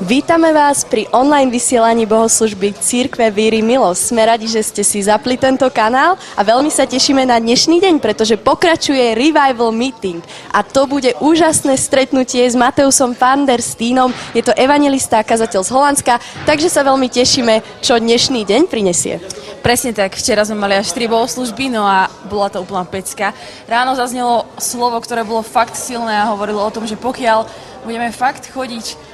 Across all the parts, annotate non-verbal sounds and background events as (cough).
Vítame vás pri online vysielaní bohoslužby Církve Víry Milosť. Sme radi, že ste si zapli tento kanál a veľmi sa tešíme na dnešný deň, pretože pokračuje Revival Meeting. A to bude úžasné stretnutie s Mateusom van der Steenom. Je to evangelista a kazateľ z Holandska, takže sa veľmi tešíme, čo dnešný deň prinesie. Presne tak, včera sme mali až 3 bohoslužby, no a bola to úplná pecka. Ráno zaznelo slovo, ktoré bolo fakt silné a hovorilo o tom, že pokiaľ budeme fakt chodiť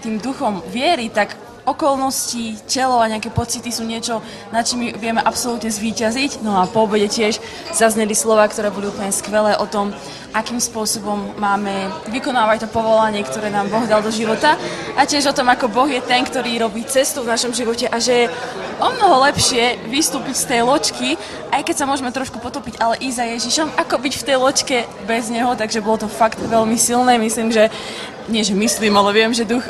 tým duchom viery, tak okolnosti, telo a nejaké pocity sú niečo, na čím vieme absolútne zvíťaziť. No a po obede tiež zazneli slova, ktoré boli úplne skvelé o tom, akým spôsobom máme vykonávať to povolanie, ktoré nám Boh dal do života a tiež o tom, ako Boh je ten, ktorý robí cestu v našom živote a že je o mnoho lepšie vystúpiť z tej ločky, aj keď sa môžeme trošku potopiť, ale ísť za Ježišom, ako byť v tej ločke bez Neho, takže bolo to fakt veľmi silné. Myslím, že nie že myslím, ale viem, že duch,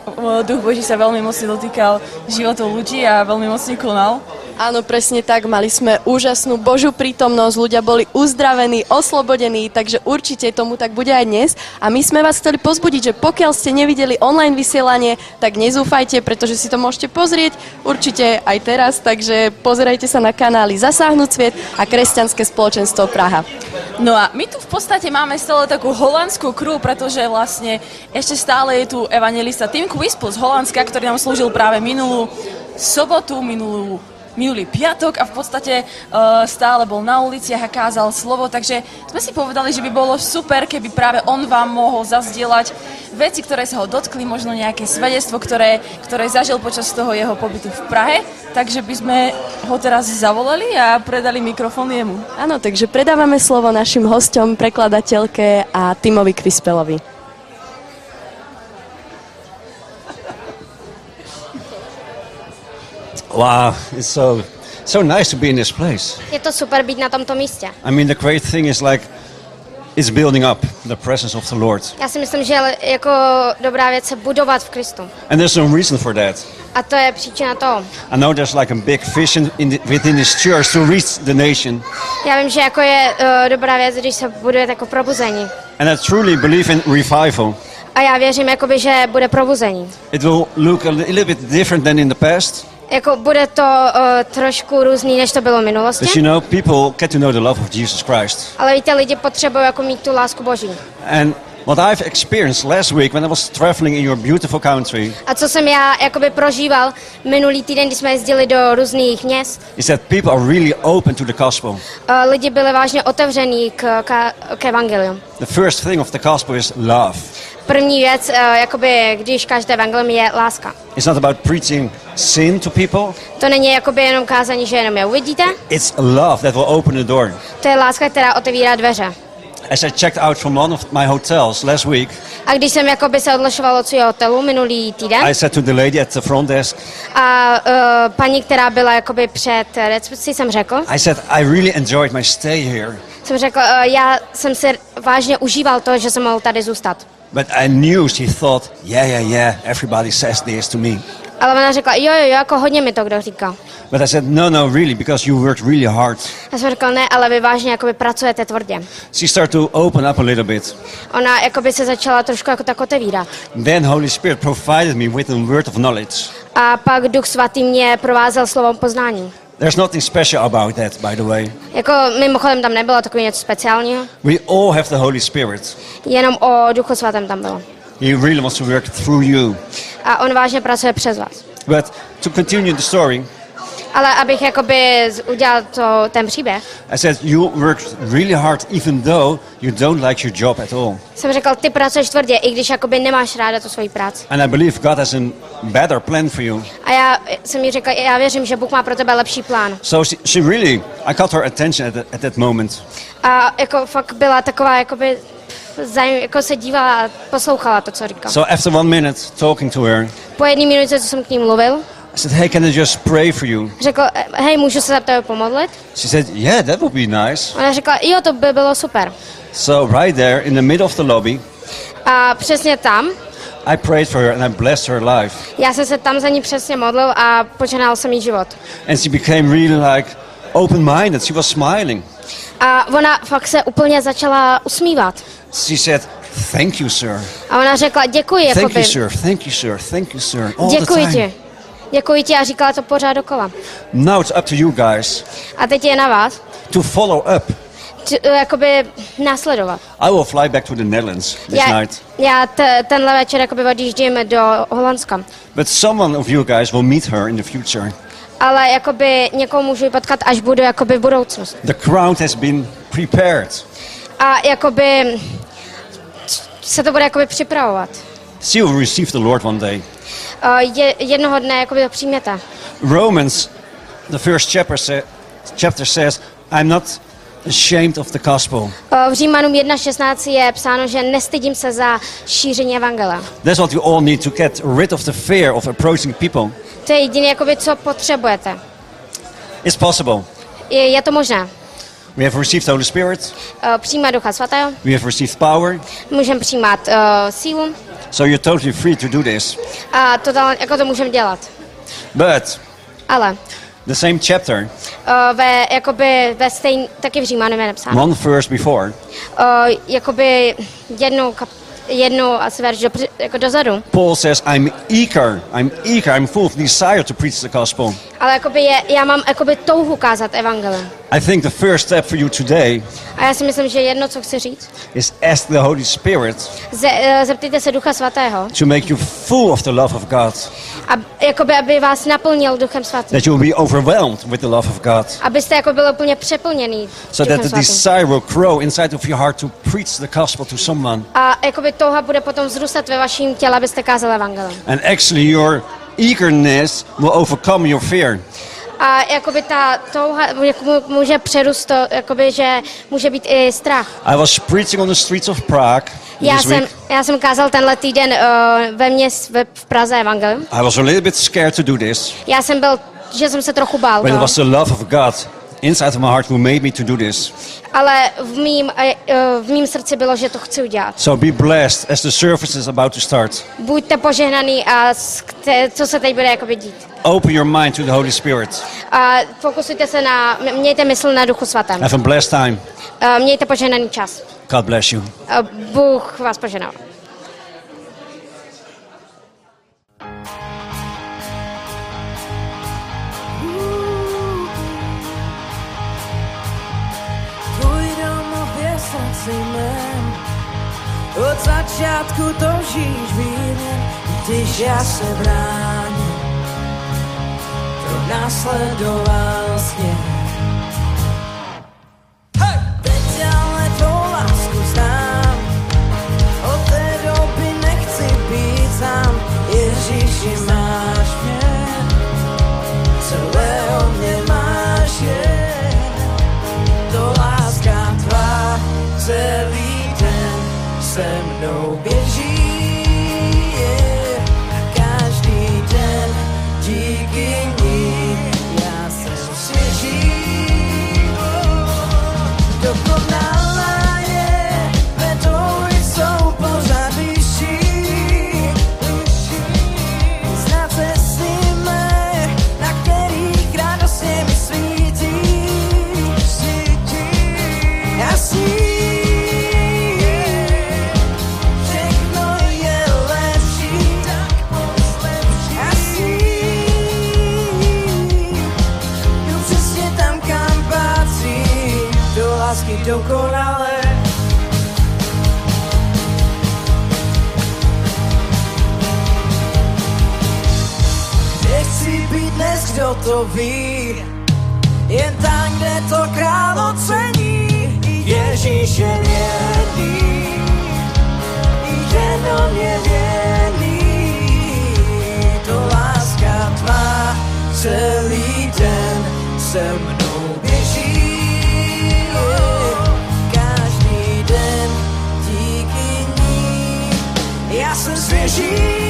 duch Boží sa veľmi mocne dotýkal životov ľudí a veľmi mocne konal. Áno, presne tak. Mali sme úžasnú Božú prítomnosť, ľudia boli uzdravení, oslobodení, takže určite tomu tak bude aj dnes. A my sme vás chceli pozbudiť, že pokiaľ ste nevideli online vysielanie, tak nezúfajte, pretože si to môžete pozrieť určite aj teraz, takže pozerajte sa na kanály Zasáhnuť sviet a Kresťanské spoločenstvo Praha. No a my tu v podstate máme stále takú holandskú crew, pretože vlastne ešte stále je tu evangelista Tim Quispel z Holandska, ktorý nám slúžil práve minulú sobotu, minulú minulý piatok a v podstate uh, stále bol na uliciach a kázal slovo, takže sme si povedali, že by bolo super, keby práve on vám mohol zazdieľať veci, ktoré sa ho dotkli, možno nejaké svedectvo, ktoré, ktoré zažil počas toho jeho pobytu v Prahe, takže by sme ho teraz zavolali a predali mikrofón jemu. Áno, takže predávame slovo našim hostom, prekladateľke a Timovi Kvispelovi. Wow, it's so so nice to be in this place. Je to super být na tomto místě. I mean, the great thing is like it's building up the presence of the Lord, Já si myslím, že jako dobrá věc se budovat v Kristu. and there's some reason for that. A to je příčina toho. I know there's like a big vision in the, within this church to reach the nation, Já vím, že jako je uh, dobrá věc, když se buduje jako probuzení. and I truly believe in revival. A já věřím, jakoby, že bude probuzení. It will look a little bit different than in the past, Jako bude to uh, trošku různý, než to bylo v minulosti. but you know, people get to know the love of Jesus Christ. Ale víte, lidi potřebují jako mít tu lásku Boží. And what I've experienced last week when I was traveling in your beautiful country A co jsem já jakoby prožíval minulý týden, když jsme jezdili do různých měst, is that people are really open to the gospel. uh, lidi byli vážně otevření k, k, k evangelium. The first thing of the gospel is love. První věc, uh, jakoby, když kažete evangelium, je láska. It's not about preaching sin to people. To není jakoby jenom kázání, že jenom je uvidíte. It's love that will open the door. To je láska, která otevírá dveře. As I checked out from one of my hotels last week, A když jsem jakoby se odlašoval od svého hotelu minulý týden I said to the lady at the front desk, a uh, paní, která byla jakoby před recepcí, jsem řekl, I said, I really enjoyed my stay here, jsem řekl, uh, já jsem si vážně užíval to, že jsem mohl tady zůstat. But I knew she thought, yeah, yeah, yeah, everybody says this to me. Ale ona řekla, jo, jo, jo, jako hodně mi to kdo říkal. But I said, no, no, really, because you worked really hard. Já jsem řekl, ne, ale vy vážně jakoby pracujete tvrdě. She started to open up a little bit. Ona jakoby se začala trošku jako tak otevírat. Then Holy Spirit provided me with a word of knowledge. A pak Duch Svatý mě provázel slovom poznání. There's nothing special about that, by the way. Jako mimochodem tam nebylo takový něco speciálního, We all have the Holy Spirit. jenom o Duchu Svatém tam bylo. He really wants to work through you. A on vážně pracuje přes vás. But to continue the story, Ale abych jakoby udělal to, ten příběh, I said, You worked really hard, even though you don't like your job at all. jsem řekl, ty pracuješ tvrdě, i když jakoby nemáš ráda tu svoji práci. And I believe God has a better plan for you. A já jsem jí řekl, já věřím, že Bůh má pro tebe lepší plán. So she, she really, I caught her attention at, the, at that moment. A jako fakt byla taková, jakoby, zajím, jako se dívala a poslouchala to, co říkal. So after one minute talking to her, Po jedné minutě, co jsem k ní mluvil, I said, Hey, can I just pray for you? řekl, hej, můžu se za tebe pomodlit? She said, Yeah, that would be nice. Ona řekla, jo, to by bylo super. So right there in the middle of the lobby, A přesně tam, I prayed for her and I blessed her life. já jsem se tam za ní přesně modlil a požehnal jsem jí život. And she became really like open-minded. She was smiling. A ona fakt se úplně začala usmívat. She said, Thank you, sir. A ona řekla, děkuji, Thank jakoby, you, sir. Thank you, sir. Thank you, sir. All the děkuji time. ti. Děkuji ti a říkala to pořád dokola. Now it's up to you guys A teď je na vás, to follow up. č- jakoby následovat. I will fly back to the Netherlands this Já, night. já t- tenhle večer jakoby odjíždím do Holandska. But someone of you guys will meet her in the future. Ale jakoby někoho můžu potkat, až budu jakoby v budoucnosti. The crowd has been prepared. A jakoby se to bude jakoby připravovat. She will receive the Lord one day. Uh, je, jednoho dne jakoby to přijměte. Romans, the first chapter, sa- chapter says, I'm not ashamed of the gospel. Uh, v Římanům 1.16 je psáno, že nestydím se za šíření evangela. That's what you all need to get rid of the fear of approaching people. To je jediné, jakoby, co potřebujete. It's possible. Je, je to možné. We have received the Holy Spirit. Uh, přijímat Ducha Svatého, We have received power. můžeme přijímat uh, sílu So you're totally free to do this. a to jako to můžeme dělat. But Ale the same chapter, uh, ve, jakoby, ve stejn, taky v Římanům je napsáno, one verse before, uh, jakoby jednou, kap, jednou asi verš do, jako dozadu, Paul says, I'm eager, I'm eager, I'm full of desire to preach the gospel. ale jakoby je, já mám jakoby touhu kázat evangelium. I think the first step for you today A já si myslím, že jedno, co chci říct, is ask the Holy Spirit ze, uh, zeptejte se Ducha Svatého, to make you full of the love of God, a, jakoby, aby vás naplnil Duchem Svatým. that you will be overwhelmed with the love of God, Abyste jako byl úplně přeplněný so that the desire will grow inside of your heart to preach the gospel to someone. A jakoby touha bude potom vzrůstat ve vaším těle, abyste kázali evangelium. And actually, your eagerness will overcome your fear. A jakoby ta touha jako může přerůst to, jakoby, že může být i strach. I was preaching on the streets of Prague Já jsem, week. já jsem kázal tenhle týden uh, ve měst ve, v Praze evangelium. I was a little bit scared to do this, Já jsem byl, že jsem se trochu bál, but it toho, was the love of God inside of my heart who made me to do this. ale v mým, eh, eh, v mým srdci bylo, že to chci udělat. So be blessed as the service is about to start. Buďte požehnaný a co se teď bude jakoby dít. Open your mind to the Holy Spirit. A fokusujte se na, mějte mysl na duchu svatém. Have a blessed time. A mějte požehnaný čas. God bless you. A Bůh vás poženal. Od začátku toužíš jen, když já se bráním, pronásledoval sněh. Kdo to ví, jen tam, kde to král ocení. Ježíš je věrný, jen on je věrný. To láska tvá celý den se mnou běží. Každý den díky ní já jsem svěží.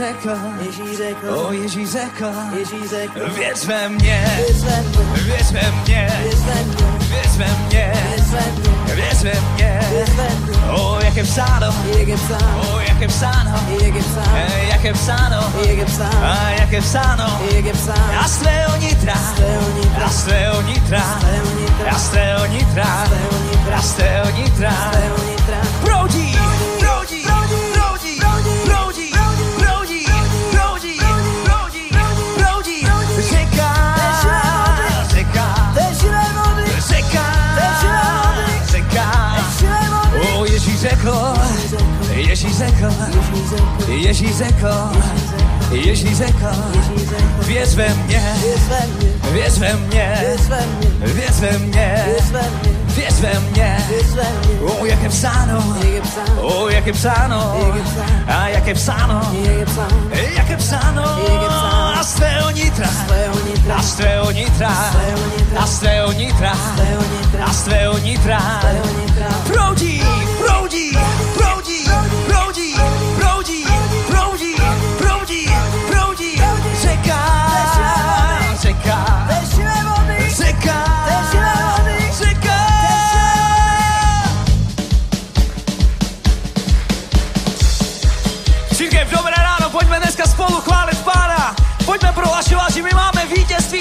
Řekl, Ježíš řekl, o Ježíš řekl, Ježíš řekl, věř ve mě, věř ve mě, věř ve mě, věř ve mě, o jak je psáno, o jak je psáno, jak je psáno, a jak je psáno, a z tvého nitra, a z tvého nitra, a z tvého nitra, a z tvého nitra, proudí, řekl, Ježíš řekl, Ježíš řekl, věř ve mě, věř ve mě, věř ve mě, věř ve mě, o jak je psáno, o jak je psáno, a jak je psáno, jak je psáno, a z tvého nitra, a z tvého nitra, a z tvého nitra, a z tvého nitra, proudí,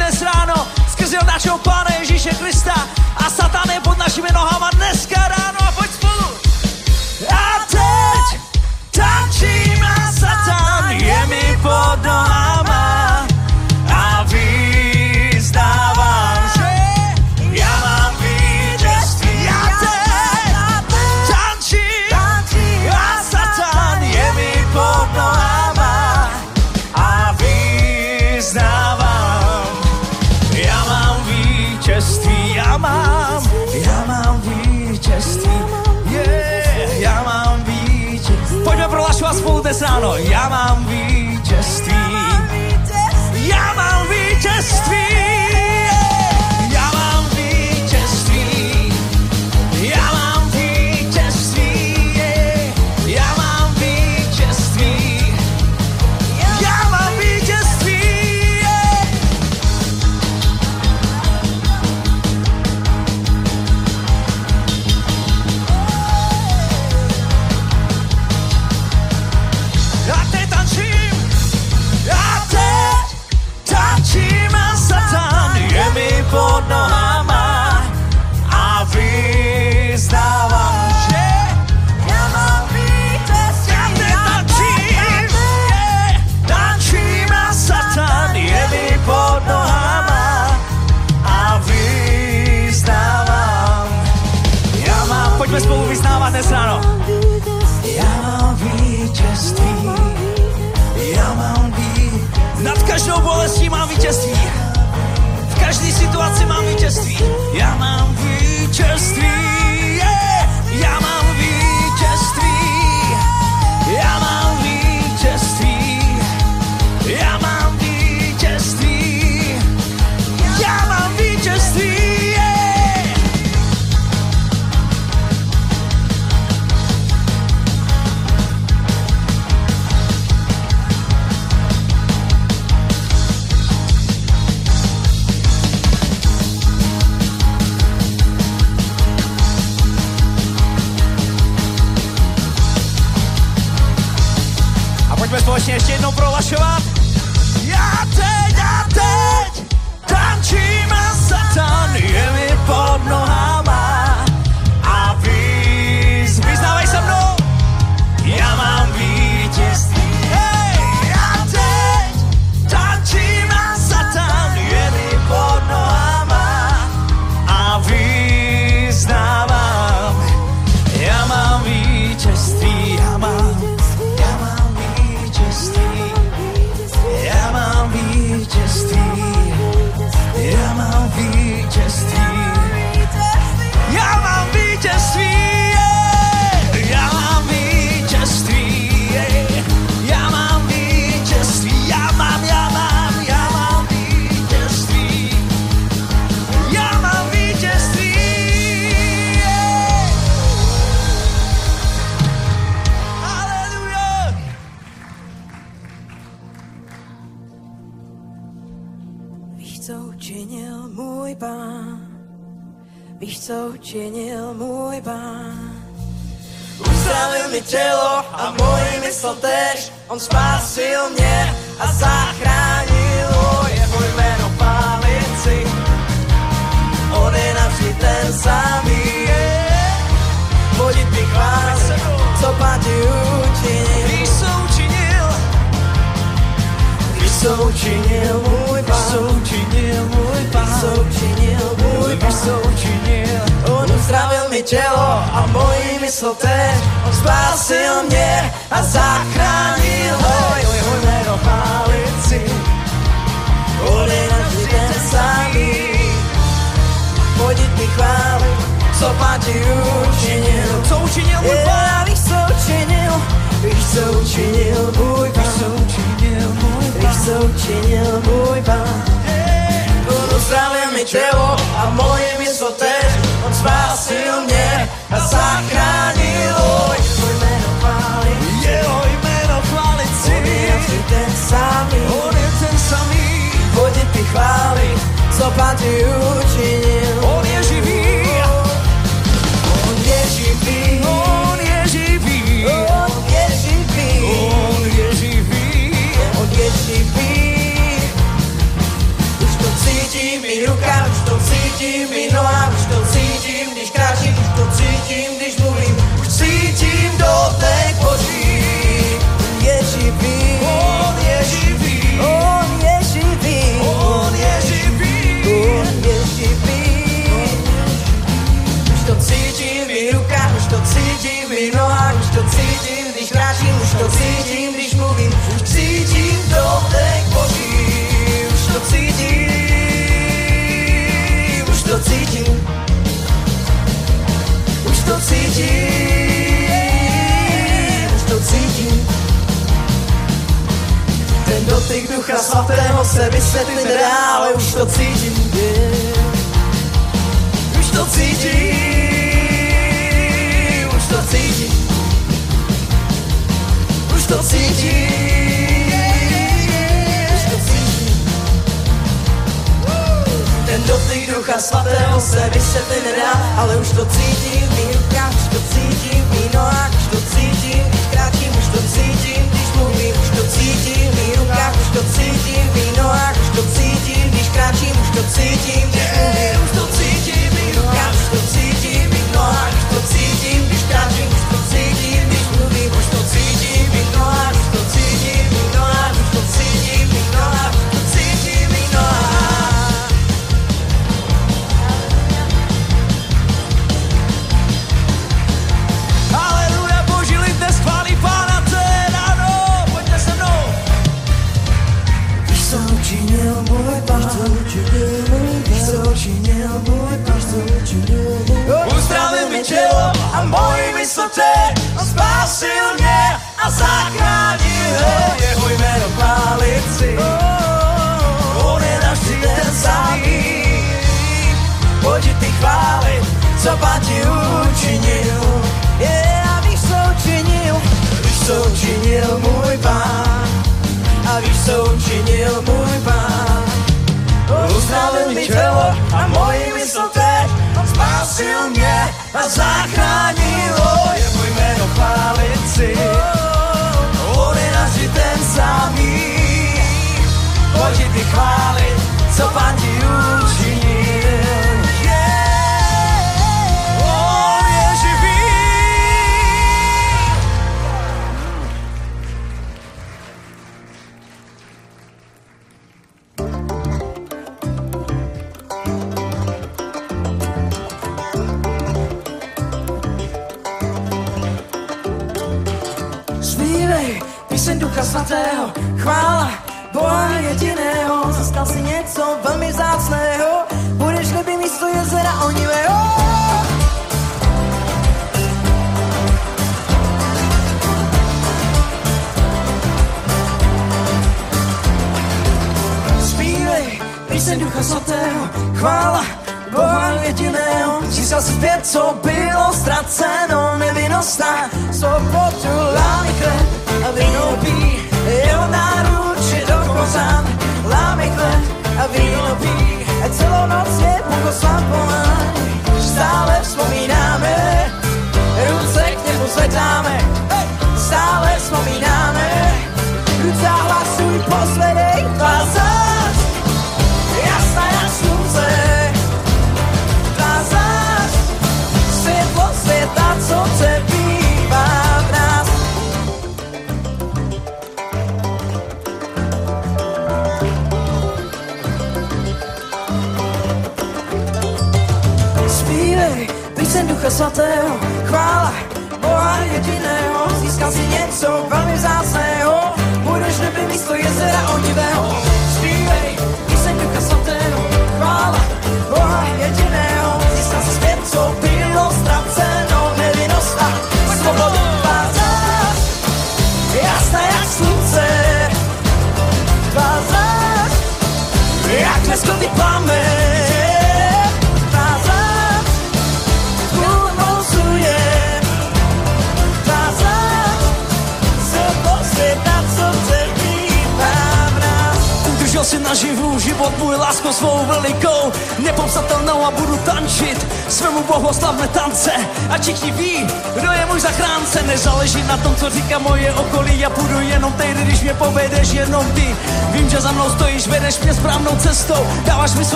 dnes ráno skrze našeho Pána Ježíše Krista a Satan je pod našimi nohama dneska ráno každé situaci mám vítězství. Já mám vítězství. Ještě jednou prohlašovat. Tělo a moji mysl tež, on spásil mě a zachránil jeho jméno pálici. On je navždy ten samý, vodit mi chválit, co pán ti učinil. Víš, co učinil, Víš, co učinil můj pán, co učinil můj pán, co učinil můj pán. učinil. On uzdravil mi tělo a moji mysl tež. On spásil mě a zachránil ho. Jeho jméno pálici. On je navždy ten samý. Pojď mi chválit, co pán ti učinil. Co učinil můj pán, víš, co učinil, víš, co učinil můj víš, co pán. učinil můj Víš, pán. co učinil můj pán. On uzdravil mi tělo a moje mysl tež. On spásil mě a zachránil ho. Jeho jméno chválit. Jeho jméno chválit si. On je ten samý. On je ten samý. Hodit ty chválit, co pán ti učinil. On je živý. On je. Už to cítím ruka, už to cítím i cítím i noha, už to cítím, když kráčím, už to cítím, když mluvím, už cítím dotek boží. Už to cítím, už to cítím, už to cítím, už to cítím. Ten dotyk ducha svatého se vysvětlit nedá, ale už to cítím. Yeah. Už to cítím, to cítím, už to cítím. Ten dotyk ducha svatého se vysvětlit nedá, ale už to cítím v mých rukách, už to cítím v nohách, už to cítím, když kráčím, už to cítím, když mluvím, už to cítím v rukách, už to cítím v nohách, už to cítím, když kráčím, už to cítím, když mluvím, už to cítím v rukách, už to cítím v nohách,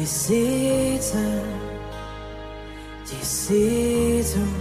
nad tisíce, tisíců. Můj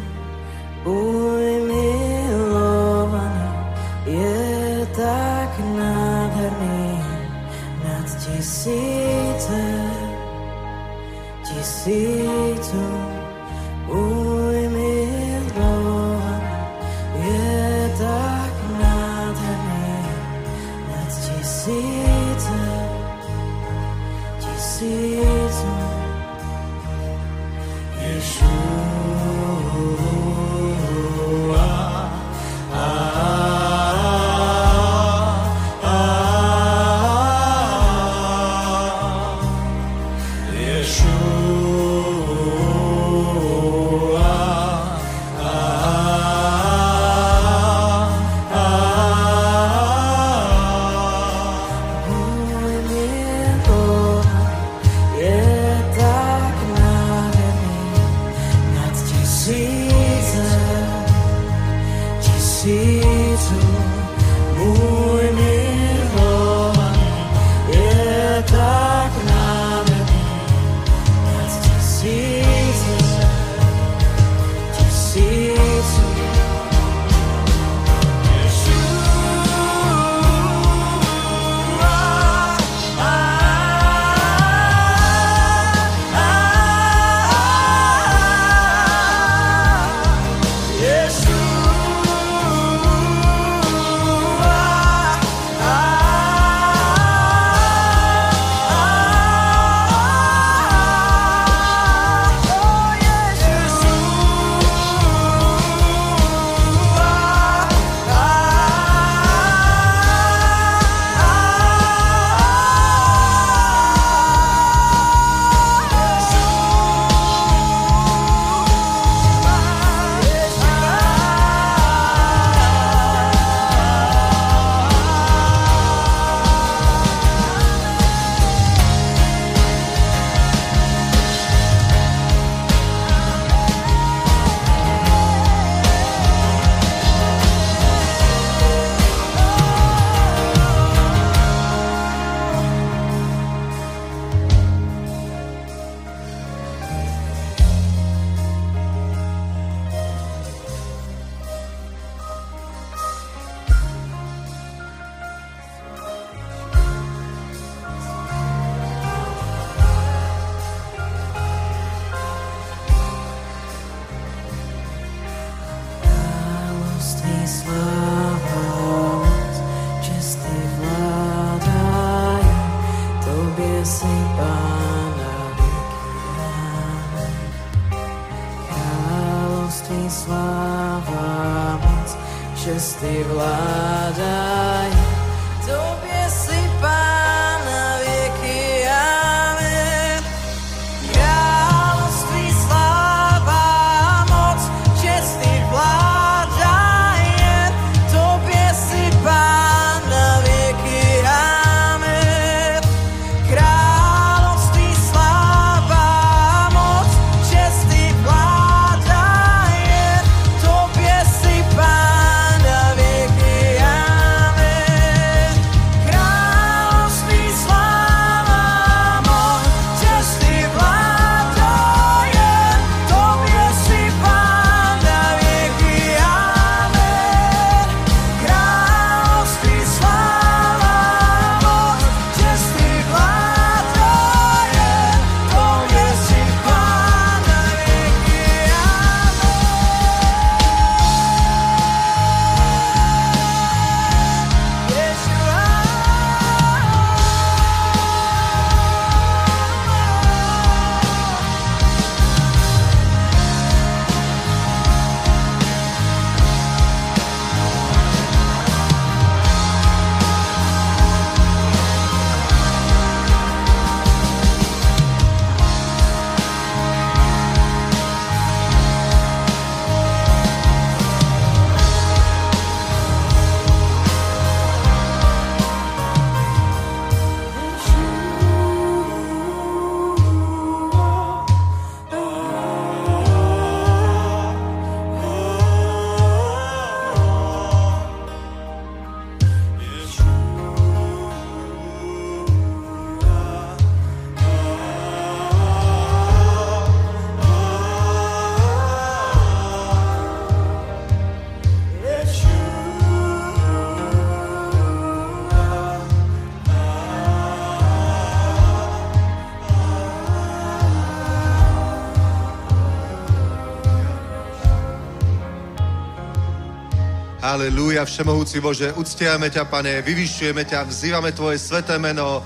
Halelúja, všemohúci Bože, uctiame ťa, Pane, vyvyšujeme ťa, vzývame Tvoje sveté meno,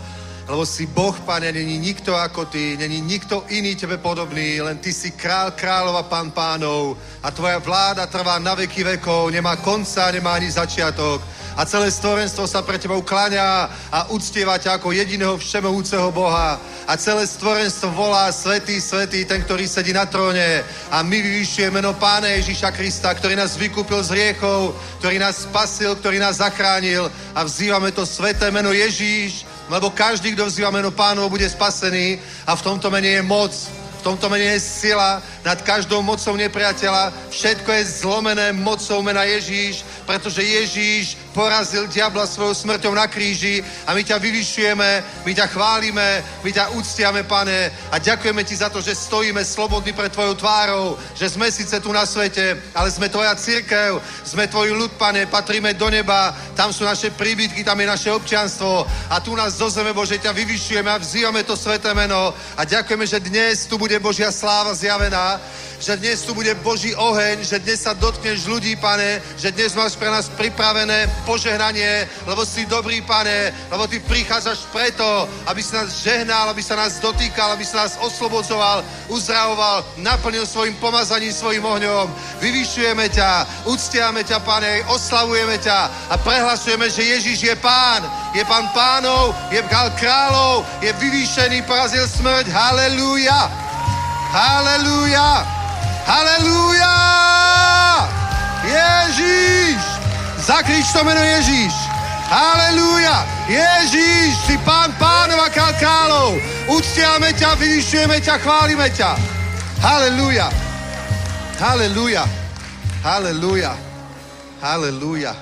lebo si Boh, Pane, není nikto ako Ty, není nikto iný Tebe podobný, len Ty si král kráľov a pán pánov a Tvoja vláda trvá na veky vekov, nemá konca, nemá ani začiatok a celé stvorenstvo sa pre Tebou kláňa a uctieva ťa ako jediného všemohúceho Boha. A celé stvorenstvo volá Svetý, Svetý, ten, ktorý sedí na tróne. A my vyvyšujeme meno Pána Ježíša Krista, ktorý nás vykúpil z riechov, ktorý nás spasil, ktorý nás zachránil. A vzývame to sveté meno Ježíš, lebo každý, kto vzýva meno Pánovo, bude spasený. A v tomto mene je moc, v tomto mene je sila nad každou mocou nepriateľa. Všetko je zlomené mocou mena Ježíš, pretože Ježíš porazil diabla svojou smrťou na kríži a my ťa vyvyšujeme, my ťa chválime, my ťa úctiame, pane, a ďakujeme ti za to, že stojíme slobodní pred tvojou tvárou, že sme síce tu na svete, ale sme tvoja církev, sme tvoj ľud, pane, patríme do neba, tam sú naše príbytky, tam je naše občianstvo a tu nás zo zeme, Bože, ťa vyvyšujeme a vzývame to sveté meno a ďakujeme, že dnes tu bude Božia sláva zjavená, že dnes tu bude Boží oheň, že dnes sa dotkneš ľudí, pane, že dnes máš pre nás pripravené požehnanie, lebo si dobrý, pane, lebo ty prichádzaš preto, aby si nás žehnal, aby sa nás dotýkal, aby sa nás oslobodzoval, uzdravoval, naplnil svojim pomazaním, svojim ohňom. Vyvyšujeme ťa, uctiame ťa, pane, oslavujeme ťa a prehlasujeme, že Ježíš je pán, je pán pánov, je král kráľov, je vyvýšený, porazil smrť, halleluja, halleluja. Halelúja! Ježíš! Zakrič to meno Ježíš! Halelúja! Ježíš, si pán pánov a král kráľov! Uctiame ťa, vyvyšujeme ťa, chválime ťa! Halelúja! Halelúja! Halelúja! Halelúja!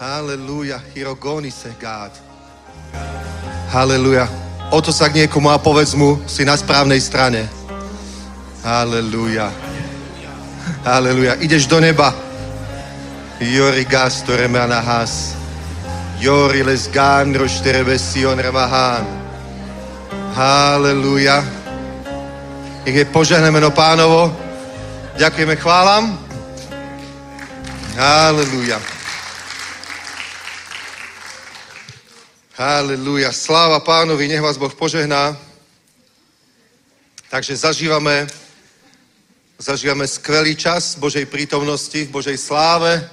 Halelúja! Hirogoni se God. Halelúja! O to sa k niekomu a povedz mu, si na správnej strane. Halelúja. Halelúja. Ideš do neba. Jori gastore manahas. Jori les gandro šterebe sion remahan. Halelúja. Nech je požehné meno pánovo. Ďakujeme, chválam. Halelúja. Halelúja. Sláva pánovi, nech vás Boh požehná. Takže zažívame, zažívame skvelý čas Božej prítomnosti, Božej sláve.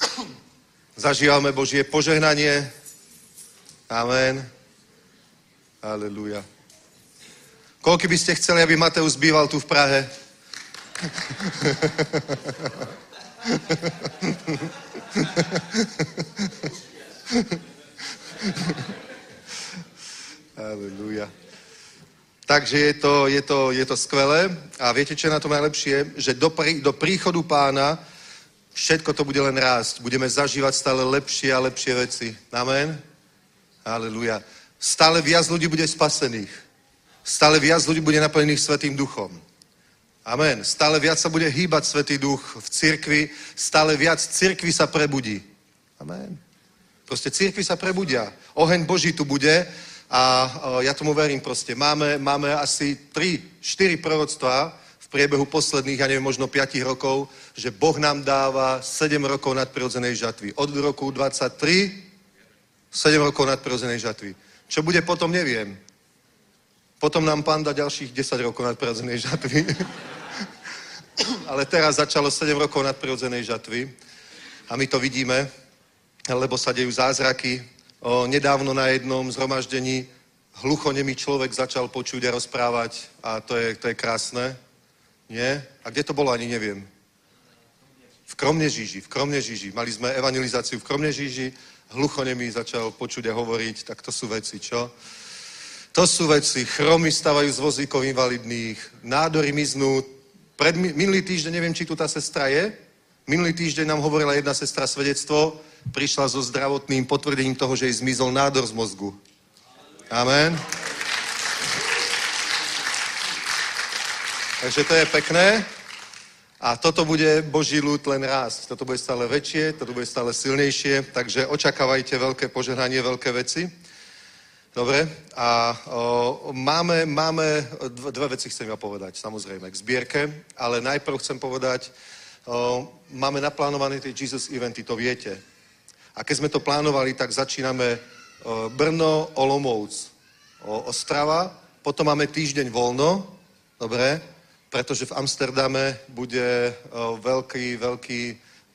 (coughs) Zažívame Božie požehnanie. Amen. Aleluja. Koľko by ste chceli, aby Mateus býval tu v Prahe? (laughs) Aleluja. Takže je to, je, to, je to skvelé a viete, čo je na tom najlepšie? Že do, prí, do príchodu pána všetko to bude len rásť. Budeme zažívať stále lepšie a lepšie veci. Amen? Aleluja. Stále viac ľudí bude spasených. Stále viac ľudí bude naplnených Svetým duchom. Amen. Stále viac sa bude hýbať Svetý duch v cirkvi, stále viac cirkvi sa prebudí. Amen. Proste cirkvi sa prebudia. Oheň Boží tu bude a ja tomu verím proste. Máme, máme asi 3, 4 proroctvá v priebehu posledných, ja neviem, možno 5 rokov, že Boh nám dáva 7 rokov nadprirodzenej žatvy. Od roku 23 7 rokov nadprirodzenej žatvy. Čo bude potom, neviem. Potom nám pán dá ďalších 10 rokov nadprirodzenej žatvy. (laughs) Ale teraz začalo 7 rokov nadprirodzenej žatvy a my to vidíme, lebo sa dejú zázraky. O, nedávno na jednom zhromaždení hluchonemý človek začal počuť a rozprávať a to je, to je krásne. Nie? A kde to bolo, ani neviem. V Kromnežíži, v Kromnežíži. Mali sme evangelizáciu v Kromnežíži, hluchonemý začal počuť a hovoriť, tak to sú veci, čo? To sú veci, chromy stavajú z vozíkov invalidných, nádory miznú. Pred, minulý týždeň, neviem, či tu tá sestra je, minulý týždeň nám hovorila jedna sestra svedectvo, prišla so zdravotným potvrdením toho, že jej zmizol nádor z mozgu. Amen. Takže to je pekné. A toto bude Boží ľud len rásť. Toto bude stále väčšie, toto bude stále silnejšie, takže očakávajte veľké požehnanie, veľké veci. Dobre, a o, máme, máme, dve veci chcem ja povedať, samozrejme, k zbierke, ale najprv chcem povedať, o, máme naplánované tie Jesus eventy, to viete. A keď sme to plánovali, tak začíname o, Brno, Olomouc, o, Ostrava, potom máme týždeň voľno, dobre, pretože v Amsterdame bude o, veľký, veľký,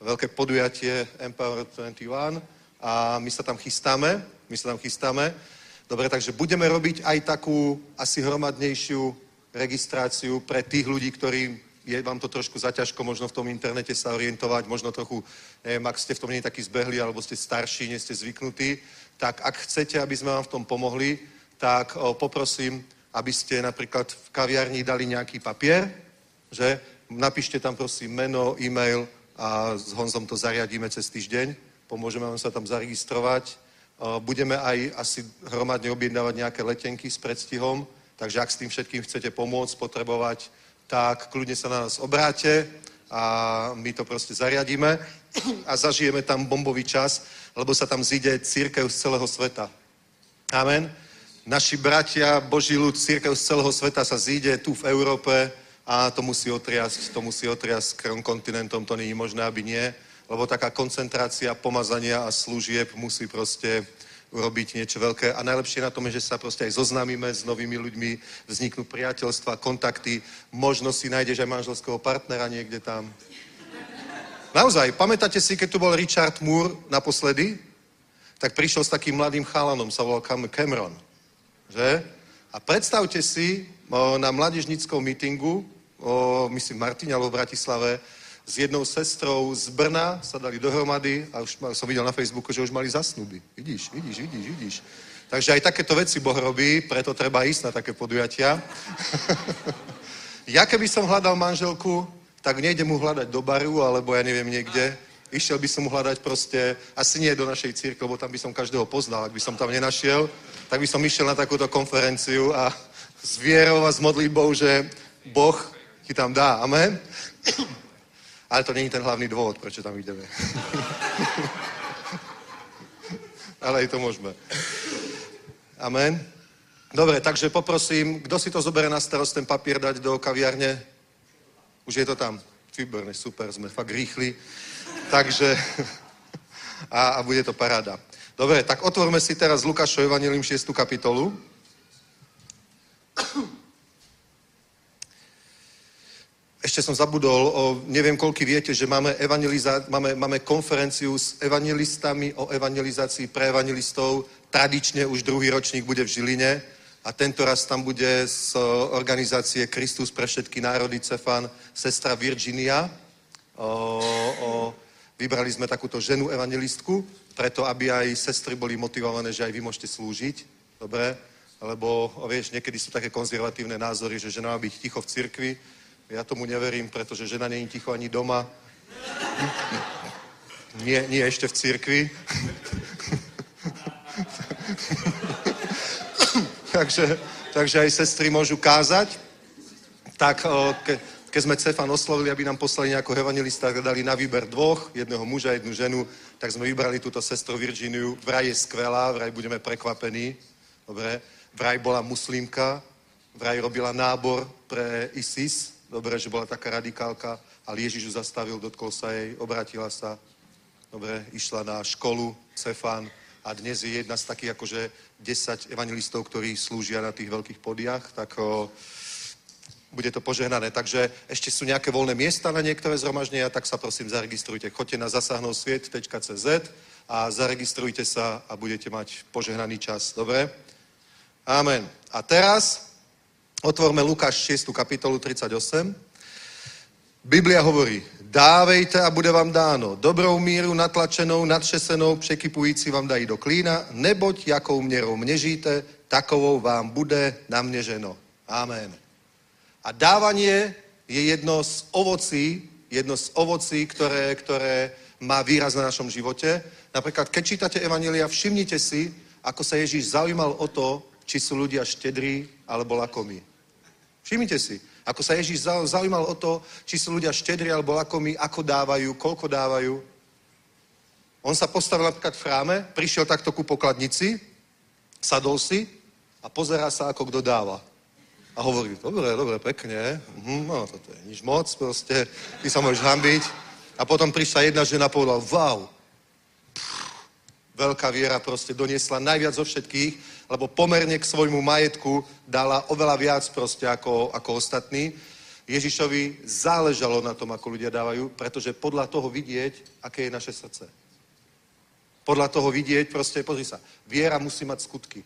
veľké podujatie Empower 21 a my sa tam chystáme, my sa tam chystáme. Dobre, takže budeme robiť aj takú asi hromadnejšiu registráciu pre tých ľudí, ktorí je vám to trošku zaťažko možno v tom internete sa orientovať, možno trochu, neviem, ak ste v tom nie taký zbehli, alebo ste starší, nie ste zvyknutí, tak ak chcete, aby sme vám v tom pomohli, tak o, poprosím, aby ste napríklad v kaviarni dali nejaký papier, že napíšte tam prosím meno, e-mail a s Honzom to zariadíme cez týždeň, pomôžeme vám sa tam zaregistrovať. O, Budeme aj asi hromadne objednávať nejaké letenky s predstihom, takže ak s tým všetkým chcete pomôcť, potrebovať, tak kľudne sa na nás obráte a my to proste zariadíme a zažijeme tam bombový čas, lebo sa tam zíde církev z celého sveta. Amen. Naši bratia, Boží ľud, církev z celého sveta sa zíde tu v Európe a to musí otriasť, to musí otriasť krom kontinentom, to není možné, aby nie, lebo taká koncentrácia pomazania a služieb musí proste urobiť niečo veľké. A najlepšie na tom je, že sa proste aj zoznámime s novými ľuďmi, vzniknú priateľstva, kontakty, možno si nájdeš aj manželského partnera niekde tam. Naozaj, pamätáte si, keď tu bol Richard Moore naposledy? Tak prišiel s takým mladým chalanom, sa volal Cam- Cameron. Že? A predstavte si, o, na mládežnickom mítingu, o, myslím v Martine alebo v Bratislave, s jednou sestrou z Brna sa dali dohromady a už som videl na Facebooku, že už mali zasnuby. Vidíš, vidíš, vidíš, vidíš. Takže aj takéto veci Boh robí, preto treba ísť na také podujatia. (laughs) ja keby som hľadal manželku, tak nejdem mu hľadať do baru, alebo ja neviem niekde. Išiel by som mu hľadať proste, asi nie do našej círky, lebo tam by som každého poznal. Ak by som tam nenašiel, tak by som išiel na takúto konferenciu a s vierou a s modlitbou, že Boh ti tam dá. Amen? (clears throat) Ale to není ten hlavný dôvod, prečo tam ideme. (laughs) Ale aj to môžeme. Amen. Dobre, takže poprosím, kto si to zobere na starost ten papier dať do kaviarne? Už je to tam. Výborne, super, sme fakt rýchli. Takže, (laughs) a, a bude to paráda. Dobre, tak otvorme si teraz Lukášov Evangelium 6. kapitolu. ešte som zabudol, o, neviem, koľky viete, že máme, máme, máme konferenciu s evangelistami o evangelizácii pre evangelistov. Tradične už druhý ročník bude v Žiline a tento raz tam bude z organizácie Kristus pre všetky národy Cefan sestra Virginia. O, o, vybrali sme takúto ženu evangelistku, preto aby aj sestry boli motivované, že aj vy môžete slúžiť. Dobre? Lebo, vieš, niekedy sú také konzervatívne názory, že žena má byť ticho v cirkvi. Ja tomu neverím, pretože žena není ticho ani doma. (laughs) Nie, nie ešte v cirkvi. (laughs) takže, takže aj sestry môžu kázať. Tak ke, keď sme Cefan oslovili, aby nám poslali nejakého evangelista, dali na výber dvoch, jedného muža, jednu ženu, tak sme vybrali túto sestru Virginiu. Vraj je skvelá, vraj budeme prekvapení. Dobre. Vraj bola muslimka, vraj robila nábor pre ISIS. Dobre, že bola taká radikálka, ale Ježiš ju zastavil, dotkol sa jej, obratila sa. Dobre, išla na školu Cefan a dnes je jedna z takých akože 10 evangelistov, ktorí slúžia na tých veľkých podiach, tak o, bude to požehnané. Takže ešte sú nejaké voľné miesta na niektoré zhromaždenia, tak sa prosím zaregistrujte. Choďte na zasahnovsviet.cz a zaregistrujte sa a budete mať požehnaný čas. Dobre? Amen. A teraz otvorme Lukáš 6. kapitolu 38. Biblia hovorí, dávejte a bude vám dáno. Dobrou míru natlačenou, nadšesenou, překypující vám dají do klína, neboť jakou měrou měříte, takovou vám bude naměřeno. Amen. A dávanie je jedno z ovocí, jedno z ovocí, ktoré, ktoré má výraz na našom živote. Napríklad, keď čítate Evangelia, všimnite si, ako sa Ježíš zaujímal o to, či sú ľudia štedrí alebo lakomí. Všimnite si, ako sa Ježíš zaujímal o to, či sú ľudia štedrí alebo lakomí, ako dávajú, koľko dávajú. On sa postavil napríklad v chráme, prišiel takto ku pokladnici, sadol si a pozerá sa, ako kto dáva. A hovorí, dobre, dobre, pekne, mhm, no toto je nič moc, proste, ty sa môžeš hambiť. A potom prišla jedna žena a povedala, wow, Pff, veľká viera proste doniesla najviac zo všetkých, lebo pomerne k svojmu majetku dala oveľa viac proste ako, ako ostatní. Ježišovi záležalo na tom, ako ľudia dávajú, pretože podľa toho vidieť, aké je naše srdce. Podľa toho vidieť, proste, pozri sa, viera musí mať skutky.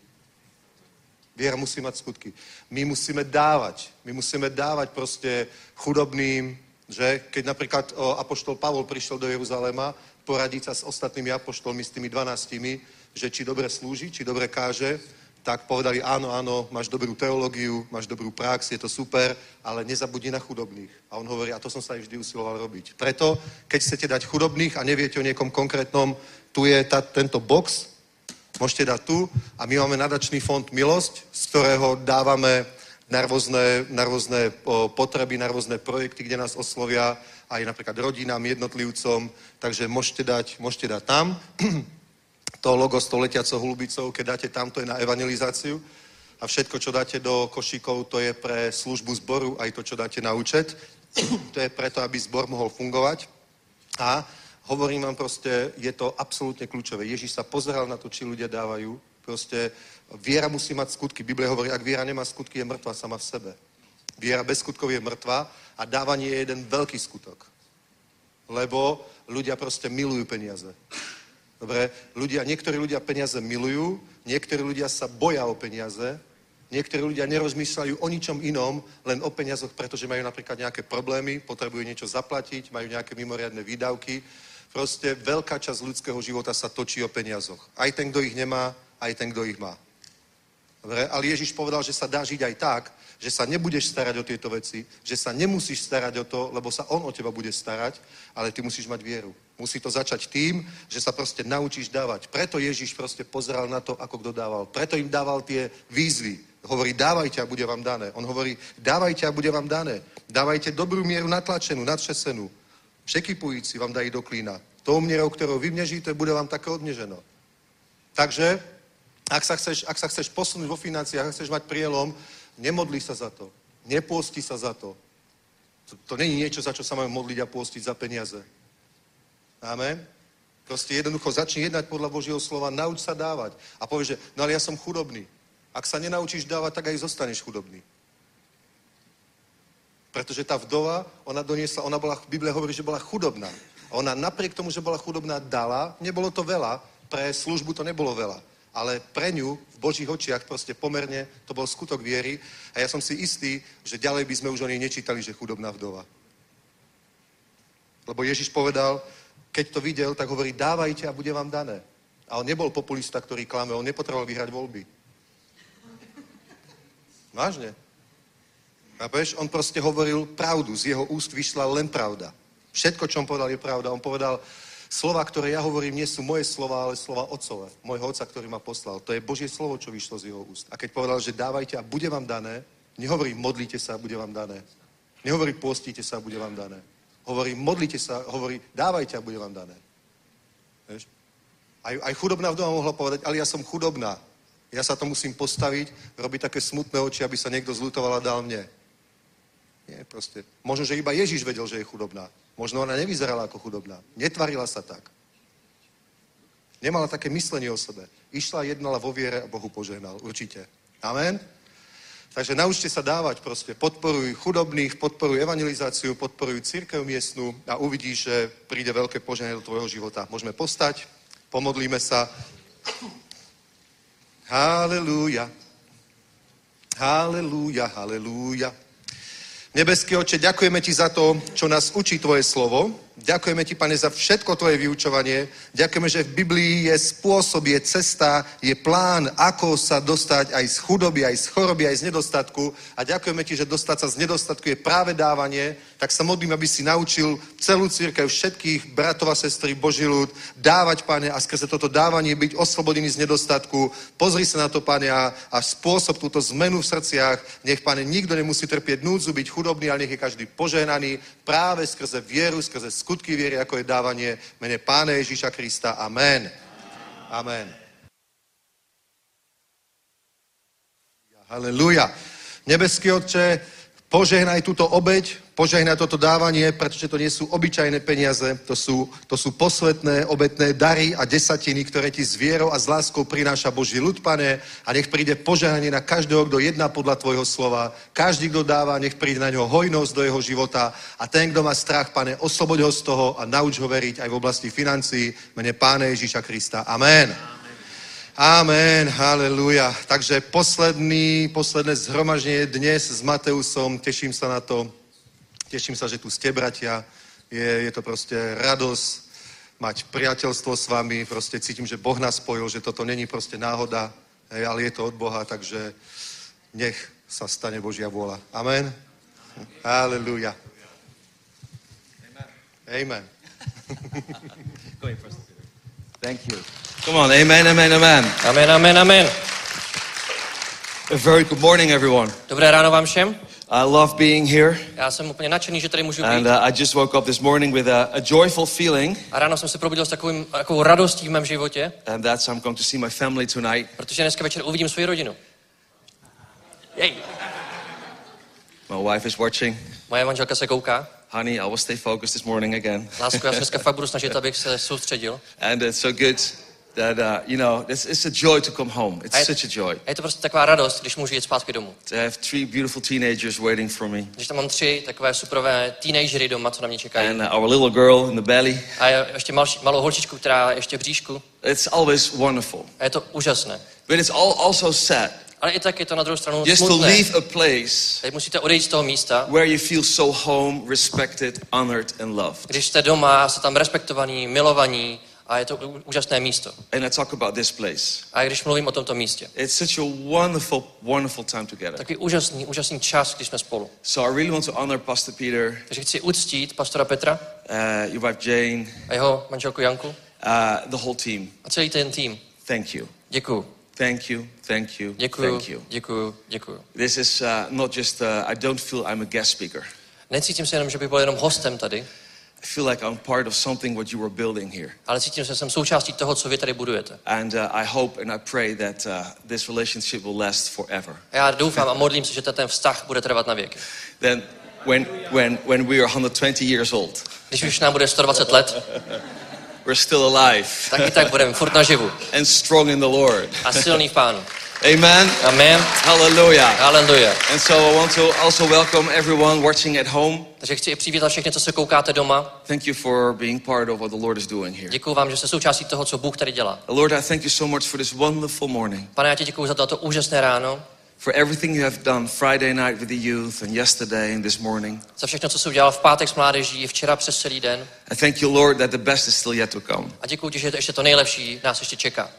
Viera musí mať skutky. My musíme dávať. My musíme dávať proste chudobným, že keď napríklad o, apoštol Pavol prišiel do Jeruzalema poradiť sa s ostatnými apoštolmi, s tými dvanáctimi, že či dobre slúži, či dobre káže, tak povedali áno, áno, máš dobrú teológiu, máš dobrú prax, je to super, ale nezabudni na chudobných. A on hovorí, a to sa aj vždy usiloval robiť. Preto, keď chcete dať chudobných a neviete o niekom konkrétnom, tu je ta, tento box, môžete dať tu a my máme nadačný fond Milosť, z ktorého dávame na rôzne, potreby, na projekty, kde nás oslovia aj napríklad rodinám, jednotlivcom, takže môžete dať, môžete dať tam. (clears throat) to logo s tou letiacou hlubicou, keď dáte tam, to je na evangelizáciu. A všetko, čo dáte do košíkov, to je pre službu zboru, aj to, čo dáte na účet. (clears throat) to je preto, aby zbor mohol fungovať. A hovorím vám proste, je to absolútne kľúčové. Ježíš sa pozeral na to, či ľudia dávajú. Proste viera musí mať skutky. Biblia hovorí, ak viera nemá skutky, je mŕtva sama v sebe. Viera bez skutkov je mŕtva a dávanie je jeden veľký skutok. Lebo ľudia proste milujú peniaze. Dobre, ľudia, niektorí ľudia peniaze milujú, niektorí ľudia sa boja o peniaze, niektorí ľudia nerozmýšľajú o ničom inom, len o peniazoch, pretože majú napríklad nejaké problémy, potrebujú niečo zaplatiť, majú nejaké mimoriadne výdavky. Proste veľká časť ľudského života sa točí o peniazoch. Aj ten, kto ich nemá, aj ten, kto ich má. Dobre, ale Ježiš povedal, že sa dá žiť aj tak, že sa nebudeš starať o tieto veci, že sa nemusíš starať o to, lebo sa on o teba bude starať, ale ty musíš mať vieru. Musí to začať tým, že sa proste naučíš dávať. Preto Ježiš proste pozeral na to, ako kto dával. Preto im dával tie výzvy. Hovorí, dávajte a bude vám dané. On hovorí, dávajte a bude vám dané. Dávajte dobrú mieru natlačenú, nadšesenú. Překypující vám dají do klína. Tou mierou, ktorou vy mnežíte, bude vám také odneženo. Takže, ak sa chceš, ak sa chceš posunúť vo financiách, ak chceš mať prielom, nemodli sa za to. Nepôsti sa za to. To, to není niečo, za čo sa máme modliť a pôstiť za peniaze. Amen. Proste jednoducho začni jednať podľa Božieho slova, nauč sa dávať. A povieš, že no ale ja som chudobný. Ak sa nenaučíš dávať, tak aj zostaneš chudobný. Pretože tá vdova, ona doniesla, ona bola, Biblia hovorí, že bola chudobná. A ona napriek tomu, že bola chudobná, dala, nebolo to veľa, pre službu to nebolo veľa. Ale pre ňu v Božích očiach proste pomerne to bol skutok viery a ja som si istý, že ďalej by sme už o nej nečítali, že chudobná vdova. Lebo Ježiš povedal, keď to videl, tak hovorí, dávajte a bude vám dané. A on nebol populista, ktorý klame, on nepotreboval vyhrať voľby. Vážne. Chápeš? On proste hovoril pravdu, z jeho úst vyšla len pravda. Všetko, čo on povedal, je pravda. On povedal, slova, ktoré ja hovorím, nie sú moje slova, ale slova otcové, môjho otca, ktorý ma poslal. To je Božie slovo, čo vyšlo z jeho úst. A keď povedal, že dávajte a bude vám dané, nehovorí modlite sa a bude vám dané. Nehovorí postíte sa a bude vám dané. Hovorí modlite sa, hovorí dávajte a bude vám dané. Vieš? Aj, aj chudobná vdova mohla povedať, ale ja som chudobná. Ja sa to musím postaviť, robiť také smutné oči, aby sa niekto zlutoval a dal mne. Nie, proste. Možno, že iba Ježiš vedel, že je chudobná. Možno ona nevyzerala ako chudobná. Netvarila sa tak. Nemala také myslenie o sebe. Išla, jednala vo viere a Bohu požehnal. Určite. Amen? Takže naučte sa dávať proste. Podporuj chudobných, podporuj evangelizáciu, podporuj církev miestnu a uvidíš, že príde veľké požehnanie do tvojho života. Môžeme postať, pomodlíme sa. Halelúja. Halelúja, halelúja. Nebeský oče, ďakujeme ti za to, čo nás učí tvoje slovo. Ďakujeme ti, pane, za všetko tvoje vyučovanie. Ďakujeme, že v Biblii je spôsob, je cesta, je plán, ako sa dostať aj z chudoby, aj z choroby, aj z nedostatku. A ďakujeme ti, že dostať sa z nedostatku je práve dávanie. Tak sa modlím, aby si naučil celú církev, všetkých bratov a sestry, Boží ľud, dávať, pane, a skrze toto dávanie byť oslobodený z nedostatku. Pozri sa na to, pane, a, a spôsob túto zmenu v srdciach. Nech, pane, nikto nemusí trpieť núdzu, byť chudobný, ale nech je každý požehnaný práve skrze vieru, skrze skutky viery, ako je dávanie mene Pána Ježíša Krista. Amen. Amen. Haleluja. Nebeský Otče, požehnaj túto obeď, požehnaj toto dávanie, pretože to nie sú obyčajné peniaze, to sú, to sú posvetné, obetné dary a desatiny, ktoré ti s vierou a s láskou prináša Boží ľud, pane, a nech príde požehnanie na každého, kto jedná podľa tvojho slova. Každý, kto dáva, nech príde na ňo hojnosť do jeho života a ten, kto má strach, pane, osloboď ho z toho a nauč ho veriť aj v oblasti financií. v Mene Pána Ježíša Krista. Amen. Amen, haleluja. Takže posledný, posledné zhromaždenie dnes s Mateusom, teším sa na to. Teším sa, že tu ste, bratia. Je, je to proste radosť mať priateľstvo s vami. Proste cítim, že Boh nás spojil, že toto není proste náhoda, hej, ale je to od Boha, takže nech sa stane Božia vôľa. Amen. Haleluja. Amen. Thank you. Come on, amen, amen, amen. Amen, amen, amen. A very good morning, everyone. Dobré ráno vám všem. I love being here, Já jsem úplně nadšený, že tady můžu and být. uh, I just woke up this morning with a, a joyful feeling, A ráno jsem se probudil s takovým, takovou radostí v mém životě, and that's I'm going to see my family tonight. protože dneska večer uvidím svou rodinu. Jej. My wife is watching. Moje manželka se kouká. Honey, I will stay focused this morning again. Lásko, já se dneska fakt budu snažit, (laughs) abych se soustředil. And it's so good that, uh, you know, it's, it's a joy to come home. It's je, such a joy a je to prostě taková radost, když můžu jít zpátky domů. to have three beautiful teenagers waiting for me, Když tam mám tři takové superové teenagery doma, co na mě čekají. and uh, our little girl in the belly. A je- ještě malší, malou holčičku, která je ještě v bříšku. It's always wonderful. A je to úžasné. But it's all also sad Ale i tak je to na druhou stranu just to smutné. leave a place Teď musíte odejít z toho místa, where you feel so home, respected, honored, and loved. když jste doma, jste tam respektovaní, milovaní a je to úžasné místo. And I talk about this place. A když mluvím o tomto místě, It's such a wonderful, wonderful time together. takový úžasný, úžasný čas, když jsme spolu. So I really want to honor Pastor Peter, Takže chci uctít pastora Petra uh, your wife Jane, a jeho manželku Janku uh, the whole team. a celý ten tým. Thank you. Děkuju. Thank you. Thank you. Děkuju, Thank you. děkuju, děkuju. This is uh, not just, uh, I don't feel I'm a guest speaker. Necítím se jenom, že bych byl jenom hostem tady, I feel like I'm part of something what you were building here. ale cítím že jsem součástí toho, co vy tady budujete. And uh, I hope and I pray that uh, this relationship will last forever. Já doufám a modlím se, že ten vztah bude trvat na věky. Then when, when, when we are 120 years old, Když už nám bude 120 let, we're still alive tak i tak budeme furt naživu and strong in the Lord. a silný v pánu. Amen. Amen. Hallelujah. Hallelujah. And so I want to also welcome everyone watching at home. Takže chci i přivítat všechny, co se koukáte doma. Thank you for being part of what the Lord is doing here. Děkuji vám, že jste součástí toho, co Bůh tady dělá. Lord, I thank you so much for this wonderful morning, Pane, já ti děkuji za toto úžasné ráno, for everything you have done Friday night with the youth and yesterday and this morning. za všechno, co jsi udělal v pátek s mládeží, včera přes celý den. I thank you, Lord, that the best is still yet to come. A děkuji ti, že to ještě to nejlepší nás ještě čeká.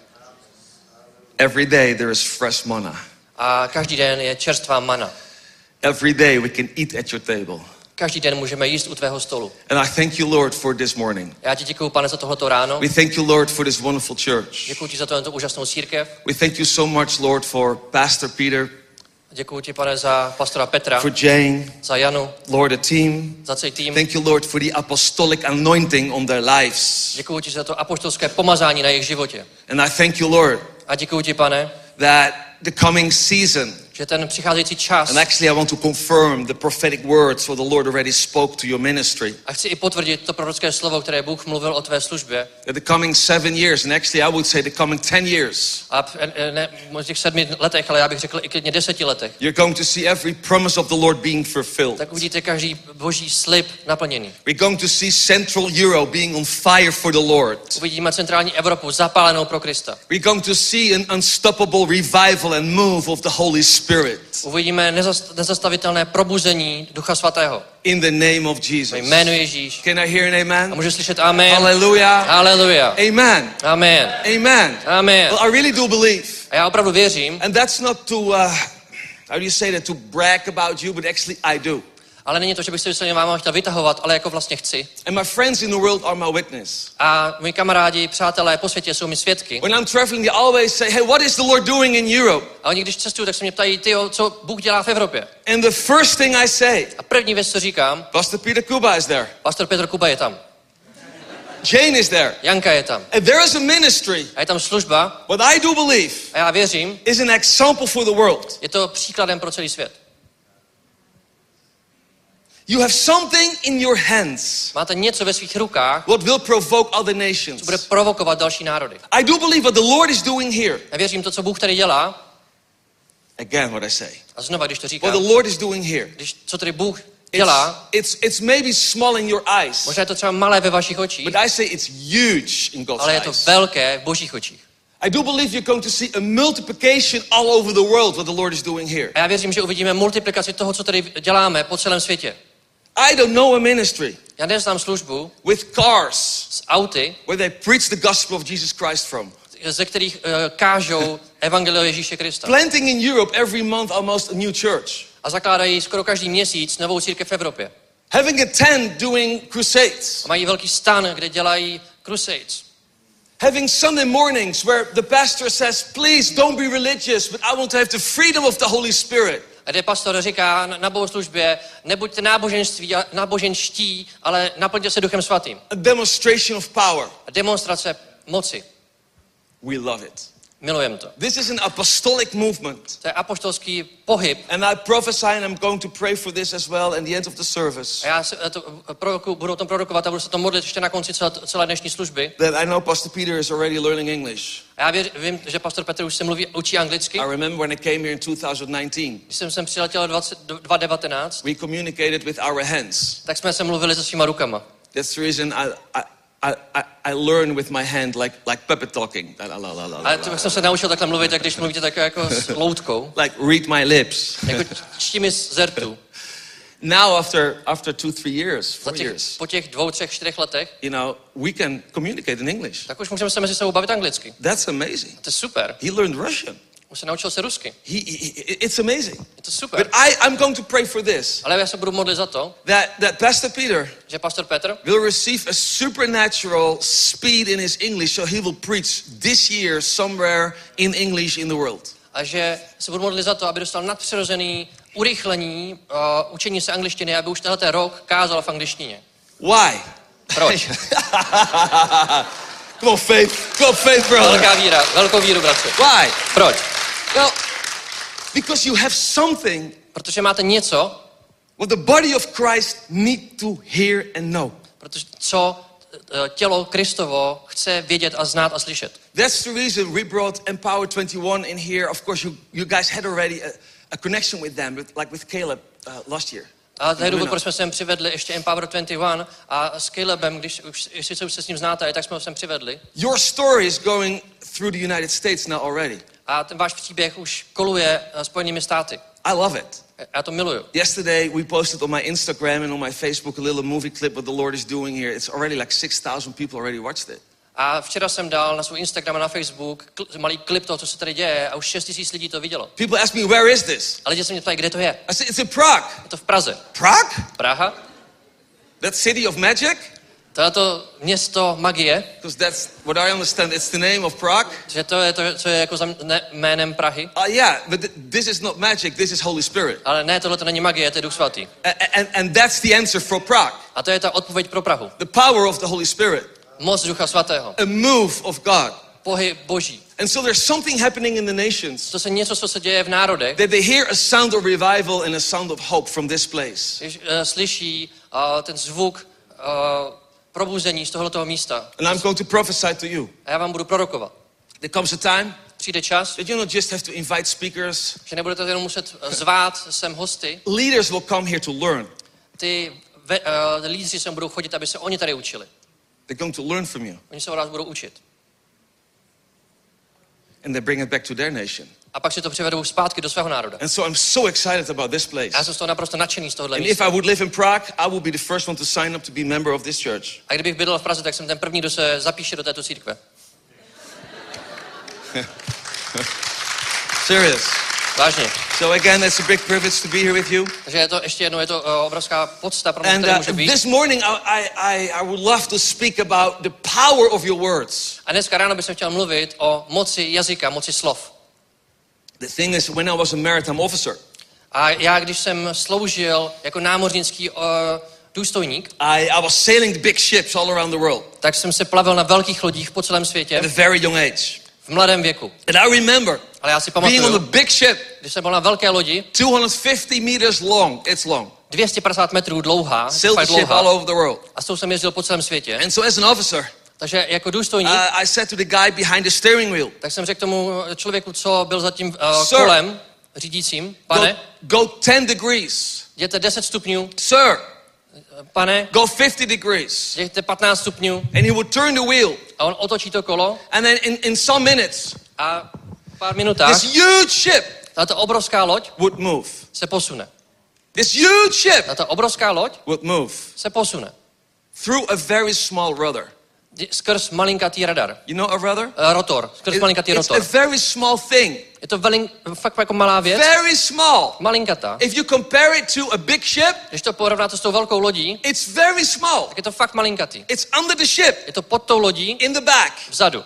Every day there is fresh manna. A každý den je čerstvá mana. Every day we can eat at your table. Každý den můžeme jíst u tvého stolu. And I thank you, Lord, for this morning. Já ti děkuji, pane, za tohleto ráno. We thank you, Lord, for this wonderful church. Děkuji ti za tuto úžasnou církev. We thank you so much, Lord, for Pastor Peter, Děkuji ti, pane, za pastora Petra, for Jane, za Janu, Lord, the team. za celý tým. Thank you, Lord, for the apostolic anointing on their lives. Děkuji ti za to apoštolské pomazání na jejich životě. And I thank you, Lord, A děkuji ti, pane, that the coming season, že ten přicházející čas, and actually I want to confirm the prophetic words what the Lord already spoke to your ministry, a chci i potvrdit to prorocké slovo, které Bůh mluvil o tvé službě, that the coming seven years, and actually I would say the coming ten years, a p- e, ne, možná těch sedmi letech, ale já bych řekl i klidně deseti letech, you're going to see every promise of the Lord being fulfilled. tak uvidíte každý boží slib naplněný. We're going to see Central Europe being on fire for the Lord. Uvidíme centrální Evropu zapálenou pro Krista. We're going to see an unstoppable revival and move of the Holy Spirit Uvidíme nezast, nezastavitelné probuzení Ducha Svatého. in the name of Jesus. jménu Ježíš. Can I hear an A amen? můžu slyšet amen. Hallelujah. Haleluja. Amen. Amen. Amen. Amen. Well, I really do believe. A já opravdu věřím, And that's not to, uh, how do you say that, to brag about you, but actually I do. Ale není to, že bych se vysloveně vám chtěl vytahovat, ale jako vlastně chci. And my friends in the world are my witness. A moji kamarádi, přátelé po světě jsou mi svědky. When I'm traveling, they always say, hey, what is the Lord doing in Europe? A oni, když cestují, tak se mě ptají, ty, co Bůh dělá v Evropě. And the first thing I say, A první věc, co říkám, Pastor Peter Kuba is there. pastor Petr Kuba je tam, Jane is there. Janka je tam. And there is a ministry, A je tam služba what I do believe, a já věřím, is an example for the world. je to příkladem pro celý svět. You have something in your hands Máte něco ve svých rukách, what will provoke other nations. co bude provokovat další národy. I do believe what the Lord is doing here. Já věřím to, co Bůh tady dělá, Again, what I say. a znova, když to What říkám, the Lord is doing here. když, co tady Bůh It's, dělá, it's, it's maybe small in your eyes, možná je to třeba malé ve vašich očích, but I say it's huge in God's ale je to velké v božích očích. I do believe you're going to see a multiplication all over the world, what the Lord is doing here. A já věřím, že uvidíme multiplikaci toho, co tady děláme po celém světě. I don't know a ministry Já neznám službu with cars s auty, where they preach the gospel of Jesus Christ from. ze kterých uh, kážou evangelio Ježíše Krista. Planting in Europe every month almost a new church. A zakládají skoro každý měsíc novou církev v Evropě. Having a tent doing crusades. A mají velký stan, kde dělají crusades. Having Sunday mornings where the pastor says, please don't be religious, but I want to have the freedom of the Holy Spirit. Kde pastor říká na bohoslužbě, nebuďte náboženství, náboženští, ale naplňte se Duchem Svatým. A demonstration of power. A demonstrace moci. We love it. Milujeme to. This is an apostolic movement. To je apoštolský pohyb. And I prophesy, and I'm going to pray for this as well at the end of the service. A já se, eh, to, proroku, budu o tom prorokovat a budu se to modlit ještě na konci celé, celé dnešní služby. That I know Pastor Peter is already learning English. A já věř, vím, že pastor Petr už se mluví, učí anglicky. I remember when I came here in 2019, Když jsem sem přiletěl 20, 2019, we communicated with our hands. tak jsme se mluvili se svýma rukama. That's the reason I, I, I, I, I learn with my hand like, like puppet talking. La, la, la, la, la, to jsem se naučil takhle mluvit, tak když mluvíte tak jako s loutkou, Like read my lips. jako čtí mi z zertu. Now after, after two, three years, four těch, years, po těch dvou, třech, čtyřech letech, you know, we can communicate in English. tak už můžeme se mezi sebou bavit anglicky. That's amazing. To je super. He learned Russian. Už se naučil se rusky. He, he, it's amazing. Je to super. But I, I'm going to pray for this. Ale já se budu modlit za to, That, that Pastor Peter že pastor Petr will receive a supernatural speed in his English, so he will preach this year somewhere in English in the world. a že se budu modlit za to, aby dostal nadpřirozený urychlení uh, učení se angličtiny, aby už tenhle rok kázal v angličtině. Why? Proč? (laughs) Come on, faith. Come on, faith, brother. Velká víra, velkou víru, bratře. Why? Proč? Well, because you have something Protože máte něco, what the body of Christ need to hear and know. protože co eh, tělo Kristovo chce vědět a znát a slyšet. That's the reason we brought Empower 21 in here. Of course, you, you guys had already a, a connection with them, like with Caleb uh, last year. A to je důvod, proč jsme sem přivedli ještě Empower 21 a s Calebem, když už, jestli už se s ním znáte, tak jsme ho sem přivedli. Your story is going through the United States now already. A ten váš příběh už koluje eh, Spojenými státy. I love it. Já to miluju. Yesterday, we posted on my Instagram and on my Facebook a little movie clip what the Lord is doing here. It's already like 6,000 people already watched it. A včera jsem dal na svůj Instagram a na Facebook kl- malý klip toho, co se tady děje a už 6 tisíc lidí to vidělo. People ask me, where is this? A lidi se mě ptají, kde to je. I said, it's in Prague. Je to v Praze. Prague? Praha? That city of magic? To je to město magie, Because that's what I understand. It's the name of Prague. že to je to, co je jako za ne, jménem Prahy. Uh, yeah, but th- this is not magic. This is Holy Spirit. Ale ne, tohle to není magie, to je Duch Svatý. A- a- and, and that's the answer for Prague. A to je ta odpověď pro Prahu. The power of the Holy Spirit. Moc Ducha Svatého. A move of God. Pohyb Boží. And so there's something happening in the nations To se něco, co se děje v národech, that they hear a sound of revival and a sound of hope from this place. když uh, slyší uh, ten zvuk uh, probuzení z tohoto místa. And I'm going to prophesy to you. A já vám budu prorokovat. There comes a time Přijde čas, that you not just have to invite speakers. že nebudete jenom muset zvát sem hosty. Leaders will come here to learn. Ty ve, uh, lídři sem budou chodit, aby se oni tady učili. They're going to learn from you. Oni se od vás budou učit. And they bring it back to their nation. A pak si to přivedou zpátky do svého národa. And so I'm so excited about this place. Já jsem z toho naprosto nadšený z tohohle And if místa. I would live in Prague, I would be the first one to sign up to be member of this church. A kdybych bydlel v Praze, tak jsem ten první, kdo se zapíše do této církve. (laughs) Serious. Vážně. So again, it's a big privilege to be here with you. Takže je to ještě jednou, je to uh, obrovská podsta pro mě, And tady uh, může být. this morning, I, I, I would love to speak about the power of your words. A dneska ráno bych chtěl mluvit o moci jazyka, moci slov. The thing is, when I was a maritime officer, A já, když jsem sloužil jako námořnický uh, důstojník, I, I was sailing the big ships all around the world tak jsem se plavil na velkých lodích po celém světě at a very young age. v mladém věku. And I remember Ale já si being on the pamatuju, big ship, když jsem byl na velké lodi, 250 meters long. It's long. 250 metrů dlouhá, Sailed the ship all dlouhá, over the world. a s tou jsem jezdil po celém světě. And so, as an officer, Takže jako důstojník, uh, I said to the guy behind the steering wheel, tak jsem řekl tomu člověku, co byl za tím uh, Sir. kolem řídícím, go, pane, go 10 degrees. jděte 10 stupňů, Sir, pane, go 50 degrees. jděte 15 stupňů And he would turn the wheel. a on otočí to kolo And then in, in some minutes, a pár minutách this huge ship tato obrovská loď would move. se posune. This huge ship Tato obrovská loď would move se posune. through a very small rudder. Skrz malinkatý radar. You know a rudder? Uh, rotor. Skrz It- malinkatý it's a rotor. very small thing. Je to velin, fakt jako malá věc. Very small. Malinkatá. If you compare it to a big ship, Když to porovnáte s tou velkou lodí, it's very small. tak je to fakt malinkatý. It's under the ship, Je to pod tou lodí, in the back. vzadu.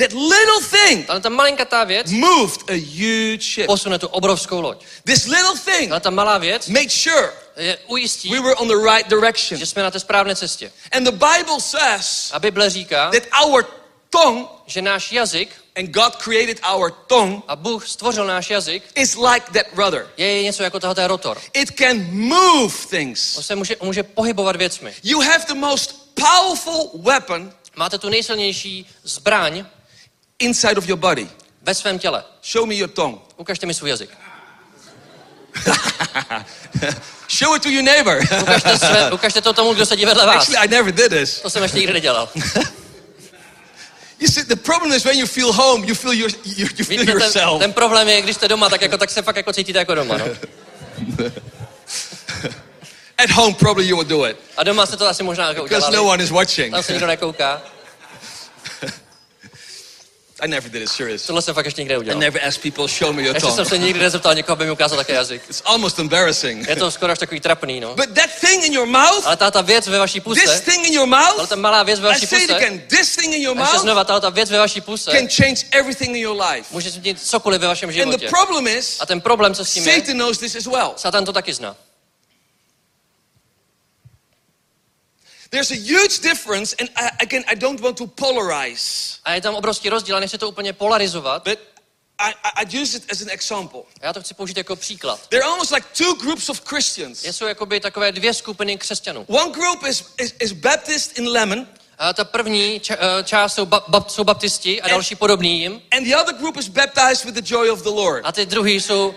That little thing Ale ta malinkatá věc moved a huge ship. posune tu obrovskou loď. This little thing Ale ta malá věc made sure je ujistí, we were on the right direction. že jsme na té správné cestě. And the Bible says A Bible říká, that our tongue, že náš jazyk, and God created our tongue, a Bůh stvořil náš jazyk, is like that rudder. je něco jako tohoto rotor. It can move On things. se může, může pohybovat věcmi. You have the most powerful weapon Máte tu nejsilnější zbraň inside of your body. ve svém těle. Show me your tongue. Ukažte mi svůj jazyk. (laughs) Show it to your neighbor. Ukažte, své, (laughs) ukažte to tomu, kdo sedí vedle vás. Actually, I never did this. To jsem ještě nikdy nedělal. (laughs) You see, the problem is when you feel home, you feel, your, you, you feel Víte, ten, yourself. ten problém je, když jste doma, tak, jako, tak se fakt jako cítíte jako doma. No. At home, probably you would do it A doma se to asi možná jako because udělali. no one is watching. Tam se nikdo nekouká. I never did it, serious. Tohle jsem fakt ještě nikdy I neudělal. never asked people, show me your Ještě jsem tongue. se nikdy nezeptal někoho, aby mi ukázal také jazyk. It's almost embarrassing. Je to skoro až takový trapný, no. But that thing in your mouth, Ale ta, ta věc ve vaší this puse, thing in your ale mouth, ta malá věc ve I vaší say it puse, again, this thing in your a ještě mouth znova, ta, ta věc ve vaší puse, can change everything in your life. může změnit cokoliv ve vašem And the životě. problem is, A ten problém, co s tím je, Satan knows this as well. Satan to taky zná. There's a huge difference, and I, again, I don't want to polarize, A je tam obrovský rozdíl, a nechci to úplně polarizovat, but I, I'd use it as an example. Já to chci použít jako příklad. There are almost like two groups of Christians. Jsou jakoby takové dvě skupiny křesťanů. One group is, is, is Baptist in Lemon. A ta první ča- eh, část jsou, ba- ba- jsou baptisti a další podobný jim. And the other group is baptized with the joy of the Lord. A ty druhý jsou uh,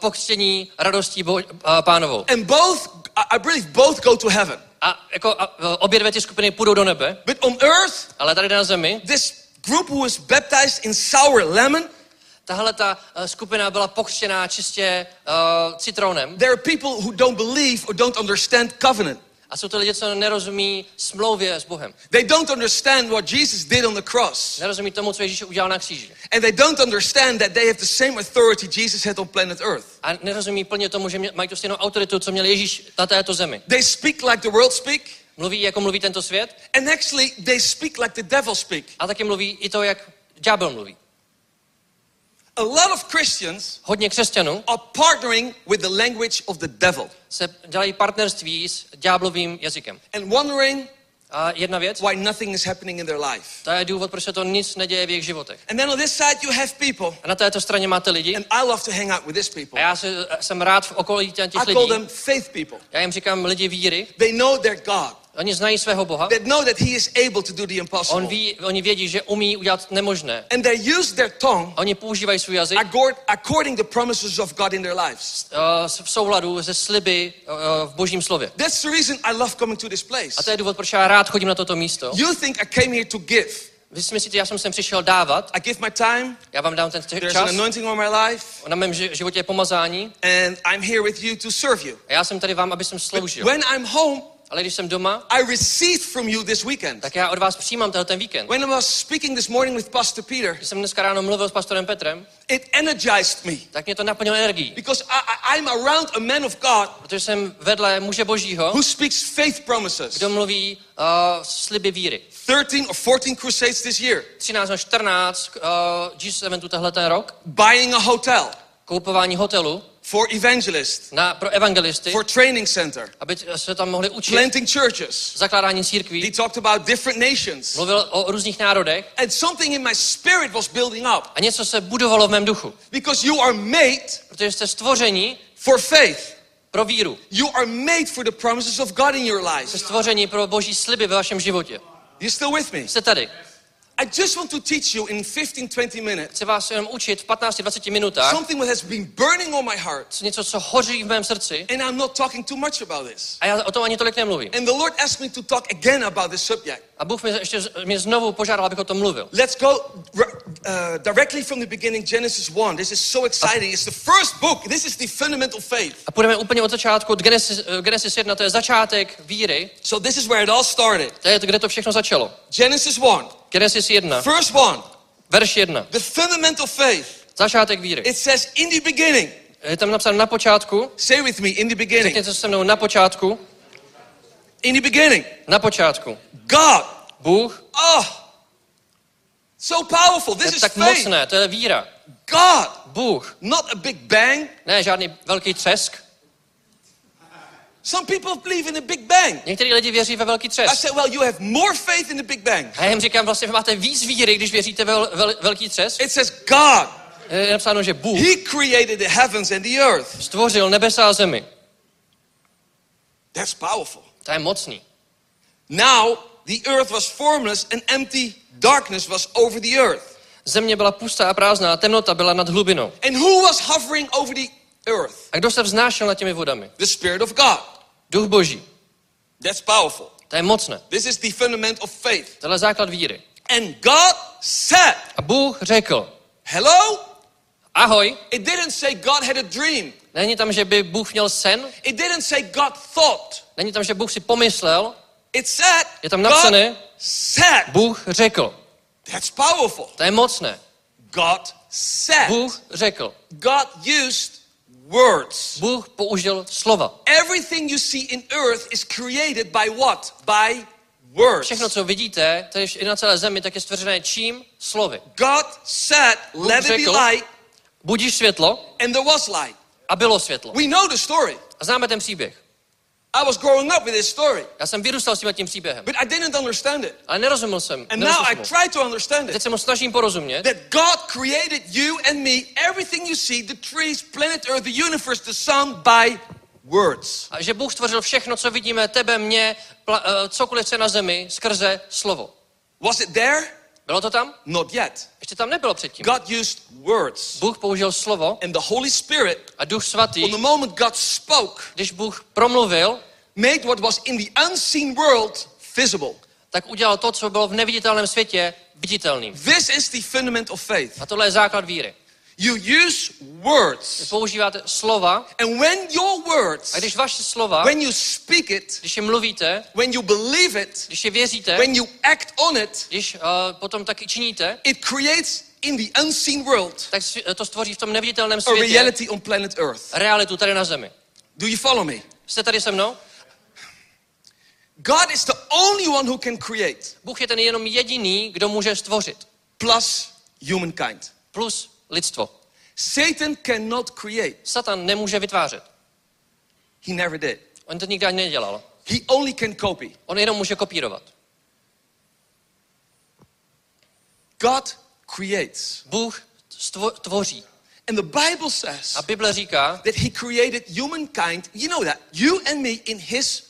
pokřtění radostí bo- uh, pánovou. And both, I believe both go to heaven. A jako a, uh, obě dvě ty skupiny půjdou do nebe, But on earth, ale tady na zemi, this group who was baptized in sour lemon, tahle ta uh, skupina byla pokřtěná čistě uh, citronem. there are people who don't believe or don't understand covenant. A jsou to lidi, co nerozumí smlouvě s Bohem. They don't understand what Jesus did on the cross. Nerozumí tomu, co Ježíš udělal na kříži. And they don't understand that they have the same authority Jesus had on planet Earth. A nerozumí plně tomu, že mají tu stejnou autoritu, co měl Ježíš na této zemi. They speak like the world speak, Mluví, jako mluví tento svět, and actually they speak like the devil speak. a taky mluví i to, jak ďábel mluví. A lot of Christians Hodně křesťanů are partnering with the language of the devil se dělají partnerství s ďáblovým jazykem. and wondering A jedna věc, why nothing is happening in their life. to je důvod, proč se to nic neděje v jejich životech. And then on this side you have people, A na této straně máte lidi, and I love to hang out with these a people. já se, jsem rád v okolí těch I call lidí. them faith people. Já jim říkám lidi víry, They know their God. Oni znají svého Boha, They know that He is able to do the On impossible. ví, oni vědí, že umí udělat nemožné. And they use their tongue Oni používají svůj jazyk accord- according the promises of God in their lives. uh, v souladu se sliby uh, v božím slově. That's the reason I love coming to this place. A to je důvod, proč já rád chodím na toto místo. You think I came here to give. Vy si myslíte, já jsem sem přišel dávat, I give my time. já vám dám ten t- There's an čas, anointing on my life. na mém ži- životě je pomazání And I'm here with you to serve you. a já jsem tady vám, aby jsem But sloužil. when I'm home, Ale když jsem doma, I received from you this weekend. tak já od vás přijímám tenhle ten víkend. When I was speaking this morning with Pastor Peter, Když jsem dneska ráno mluvil s pastorem Petrem, it energized me tak mě to naplnilo energií. because I, I, I'm around a man of God Protože jsem vedle muže božího, who speaks faith promises. kdo mluví uh, sliby víry. 13 or 14 crusades this year. 13 nebo 14 uh, Jesus eventu tehle ten rok, Buying a hotel koupování hotelu for evangelists, na, pro evangelisty, for training center, aby se tam mohli učit planting churches. zakládání He církví. talked about different nations. Mluvil o různých národech And something in my spirit was building up a něco se budovalo v mém duchu. because you are made Protože jste stvoření for faith. pro víru. You are made for the promises of God in your Jste life. stvoření pro boží sliby ve vašem životě. You still with me? Jste tady. I just want to teach you in 15, 20 minutes Chci vás jenom učit v 15-20 minutách something that has been burning on my heart. něco, co hoří v mém srdci And I'm not talking too much about this. a já o tom ani tolik nemluvím. And the Lord asked me to talk again about this subject. A Bůh mě ještě mě znovu požádal, abych o tom mluvil. Let's go uh, directly from the beginning, Genesis 1. This is so exciting. It's the first book. This is the fundamental faith. A půjdeme úplně od začátku, od Genesis, eh, Genesis 1, to je začátek víry. So this is where it all started. To je kde to všechno začalo. Genesis 1. Genesis 1, First one. verš 1. The fundamental faith. Začátek víry. It says in the beginning. Je tam napsáno na počátku. Say with me, in the beginning. Řekněte se mnou na počátku. In the beginning. Na počátku. God. Bůh. Oh. So powerful. This je is tak faith. mocné, to je víra. God. Bůh. Not a big bang. Ne žádný velký třesk. Some people believe in a big bang. Někteří lidi věří ve velký I třesk. said, well, you have more faith in the big bang. A já jim říkám, vlastně máte víc víry, když věříte ve vel, vel, velký třesk. It says God. Je napsáno, že Bůh He created the heavens and the earth. stvořil nebesa a zemi. That's powerful. To je mocný. Now the earth was formless and empty darkness was over the earth. Země byla pustá a prázdná a temnota byla nad hlubinou. And who was hovering over the earth? A kdo se vznášel nad těmi vodami? The Spirit of God. Duch Boží. That's powerful. To je mocné. This is the fundament of faith. Tohle je základ víry. And God said, A Bůh řekl, Hello? ahoj, It didn't say God had a dream. není tam, že by Bůh měl sen, It didn't say God thought. není tam, že Bůh si pomyslel, It said, Je tam God napsané, said. Bůh řekl. That's powerful. To je mocné. God said. Bůh řekl. God used words. Bůh použil slova. Everything you see in earth is created by what? By words. Všechno, co vidíte, to je i na celé zemi, tak je stvořené čím? Slovy. God said, let it be light, Budíš světlo and there was light. a bylo světlo. We know the story. A známe ten příběh. I was growing up with this story, Já jsem vyrůstal s tím tím příběhem, but I didn't understand it. ale nerozuměl jsem. And now I try to understand Teď it. se mu snažím porozumět, That God created you and me, everything you see, the trees, planet Earth, the universe, the sun, by words. a že Bůh stvořil všechno, co vidíme, tebe, mě, pla, uh, cokoliv se na zemi, skrze slovo. Was it there? Bylo to tam? Not yet. Ještě tam nebylo předtím. God used words. Bůh použil slovo And the Holy Spirit, a Duch Svatý, on the moment God spoke, když Bůh promluvil, made what was in the unseen world visible. tak udělal to, co bylo v neviditelném světě viditelným. This is the fundament of faith. A tohle je základ víry. You use words. Používáte slova And when your words, a když vaše slova, when you speak it, když je mluvíte, when you believe it, když je věříte, when you act on it, když uh, potom taky činíte, it creates in the unseen world tak svi- to stvoří v tom neviditelném a světě reality on planet Earth. realitu tady na zemi. Do you follow me? Jste tady se mnou? God is the only one who can create, Bůh je ten jenom jediný, kdo může stvořit. plus humankind. Plus lidstvo. Satan cannot create. Satan nemůže vytvářet. He never did. On to nikdy ani nedělal. He only can copy. On jenom může kopírovat. God creates. Bůh tvoří. And the Bible says A Bible říká, that he created humankind, you know that, you and me in his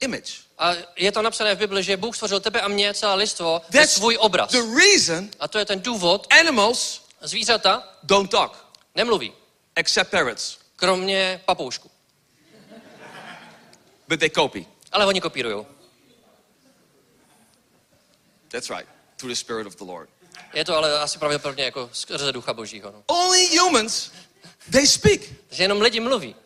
image. a je to napsané v Bibli, že Bůh stvořil tebe a mě, celé lidstvo, ve svůj obraz. the reason A to je ten důvod, animals zvířata don't talk, nemluví, except parrots, kromě papoušku. but they copy. Ale oni kopírujou. That's right, through the Spirit of the Lord. Je to ale asi pravděpodobně jako skrze ducha božího. No. Only humans, they speak. Takže jenom lidi mluví.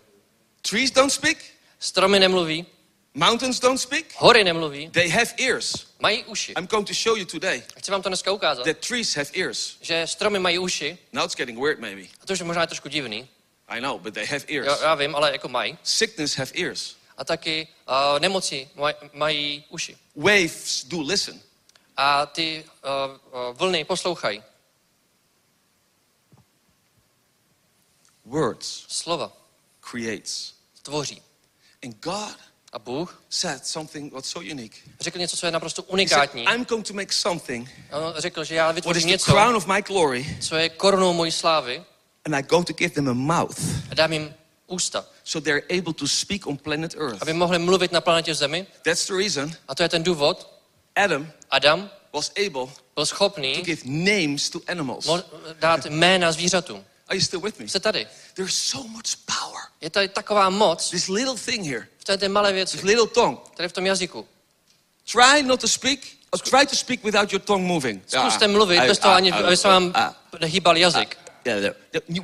Trees don't speak, Stromy nemluví, mountains don't speak, hory nemluví, they have ears. mají uši. I'm going to show you today Chci vám to dneska ukázat, that trees have ears. že stromy mají uši, Now it's getting weird, maybe. a to už je možná trošku divný, I know, but they have ears. jo, já vím, ale jako mají. Sickness have ears. A taky uh, nemoci maj, mají uši. Waves do listen. A ty uh, uh, vlny poslouchají. Words Slova creates. tvoří. And God A Bůh said something what's so unique. řekl něco, co je naprosto He said, unikátní. I'm going to make something On řekl, že já what is vytvořím the něco, crown of my glory, co je korunou mojí slávy and I'm going to give them a mouth a dám jim ústa, so they're able to speak on planet Earth. aby mohli mluvit na planetě Zemi. That's the reason A to je ten důvod. Adam Adam was able byl schopný to give names to animals. mo- dát jména zvířatům. Are you still with me? Jste tady. There's so much power. Je tady taková moc This little thing here, v té, té malé věci, this little tongue. tady v tom jazyku. Try not to speak, or try to speak without your tongue moving. Zkuste mluvit bez toho, ani, aby se vám hýbal jazyk. Yeah, there.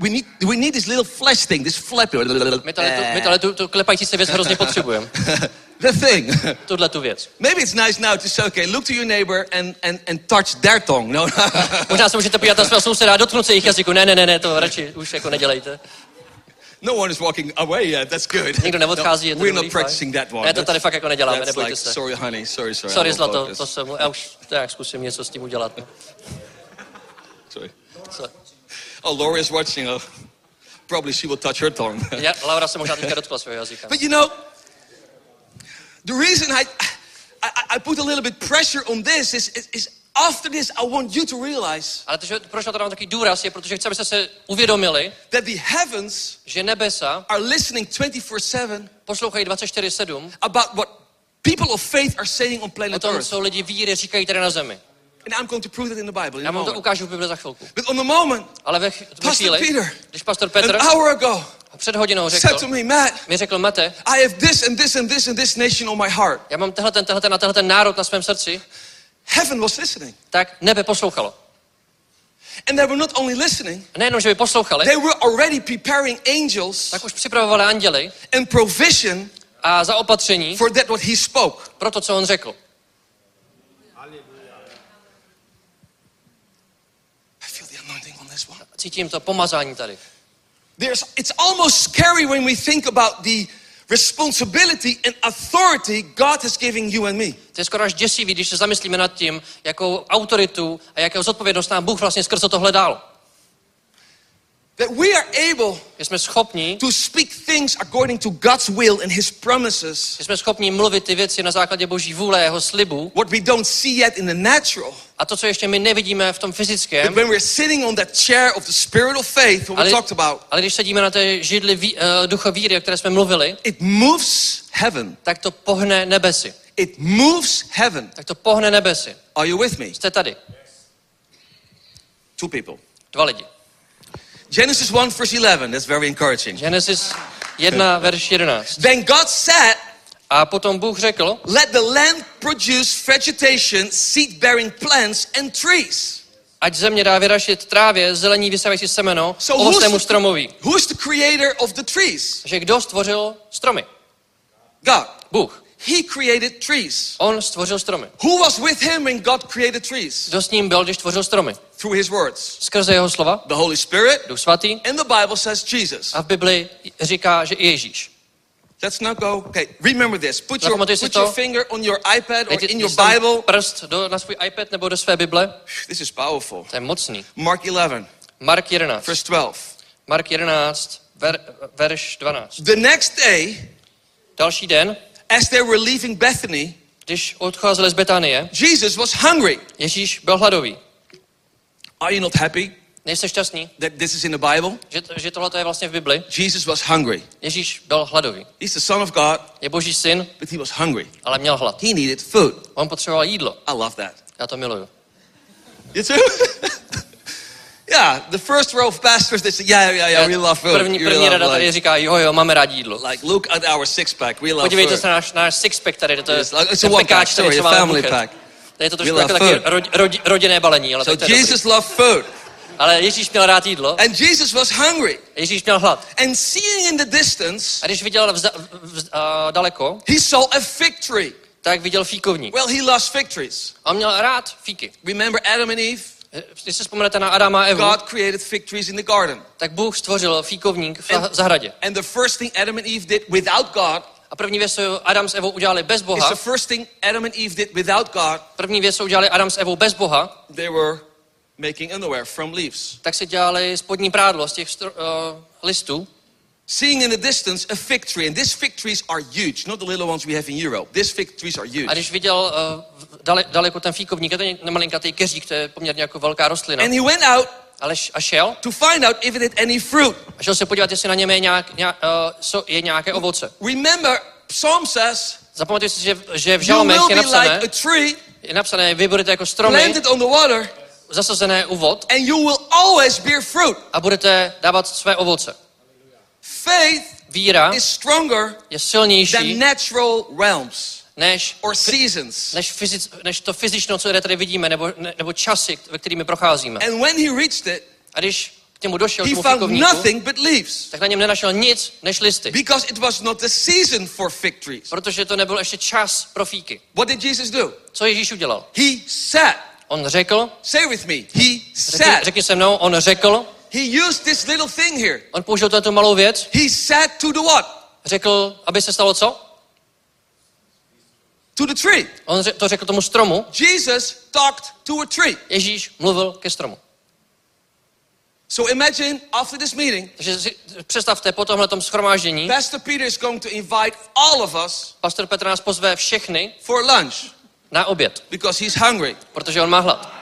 We need, we need this little flash thing, this flap. My tady, tu, my tady tu, tu klepající se věc hrozně potřebujeme. (laughs) the thing. Tuhle tu věc. Maybe it's nice now to say, okay, look to your neighbor and, and, and touch their tongue. No, (laughs) Možná se můžete podívat na svého souseda a dotknout se jejich jazyku. Ne, ne, ne, ne, to radši už jako nedělejte. No one is walking away yet. That's good. Nikdo neodchází, to we're not practicing that one. Ne, to tady fakt jako neděláme, That's nebojte like, se. sorry, honey, sorry, sorry. Sorry, zlato, to jsem, já už tak zkusím něco s tím udělat. no. (laughs) Sorry. Co? Oh, Laura is watching. Oh. Probably she will touch her tongue. (laughs) Já, Laura se možná teďka dotkla svého jazyka. But you know, the reason I, I, I put a little bit pressure on this is, is, is after this, I want you to realize Ale to, že, proč na to dám takový důraz, je, protože chci, abyste se uvědomili, that the heavens že nebesa are listening 24 7 poslouchají 24-7 about what people of faith are saying on o planet tom, Earth. co lidi víry říkají tady na zemi. And I'm going to prove that in the Bible in Já a vám to moment. ukážu v Bibli za chvilku. But on the moment, Ale ve, ch- Pastor chvíli, Peter, když pastor Petr an hour ago, před hodinou said to řekl, me, Matt, mi řekl, Mate, I have this and this and this and this nation on my heart. já mám tenhle ten, tenhle ten a tenhle ten národ na svém srdci, Heaven was listening. tak nebe poslouchalo. And they were not only listening, A nejenom, že by poslouchali, they were already preparing angels tak už připravovali anděli and provision a zaopatření for that what he spoke. pro to, co on řekl. I feel the anointing on this one. Cítím to pomazání tady. There's, it's almost scary when we think about the responsibility and authority God has given you and me. To je skoro až děsivý, když se zamyslíme nad tím, jakou autoritu a jakou zodpovědnost nám Bůh vlastně skrze tohle dal. That we are able Že jsme schopni, to speak things according to God's will and His promises. že jsme schopni mluvit ty věci na základě boží vůle, jeho slibu. What we don't see yet in the natural. A to, co ještě my nevidíme v tom But fyzickém, when we're sitting on that chair of the spirit of faith, what we ale, talked about, ale když sedíme na té židli ví, uh, ducha víry, o které jsme mluvili, it moves heaven. tak to pohne nebesy. It moves heaven. Tak to pohne nebesy. Are you with me? Jste tady. Two people. Dva lidi. Genesis 1, verse 11. That's very encouraging. Genesis 1, verš 11. Then God said, A potom Bůh řekl, Let the land produce vegetation, seed bearing plants, and trees. ať země dá vyrašit trávě, zelení vysávající semeno, So ovocnému stromoví. who's the creator of the trees? Že kdo stvořil stromy? God. Bůh. He created trees. On stvořil stromy. Who was with him when God created trees? Kdo s ním byl, když tvořil stromy? Through his words. Skrze jeho slova, The Holy Spirit. Duch svatý, And the Bible says Jesus. a v Bibli říká, že Ježíš. Let's not go. Okay, remember this. Put your, put your finger on your iPad or in your Bible. prst do, na svůj iPad nebo do své Bible. This is powerful. To je mocný. Mark 11, Mark 11. verse 12. Mark 11, ver, verš 12. The next day, Další den, as they were leaving Bethany, když odcházeli z Betánie, Jesus was hungry. Ježíš byl hladový. Are you not happy Nejste šťastní, that this is in the Bible? že, že tohle je vlastně v Bibli? Jesus was hungry. Ježíš byl hladový. He's the Son of God, Je boží syn, but he was hungry. ale měl hlad. He needed food. On potřeboval jídlo. I love that. Já to miluju. You too? (laughs) yeah, the first row of pastors, they say, yeah, yeah, yeah, we love food. První, první rada tady říká, jo, jo, máme rádi jídlo. like, look at our six pack. We love Podívejte food. se na náš, náš six-pack tady, to je Yes, like, it's a ten pekáč, pack, který sorry, family buchet. pack. To je to trošku jako taky food. rod, rod, rodinné balení, ale So tak to je Jesus loved food. Ale Ježíš měl rád jídlo, And Jesus was hungry. Ježíš měl hlad. And seeing in the distance, A když viděl vzda, vz, a, daleko, he saw a fig tree. tak viděl fíkovník. Well, he loves fig trees. A on měl rád fíky. Remember Adam and Eve? Když se vzpomenete na Adama a Evu, God created fig trees in the garden. tak Bůh stvořil fíkovník v And- zahradě. And the first thing Adam and Eve did without God A první věc, co Adam s Evou udělali bez Boha, the first thing Adam and Eve did without God. první věc, co udělali Adam s Evou bez Boha, They were making underwear from leaves. tak si dělali spodní prádlo z těch stro, uh, listů. Seeing in the distance a fig tree, and these fig trees are huge, not the little ones we have in Europe. These fig trees are huge. A když viděl uh, dale, daleko ten fíkovník, je to nemalinkatý keřík, to je poměrně jako velká rostlina, And he went out ale a šel to find out if it had any fruit. a šel se podívat, jestli na něm je, nějak, nějak, uh, so, je nějaké ovoce. Remember, Psalm says, Zapamatujte si, že, že v žalmech je napsané, like a tree je napsané, vy budete jako stromy planted on the water, zasazené u vod and you will always bear fruit. a budete dávat své ovoce. Faith Víra is stronger je than silnější natural realms než, or seasons. než, fyzic, než to fyzično, co tady vidíme, nebo, ne, nebo časy, ve kterými procházíme. And when he reached it, A když k němu došel, he found nothing but leaves. tak na něm nenašel nic než listy. Because it was not the season for fig trees. Protože to nebyl ještě čas pro fíky. What did Jesus do? Co Ježíš udělal? He said, On řekl, say with me, he řekni, said, řekni se mnou, on řekl, he used this little thing here. on použil tuto malou věc, He said to the what? řekl, aby se stalo co? To the tree. On to řekl tomu stromu, Jesus talked to a tree. Ježíš mluvil ke stromu. So imagine after this meeting, Takže si představte po tomhle schromáždění, Pastor Peter is going to invite all of us pastor Petr nás pozve všechny for lunch na oběd, because he's hungry. protože on má hlad.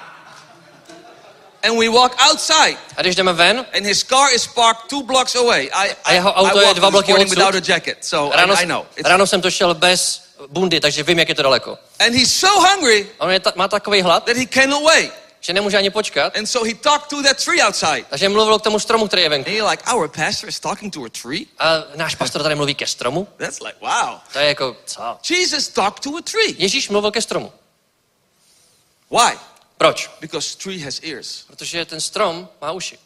And we walk outside A když jdeme ven, and his car is parked two blocks away. I, A I, jeho I auto je walked dva bloky odsud. without a jacket, so ráno, I, I know. It's- ráno jsem to šel bez bundy, takže vím, jak je to daleko. and he's so hungry on je ta, má takový hlad, that he cannot wait. že nemůže ani počkat, And so he talked to that tree outside. takže mluvil k tomu stromu, který je venku. And you're like, our pastor is talking to a tree? A náš pastor tady mluví ke stromu? That's like, wow. To je jako, co? Jesus talked to a tree. Ježíš mluvil ke stromu. Why? Proč? Because tree has ears. Protože ten strom má uši.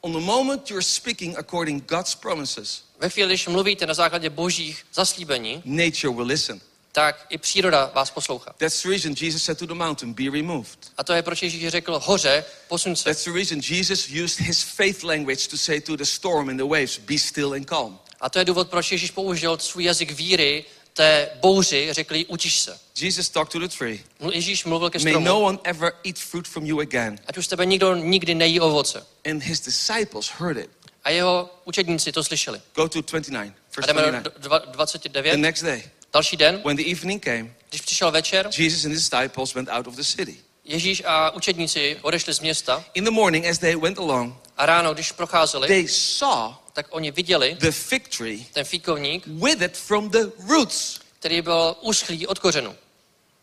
On the moment you're speaking according God's promises, Ve chvíli, když mluvíte na základě božích zaslíbení, nature will listen. tak i příroda vás poslouchá. That's the reason Jesus said to the mountain, be removed. A to je, proč Ježíš řekl, hoře, posuň se. That's the reason Jesus used his faith language to say to the storm and the waves, be still and calm. A to je důvod, proč Ježíš použil svůj jazyk víry té bouři řekli, učíš se. Jesus talked to the tree. Ježíš mluvil ke May no stromu, one ever eat fruit from you again. ať už tebe nikdo nikdy nejí ovoce. And his disciples heard it. A jeho učedníci to slyšeli. Go to 29, A verse jdeme do 29. dva- The 29. next day, Další den, when the evening came, když přišel večer, Jesus and his disciples went out of the city. Ježíš a učedníci odešli z města In the morning, as they went along, a ráno, když procházeli, they saw tak oni viděli the fig tree ten fíkovník, withered from the roots. který byl uschlý od kořenu.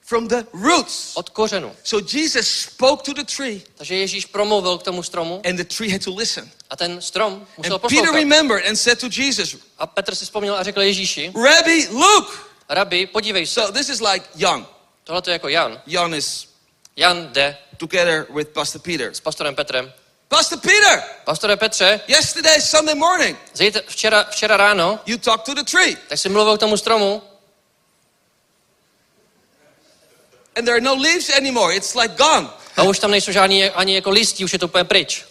From the roots. Od kořenu. So Jesus spoke to the tree, Takže Ježíš promluvil k tomu stromu and the tree had to listen. a ten strom musel And Peter poslouchat. remembered and said to Jesus, A Petr si vzpomněl a řekl Ježíši, Rabbi, look! Rabi, podívej se. So this is like Jan. Tohle to je jako Jan. Jan is Jan jde together with Pastor Peter. s pastorem Petrem. Pastor Peter, Pastore Petře, yesterday, Sunday morning, zítra, včera, včera ráno, you talked to the tree, tak si mluvil k tomu stromu and there are no leaves anymore. It's like gone. a už tam nejsou žádný ani jako listí, už je to úplně pryč.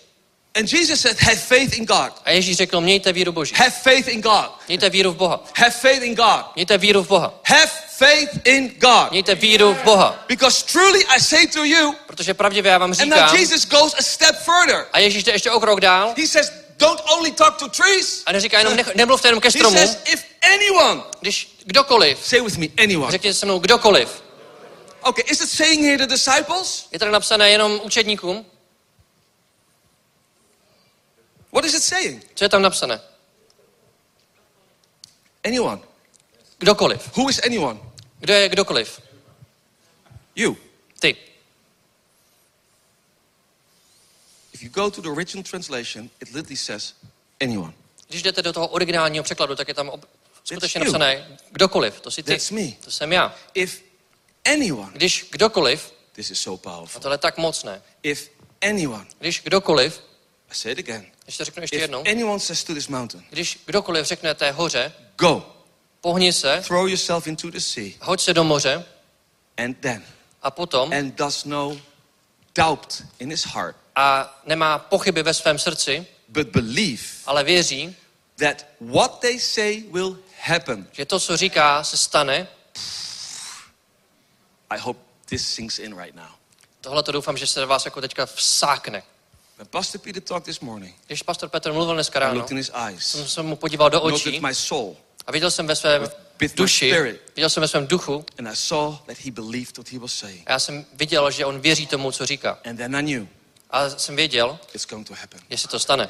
And Jesus said, Have faith in God. A Ježíš řekl, mějte víru Boží. Have faith in God. Mějte víru v Boha. Have faith in God. Mějte víru v Boha. Have faith in God. Mějte víru v Boha. Because truly I say to you, Protože pravdivě já vám and now říkám, Jesus goes a step further. a Ježíš jde ještě o krok dál He says, Don't only talk to trees. a neříká jenom, nech, nemluvte jenom ke He stromu, says, If anyone, když kdokoliv, say with me, anyone. řekněte se mnou kdokoliv, Okay, is it saying here the disciples? je tady napsané jenom učedníkům, What is it saying? co je tam napsané? Anyone. Kdokoliv. Who is anyone? Kdo je kdokoliv? You. Ty. If you go to the original translation, it literally says anyone. Když jdete do toho originálního překladu, tak je tam ob... skutečně napsané kdokoliv, to jsi ty. That's me. To jsem já. If anyone, Když kdokoliv, this is so a powerful. tohle je tak mocné, If anyone, když kdokoliv, I say it again, když to řeknu ještě if jednou, anyone says to this mountain, když kdokoliv řekne té hoře, go, pohni se, throw yourself into the sea, hoď se do moře. And then, a potom and does no doubt in his heart, a nemá pochyby ve svém srdci, but believe ale věří, that what they say will happen. že to, co říká, se stane, I hope this sinks in right now. tohle to doufám, že se do vás jako teďka vsákne. When Pastor Peter talked this morning, Když pastor Petr mluvil dneska I ráno, looked in his eyes, jsem se mu podíval do noted očí my soul, a viděl jsem ve svém with my duši, spirit. viděl jsem ve svém duchu and I saw that he believed what he was saying. a já jsem viděl, že on věří tomu, co říká. And then I knew A jsem věděl, it's going to happen. jestli to stane.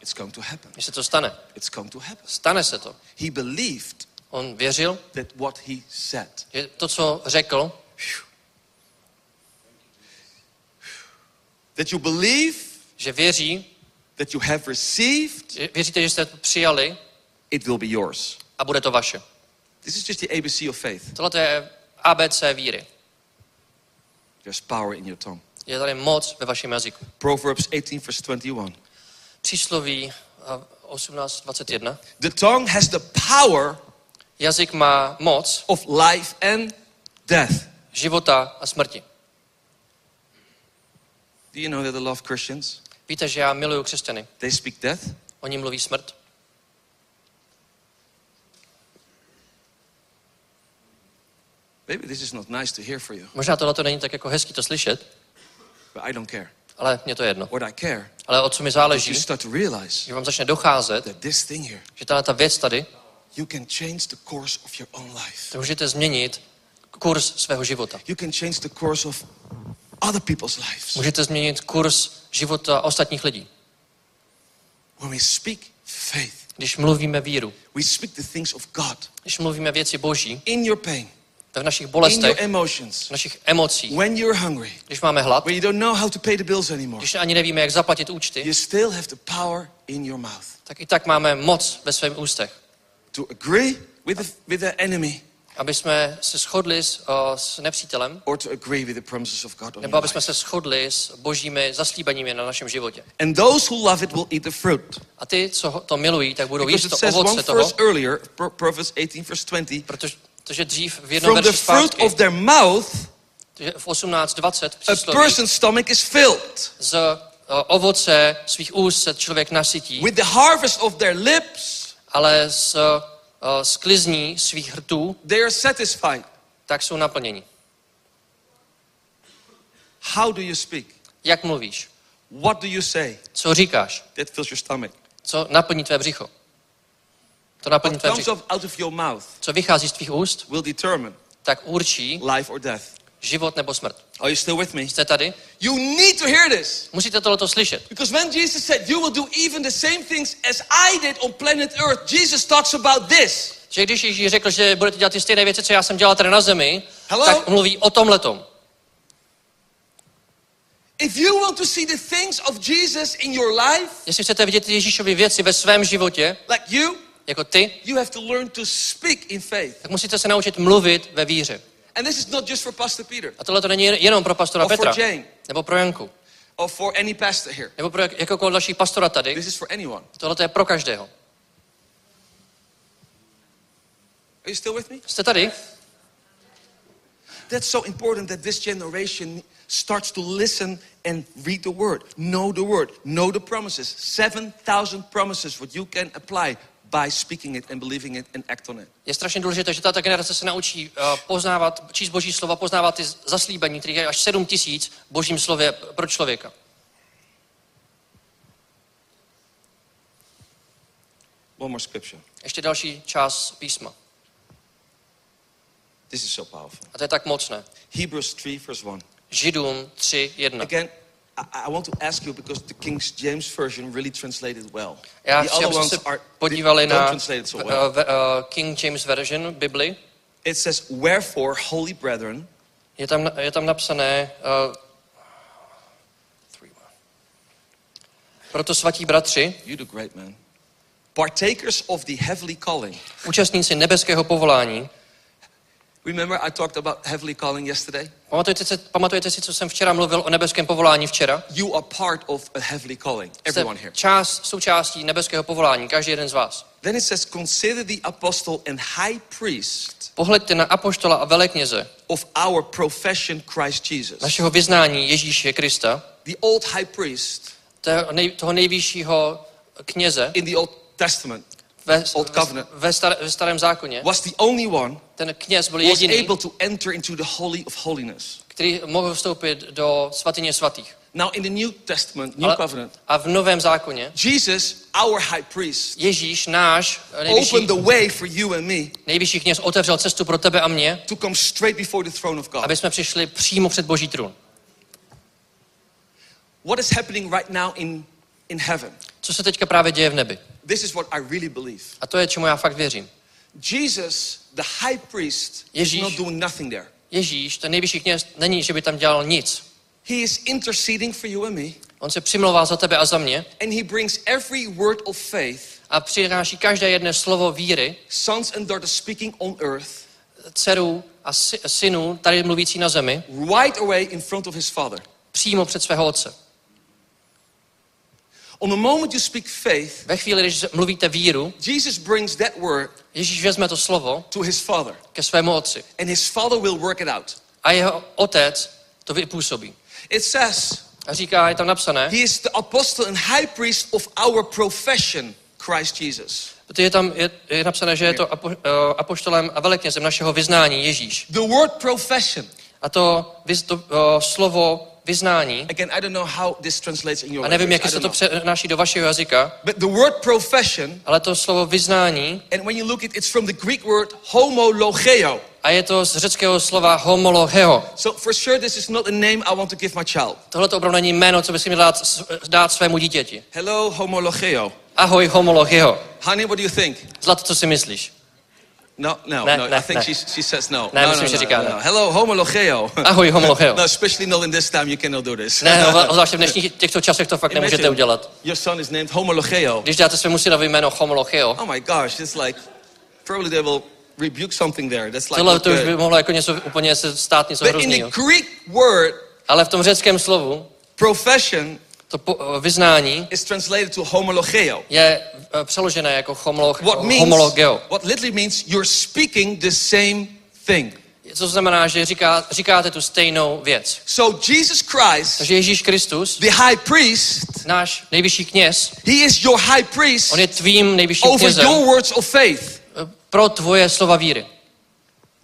It's going to happen. Jestli to stane. It's going to happen. Stane se to. He believed On věřil, that what he said. že to, co řekl, That you believe, že věří, that you have received, že věříte, že jste to přijali it will be yours. a bude to vaše. This is just the ABC of faith. Tohle to je ABC víry. There's power in your tongue. Je tady moc ve vašem jazyku. Proverbs 18, verse 21. Přísloví eh, 18.21. The tongue has the power Jazyk má moc of life and death. Života a smrti. Do you know that I love Christians? Víte, že já miluju křesťany. They speak death. Oni mluví smrt. Maybe this is not nice to hear for you, Možná tohle to není tak jako hezký to slyšet, but I don't care. ale mě to je jedno. What I care Ale o co mi záleží, you start to realize že vám začne docházet, that this thing here, že tahle ta věc tady, you can change the course of your own life. to můžete změnit kurz svého života. You can change the course of other people's lives. Můžete změnit kurz života ostatních lidí. When we speak faith, Když mluvíme víru, we speak the things of God když mluvíme věci boží, in your pain, v našich in your bolestech, emotions, v našich emocích, when you're hungry, když máme hlad, when you don't know how to pay the bills anymore. když ani nevíme, jak zaplatit účty, You still have the power in your mouth tak i tak máme moc ve svém ústech. to agree with the, with the enemy Aby jsme se shodli s, o, s nepřítelem, or to agree with the promises of God on nebo aby jsme se shodli s božími zaslíbeními na našem životě. And those who love it will eat the fruit. A ty, co to milují, tak budou Because jíst to ovoce toho, verse earlier, Pro- Proverbs 18, verse 20, protože, protože dřív v jednom from the verši fruit zpátky, of their mouth, že v 18.20 a přísloví, person's stomach is filled. z o, ovoce svých úst se člověk nasytí, With the harvest of their lips, ale z uh, sklizní svých hrtů, they are satisfied. tak jsou naplněni. How do you speak? Jak mluvíš? What do you say? Co říkáš? That fills your stomach. Co naplní tvé břicho? To naplní What tvé comes břicho. of- out of your mouth Co vychází z tvých úst, will determine tak určí life or death. Život nebo smrt. Are you still with me? Jste tady? You need to hear this. Musíte tohleto slyšet. Because when Jesus said, You will do even the same things as I did on planet Earth, Jesus talks about this. Že když Ježíš řekl, že budete dělat ty stejné věci, co já jsem dělal tady na zemi, Hello? tak mluví o tomhletom. If you want to see the things of Jesus in your life, Jestli chcete vidět Ježíšovy věci ve svém životě, like you, jako ty, you have to learn to speak in faith. tak musíte se naučit mluvit ve víře. And this is not just for Pastor Peter A tohle to není jenom pro pastora or for Jane nebo pro Janku, or for any pastor here. nebo pro jak- jakoukoliv další pastora tady. This is for anyone. Tohle to je pro každého. Are you still with me? Jste tady? That's so important that this generation starts to listen and read the word, know the word, know the promises. 7,000 promises what you can apply by speaking it and believing it and act on it. Je strašně důležité, že tato generace se naučí uh, poznávat, číst boží slova, poznávat ty zaslíbení, kterých je až 7 tisíc v božím slově pro člověka. One more scripture. Ještě další část písma. This is so powerful. A to je tak mocné. Hebrews 3, verse 1. Židům 3, 1. Again, I, I want to ask you because the King James Version really translated well. Já the chci, other ones are podívali na so uh, well. ve- uh, King James Version, Bibli. It says, "Wherefore, holy brethren, Je tam, je tam napsané, uh, three, one. proto svatí bratři, you do great, man. Partakers of the heavenly calling." účastníci nebeského povolání, Remember, I talked about heavenly calling yesterday. pamatujete si, pamatujete si, co jsem včera mluvil o nebeském povolání včera? You are part of a heavenly calling. Everyone here. část, součástí nebeského povolání, každý jeden z vás. Then it says, "Consider the apostle and high priest Pohleďte na apoštola a velekněze of our profession, Christ Jesus." našeho vyznání Ježíše Krista, The old high priest toho, nej, toho nejvyššího kněze in the Old Testament ve, Old covenant. ve, ve, star, ve starém zákoně. was the only one Ten kněz byl was jediný, able to enter into the holy of holiness. který mohl vstoupit do svatyně svatých. Now, in the New Testament, New Ale, Covenant, a v novém zákoně Jesus, our high priest, Ježíš, náš nejvyšší, opened the way for you and me nejvyšší kněz, otevřel cestu pro tebe a mě, to come straight before the throne of God. aby jsme přišli přímo před Boží trůn. What is happening right now in, in heaven? Co se teďka právě děje v nebi? This is what I really believe. A to je, čemu já fakt věřím. Jesus, the high priest, is Ježíš. not doing nothing there. Ježíš, ten nejvyšší kněz, není, že by tam dělal nic. He is interceding for you and me, On se přimlouvá za tebe a za mě and he brings every word of faith, a přináší každé jedné slovo víry sons and daughters speaking on earth, dcerů a sy- synů, tady mluvící na zemi, right away in front of his father. přímo před svého otce. On the moment you speak faith, Ve chvíli, když mluvíte víru, Jesus brings that word Ježíš vezme to slovo to his father, ke svému otci and his father will work it out. a jeho otec to vypůsobí. It says, A říká, je tam napsané, He is the apostle and high priest of our profession, Christ Jesus. je tam je, je napsané, že je to apo, uh, apoštolem a veleknězem našeho vyznání Ježíš. The word profession, A to, to uh, slovo vyznání, again, I don't know how this translates in your a nevím, jak se to přenáší do vašeho jazyka, But the word profession, ale to slovo vyznání, and when you look it, it's from the Greek word homologeo. a je to z řeckého slova homologeo. So for sure, this is not a name I want to give my child. Tohle to opravdu není jméno, co bys měl dát, dát svému dítěti. Hello, homologeo. Ahoj, homologeo. Honey, what do you think? Zlato, co si myslíš? No, no, Ne, no. ne, I think ne. she, she says no. Ne, no, myslím, no, že no, říká no, no. Hello, homologeo. Ahoj, homologeo. (laughs) no, especially not in this time, you cannot do this. Ne, no, (laughs) zvláště v dnešních těchto časech to fakt nemůžete Imagine udělat. Your son is named homologeo. Když dáte svému synovi jméno homologeo, Oh my gosh, it's like probably they will rebuke something there. That's like tohle to už by mohlo jako něco úplně se stát něco But in the hroznýho. Greek word, Ale v tom řeckém slovu profession to po, eh, vyznání is translated to homologeo. je eh, přeložené jako homolo, What means, homologeo. what literally means you're speaking the same thing. Co znamená, že říká, říkáte tu stejnou věc. So Jesus Christ, Takže Ježíš Kristus, the high priest, náš nejvyšší kněz, he is your high priest on je tvým nejvyšším over knězem your words of faith. eh, pro tvoje slova víry.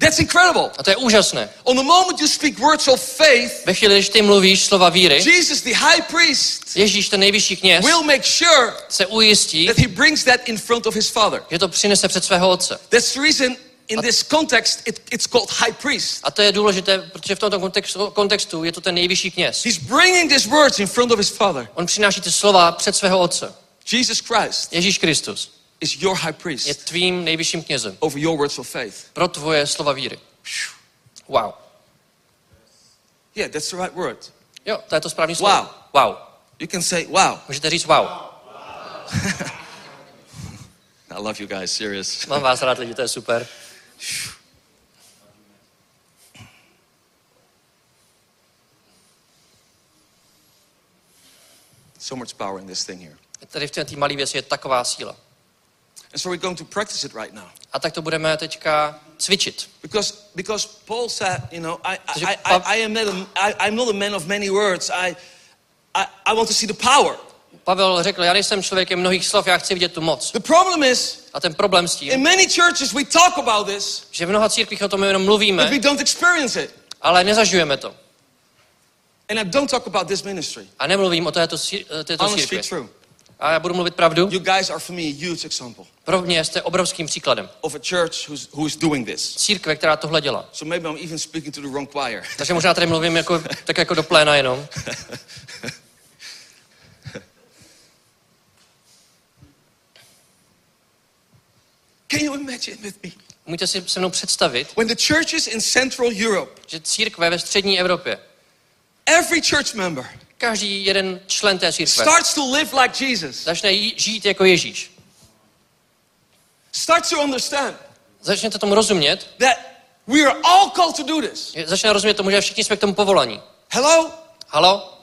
That's incredible. A to je úžasné. On the moment you speak words of faith, Ve chvíli, když ty mluvíš slova víry, Jesus, the high priest, Ježíš, ten nejvyšší kněz, will make sure se ujistí, that he brings that in front of his father. že to přinese před svého otce. That's the reason in this context it, it's called high priest. A to je důležité, protože v tomto kontextu, kontextu je to ten nejvyšší kněz. He's bringing these words in front of his father. On přináší ty slova před svého otce. Jesus Christ Ježíš Kristus is your high je priest tvým nejvyšším knězem over your words of faith. pro tvoje slova víry. Wow. Yeah, that's the right word. Jo, to je to správný slovo. Wow. Wow. You can say, wow. Můžete říct wow. (laughs) I love you guys, serious. (laughs) Mám vás rád lidi, to je super. So much power in this thing here. Tady v té malé věci je taková síla. And so we're going to practice it right now. A tak to budeme teďka cvičit. Because, because Paul said, you know, I, I, I, I, I am not a, I, I'm not a man of many words. I, I, I want to see the power. Pavel řekl, já nejsem člověkem mnohých slov, já chci vidět tu moc. The problem is, A ten problém s tím, in many churches we talk about this, že v mnoha církvích o tom jenom but mluvíme, we don't experience it. ale nezažujeme to. And I don't talk about this ministry. A nemluvím o této, eh, této Honestly církvi. true. A já budu mluvit pravdu. You guys are for me a huge example Pro mě jste obrovským příkladem. of a church who's, who is doing this. Církve, která tohle dělá. So maybe I'm even speaking to the wrong choir. (laughs) Takže možná tady mluvím jako, tak jako do pléna jenom. (laughs) Can you imagine with me? Můžete si se mnou představit, When the churches in Central Europe, že církve ve střední Evropě, every church member každý jeden člen té církve starts to live like Jesus, začne žít jako Ježíš. starts to understand Začnete tomu rozumět, that we are all called to do this. začne rozumět tomu, že všichni jsme k tomu povolaní. Hello? Halo?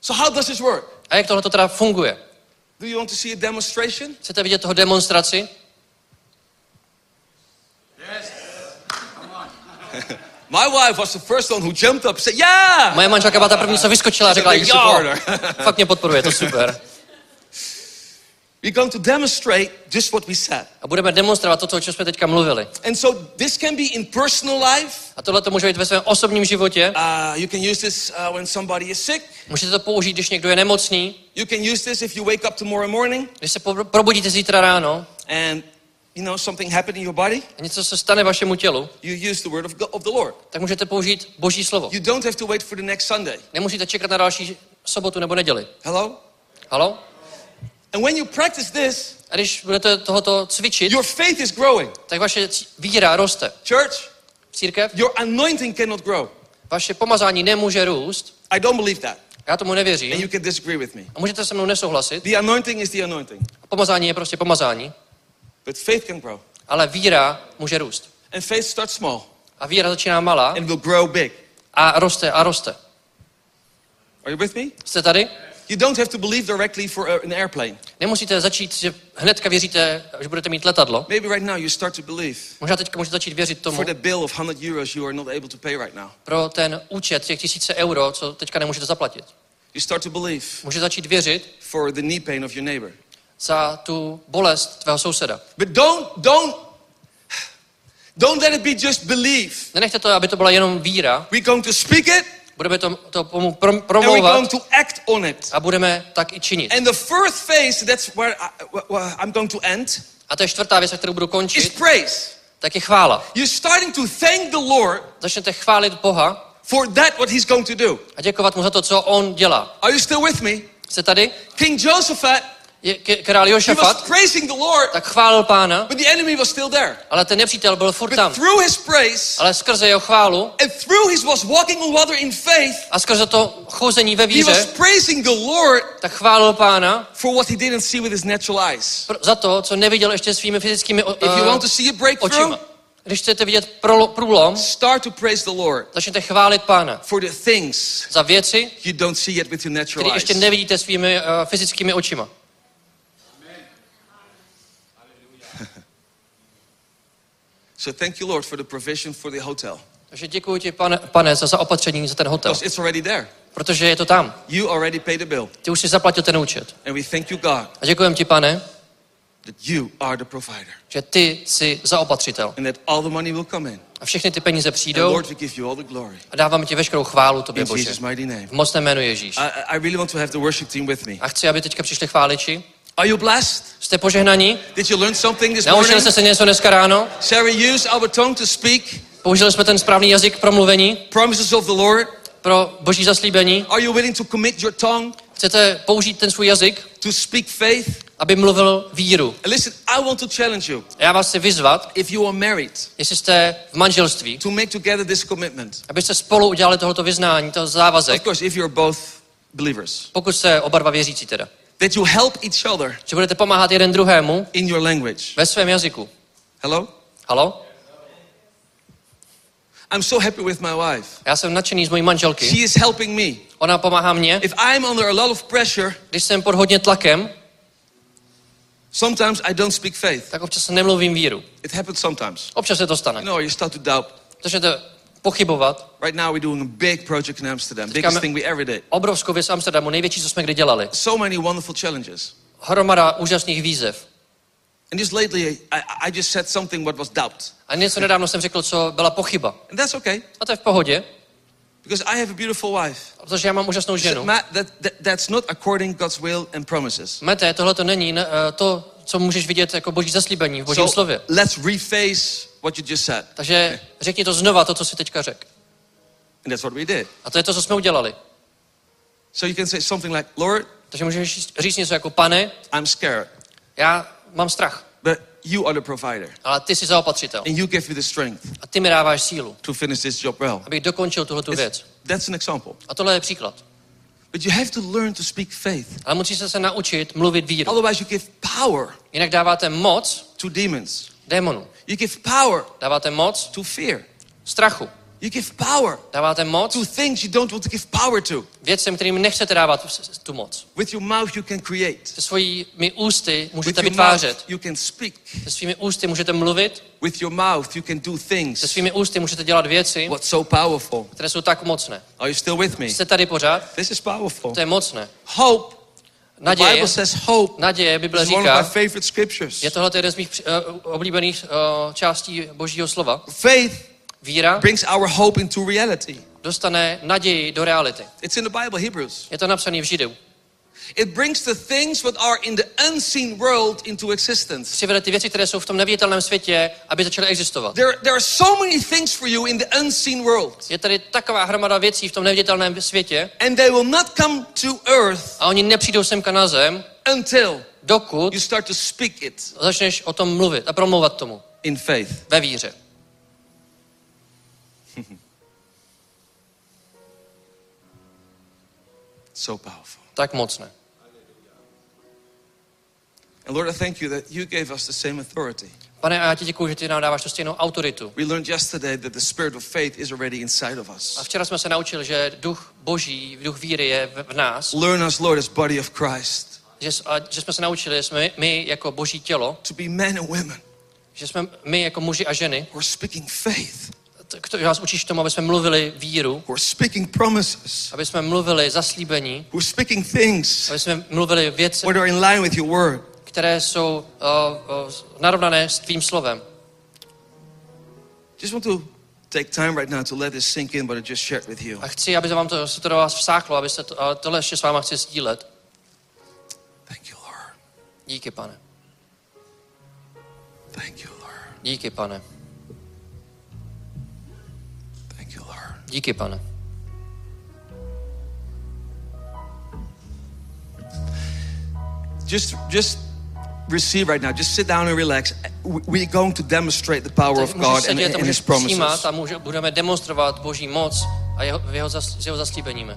So how does this work? A jak tohle to teda funguje? Do you want to see a demonstration? Chcete vidět toho demonstraci? (laughs) My wife was the first one who jumped up and said, Yeah! Moje manželka byla ta první, co vyskočila a řekla, jo, supporter." (laughs) fakt mě podporuje, to super. We're going to demonstrate just what we said. A budeme demonstrovat to, o čem jsme teďka mluvili. And so this can be in personal life. A tohle to může být ve svém osobním životě. Uh, you can use this uh, when somebody is sick. Můžete to použít, když někdo je nemocný, You can use this if you wake up tomorrow morning když se probudíte zítra ráno and you know something happened in your body. a něco se stane vašemu tělu, You use the word of, God, of the Lord. tak můžete použít Boží slovo. You don't have to wait for the next Sunday. Nemusíte čekat na další sobotu nebo neděli. Hello? Halo? And when you practice this, A když budete tohoto cvičit, your faith is growing. tak vaše víra roste. Church, Církev, your anointing cannot grow. vaše pomazání nemůže růst. I don't believe that. Já tomu And you nevěřím. can disagree with me. A můžete se mnou nesouhlasit. The anointing is the anointing. Pomazání je prostě pomazání. But faith can grow. Ale víra může růst. And faith starts small A víra začíná malá and will grow big. a roste a roste. Are you with me? Jste tady? You don't have to believe directly for a- an airplane. Nemusíte začít, že hnedka věříte, že budete mít letadlo. Maybe right now you start to believe Možná teďka můžete začít věřit tomu for the bill of 100 euros you are not able to pay right now. pro ten účet těch tisíce euro, co teďka nemůžete zaplatit. You start to believe Můžete začít věřit for the knee pain of your neighbor. Za tu bolest tvého souseda. But don't, don't, don't let it be just belief. Nenechte to, aby to byla jenom víra. We're going to speak it Budeme to, to prom- and we're going to act on it. a budeme tak i činit. And the first phase, that's where, I, where I'm going to end, A to je čtvrtá věc, kterou budu is končit, praise. tak je chvála. You're starting to thank the Lord Začnete chválit Boha for that what he's going to do. a děkovat mu za to, co on dělá. Are you still with me? Jste tady? King Josephat, král Jošafat tak chválil pána, but the enemy was still there. ale ten nepřítel byl furt tam. But through his praise Ale skrze jeho chválu and through his was walking on water in faith, a skrze to chození ve he was víře, praising the Lord tak chválil pána for what he didn't see with his natural eyes. pr- za to, co neviděl ještě svými fyzickými o- If you eh, want to see a breakthrough, očima. Když chcete vidět průlom, start to praise the Lord začněte chválit pána for the things za věci, you don't see yet with your natural které ještě nevidíte svými uh, fyzickými očima. So thank you, Lord, for the provision for the hotel. Takže děkuji ti, pane, pane za zaopatření za ten hotel, Because it's already there. protože je to tam. You already paid the bill. Ty už si zaplatil ten účet. And we thank you, God, A děkujem ti, pane, that you are the provider že ty jsi zaopatřitel. and that all the money will come in. A všechny ty peníze And přijdou Lord, we give you all the glory. a dáváme ti veškerou chválu tobě, In Bože. Jesus' mighty name. V mocném jménu Ježíš. I, I really want to have the worship team with me. A chci, aby teďka přišli chváliči. Are you blessed? Jste požehnaní? Did you learn something this Naučili morning? jste se něco dneska ráno? Shall we use our tongue to speak Použili jsme ten správný jazyk k promluvení promises of the Lord? pro boží zaslíbení? Are you willing to commit your tongue Chcete použít ten svůj jazyk, to speak faith? aby mluvil víru? And listen, I want to challenge you. Já vás chci vyzvat, If you are married, jestli jste v manželství, to make together this commitment. abyste spolu udělali tohoto vyznání, toho Of závazek, course, if you're both believers, pokud jste oba dva věřící teda. That you help each other Že budete pomáhat jeden druhému in your language. ve svém jazyku. Hello? Halo? I'm so happy with my wife. Já jsem nadšený z mojí manželky. She is helping me. Ona pomáhá mně. If I'm under a lot of pressure, Když jsem pod hodně tlakem, sometimes I don't speak faith. tak občas nemluvím víru. It happens sometimes. Občas se to You stane. know, you start to doubt. Začnete pochybovat. Right now, we're doing a big project in Amsterdam, Teďka biggest thing we ever did. Obrovskou věc v Amsterdamu, největší, co jsme kdy dělali. So many wonderful challenges. Hromada úžasných výzev. And just lately, I, I just said something what was doubt. A něco nedávno jsem řekl, co byla pochyba. And that's okay, A to je v pohodě, because I have a beautiful wife. protože já mám úžasnou ženu. That, that, that's not according God's will and promises. Mete, tohle to není eh, to, co můžeš vidět jako boží zaslíbení v božím So slově. let's rephrase what you just said. Takže řekni to znova, to, co jsi teďka řekl. And that's what we did. A to je to, co jsme udělali. So you can say something like, Lord, Takže můžeš říct- něco jako, pane, I'm scared, já mám strach, but you are the provider. ale ty jsi zaopatřitel. And you give me the strength A ty mi dáváš sílu, to finish this job well. abych dokončil tuhle tu věc. that's an example. A tohle je příklad. But you have to learn to speak faith. Ale musíte se naučit mluvit víru. Otherwise, you give power Jinak dáváte moc to demons. Démonů. You give power Dáváte moc to fear. strachu. You give power Dáváte moc to things you don't want to give power to. věcem, kterým nechcete dávat s- tu moc. With your mouth, you can create. Se svými ústy With můžete your vytvářet. mouth, you can speak. Se svými ústy můžete mluvit. With your mouth, you can do Se things. svými ústy můžete dělat věci, What's so powerful? které jsou tak mocné. Are you still with me? Jste tady pořád? This is powerful. To je mocné. Hope. Naděje, Bible says hope naděje, Bible is one of my říká, favorite scriptures. je tohle jeden z mých uh, oblíbených uh, částí božího slova. Faith Víra brings our hope into reality. dostane naději do reality. It's in the Bible, Hebrews. Je to napsané v Židu. It brings the things that are in the unseen world into existence. Přivede ty věci, které jsou v tom neviditelném světě, aby začaly existovat. There, there are so many things for you in the unseen world, Je tady taková hromada věcí v tom neviditelném světě and they will not come to earth a oni nepřijdou semka na zem, until dokud you start to speak it začneš o tom mluvit a promlouvat tomu in faith. ve víře. (laughs) So powerful. Tak mocné. And Lord, I thank you that you gave us the same authority. Pane, a já ti děkuji, že ty nám dáváš tu stejnou autoritu. We learned yesterday that the spirit of faith is already inside of A us. včera jsme se naučili, že duch boží, duch víry je v, nás. Learn us, Lord, as body of Christ, Že, a, že jsme se naučili, že jsme my jako boží tělo, to be men and women že jsme my jako muži a ženy, who are speaking faith, t- k- že nás učíš tomu, aby jsme mluvili víru, speaking promises, aby jsme mluvili zaslíbení, speaking things aby jsme mluvili věci, what are in line with your word. které jsou uh, uh, narovnané s tvým slovem. Just want to take time right now to let this sink in, but I just shared with you. A chci, aby se vám to, se to do vás vsáklo, abyste to, a tohle ještě s váma chci sdílet. Thank you, Lord. Díky, pane. Thank you, Lord. Díky, pane. Díky, pane. Just, just receive right now. Just sit down and relax. We- We're going to demonstrate the power of God and, sedět and His promises. přijímat a může, budeme demonstrovat Boží moc a jeho, jeho, zas, jeho zaslíbeními.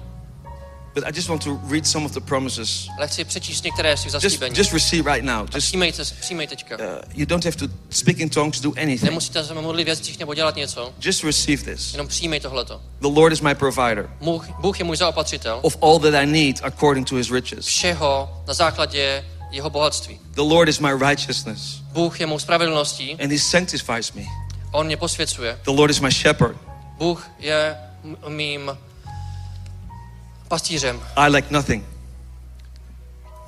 But I just want to read some of the promises. Ale chci přečíst některé z těch Just, zaslíbení. just receive right now. Just Přijmejte, přijmej teďka. uh, you don't have to speak in tongues, do anything. Nemusíte se modlit v jazycích nebo dělat něco. Just receive this. Jenom přijmej tohleto. The Lord is my provider Bůh, Bůh je můj zaopatřitel. of all that I need according to His riches. Všeho na základě jeho bohatství. The Lord is my righteousness, Bůh je mou spravedlností. and He sanctifies me. On mě posvěcuje. The Lord is my shepherd. Bůh je mým pastýřem. I lack nothing.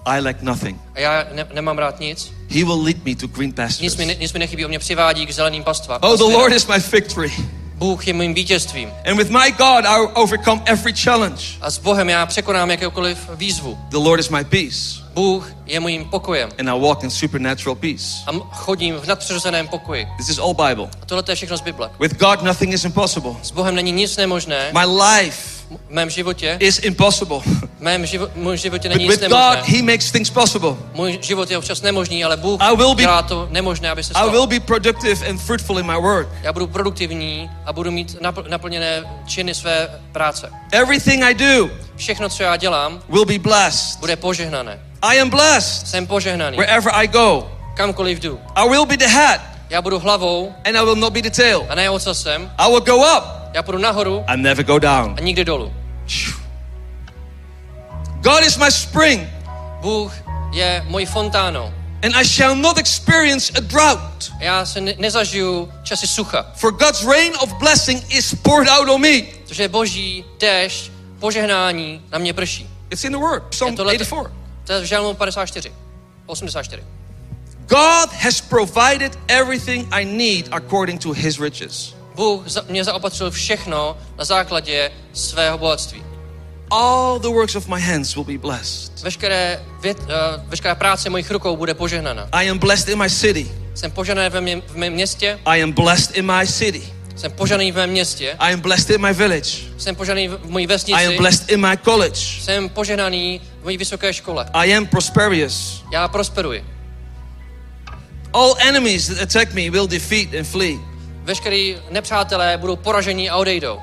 I lack nothing. a já ne, nemám rád nic. He will lead me to green Nic pastures. mi, ne, nic mi nechybí, on mě přivádí k zeleným pastvám. Oh, the. Lord is my victory. Bůh je mým vítězstvím. And with my God, I overcome every challenge. A s Bohem já překonám jakoukoliv výzvu. The Lord is my peace. Bůh je mým pokojem. And I walk in supernatural peace. A chodím v nadpřirozeném pokoji. This is all Bible. A tohle je všechno z Bible. With God, nothing is impossible. S Bohem není nic nemožné. My life V mém životě, is impossible. v mém živo, můj životě But není nic with God. He makes things possible. Můj život je občas nemožný, ale Bůh I will be- dělá to nemožné, aby se I stalo. will be productive and fruitful in my work. Já budu produktivní a budu mít napl- naplněné činy své práce. Everything I do Všechno, co já dělám, will be blessed. bude požehnané. I am blessed Jsem požehnaný. wherever I go. Kamkoliv jdu. I will be the head Já budu hlavou and I will not be the tail. a ne ocasem. I will go up Já půjdu nahoru and never go down. a nikdy dolů. God is my spring Bůh je mojí fontánou. and I shall not experience a drought. Já se ne- nezažiju časy sucha, For God's rain of blessing is poured out on me. protože boží déšť, požehnání na mě prší. It's in the word, Psalm Je tohle- 84. To je v Žalmu 54. 84. God has provided everything I need according to his riches. Bůh mě zaopatřil všechno na základě svého bohatství. All the works of my hands will be blessed. Veškeré, vět, uh, veškerá práce mojich rukou bude požehnaná. I am blessed in my city. Jsem požehnaný ve mě, v mém městě, I am blessed in my city. jsem požehnaný v mém městě, I am blessed in my village. jsem požehnaný v mojí I am vesnici, blessed in my college. jsem požehnaný v mojí vysoké škole. I am prosperous. Já prosperuji. All enemies that attack me will defeat and flee. Veškerý nepřátelé budou poraženi a odejdou.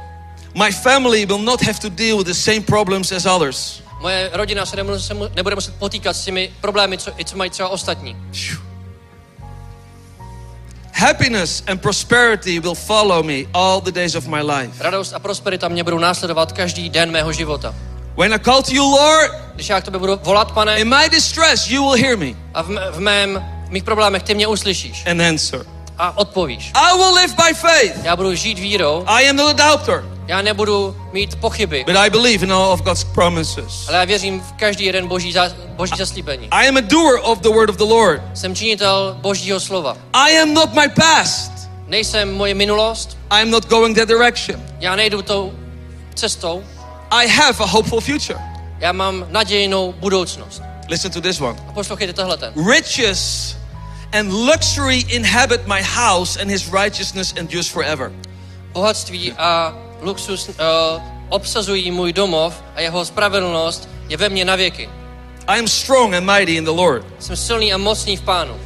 My family will not have to deal with the same problems as others. Moje rodina se nebude, se mu- nebude muset potýkat s těmi problémy, co, co mají třeba ostatní. Happiness and prosperity will follow me all the days of my life. Radost a prosperita mě budou následovat každý den mého života. When I call to you, Lord, Když já k tobě budu volat, pane, in my distress, you will hear me a v, mé- v mém, mých problémech ty mě uslyšíš and answer. a odpovíš. I will live by faith. Já budu žít vírou, I am not a doubter, já nebudu mít pochyby, but I believe in all of God's promises. ale já věřím v každý jeden boží, za, boží zaslíbení. I am a doer of the word of the Lord. Jsem činitel božího slova. I am not my past. Nejsem moje minulost, I am not going that direction. já nejdu tou cestou, I have a hopeful future. já mám nadějnou budoucnost. Listen to this one. A poslouchejte tohle ten. Riches and luxury inhabit my house, and his righteousness endures forever. Bohatství a luxus uh, obsazují můj domov a jeho spravedlnost je ve mně na věky. I am strong and mighty in the Lord. Jsem silný a mocný v pánu.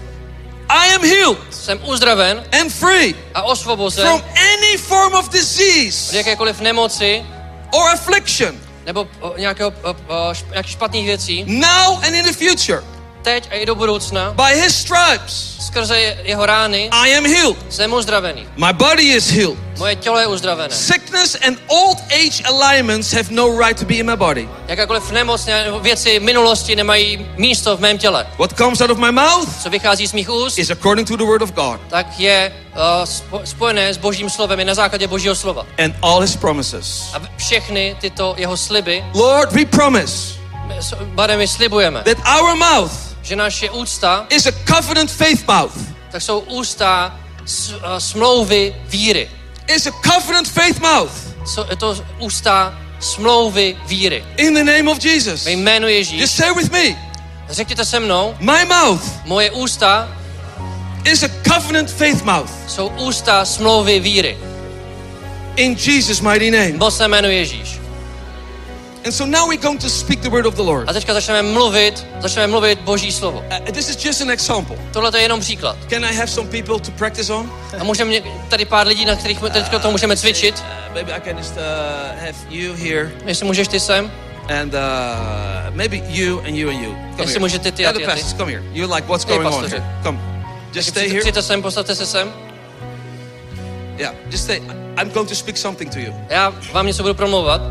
I am healed Jsem uzdraven and free a osvobozen from any form of od disease jakékoliv nemoci or affliction, nebo uh, nějakého, uh, uh, nějakých špatných věcí, now and in the future. Teď a i do budoucna, By his stripes, skrze je- jeho rány, I am healed. jsem uzdravený. My body is healed. Moje tělo je uzdravené. Sickness and old age alignments have no right to be in my body. Jakákoliv nemoc nebo věci minulosti nemají místo v mém těle. What comes out of my mouth Co vychází z mých úst, is according to the word of God tak je uh, spo- spojené s božím slovem, je na základě božího slova. and all his promises. A všechny tyto jeho sliby, Lord, we promise Pane, my slibujeme, that our mouth že naše ústa, is a covenant faith mouth. tak jsou ústa uh, smlouvy víry. Is a covenant faith mouth. Jsou to ústa smlouvy víry. In the name of Jesus. Ve jménu Just Ježíš, say with me. řekněte se mnou, My mouth moje ústa is a covenant faith mouth. jsou ústa smlouvy víry. In Jesus' mighty name. Bo se jmenuje Ježíš. And so now we're going to speak the word of the Lord. A teďka začneme mluvit, začneme mluvit Boží slovo. Uh, this is just an example. Tohle je jenom příklad. Can I have some people to practice on? A můžeme tady pár lidí, na kterých teďka to můžeme cvičit. Uh, maybe I can just uh, have you here Jestli můžeš ty sem. and uh, maybe you and you and you. Come Jestli here. můžete ty a ty a ty. pastors, come here. You're like, what's going on here? Come. Just stay here. Přijďte sem, postavte se sem. Yeah, just stay. I'm going to speak something to you. Já vám něco budu promlouvat.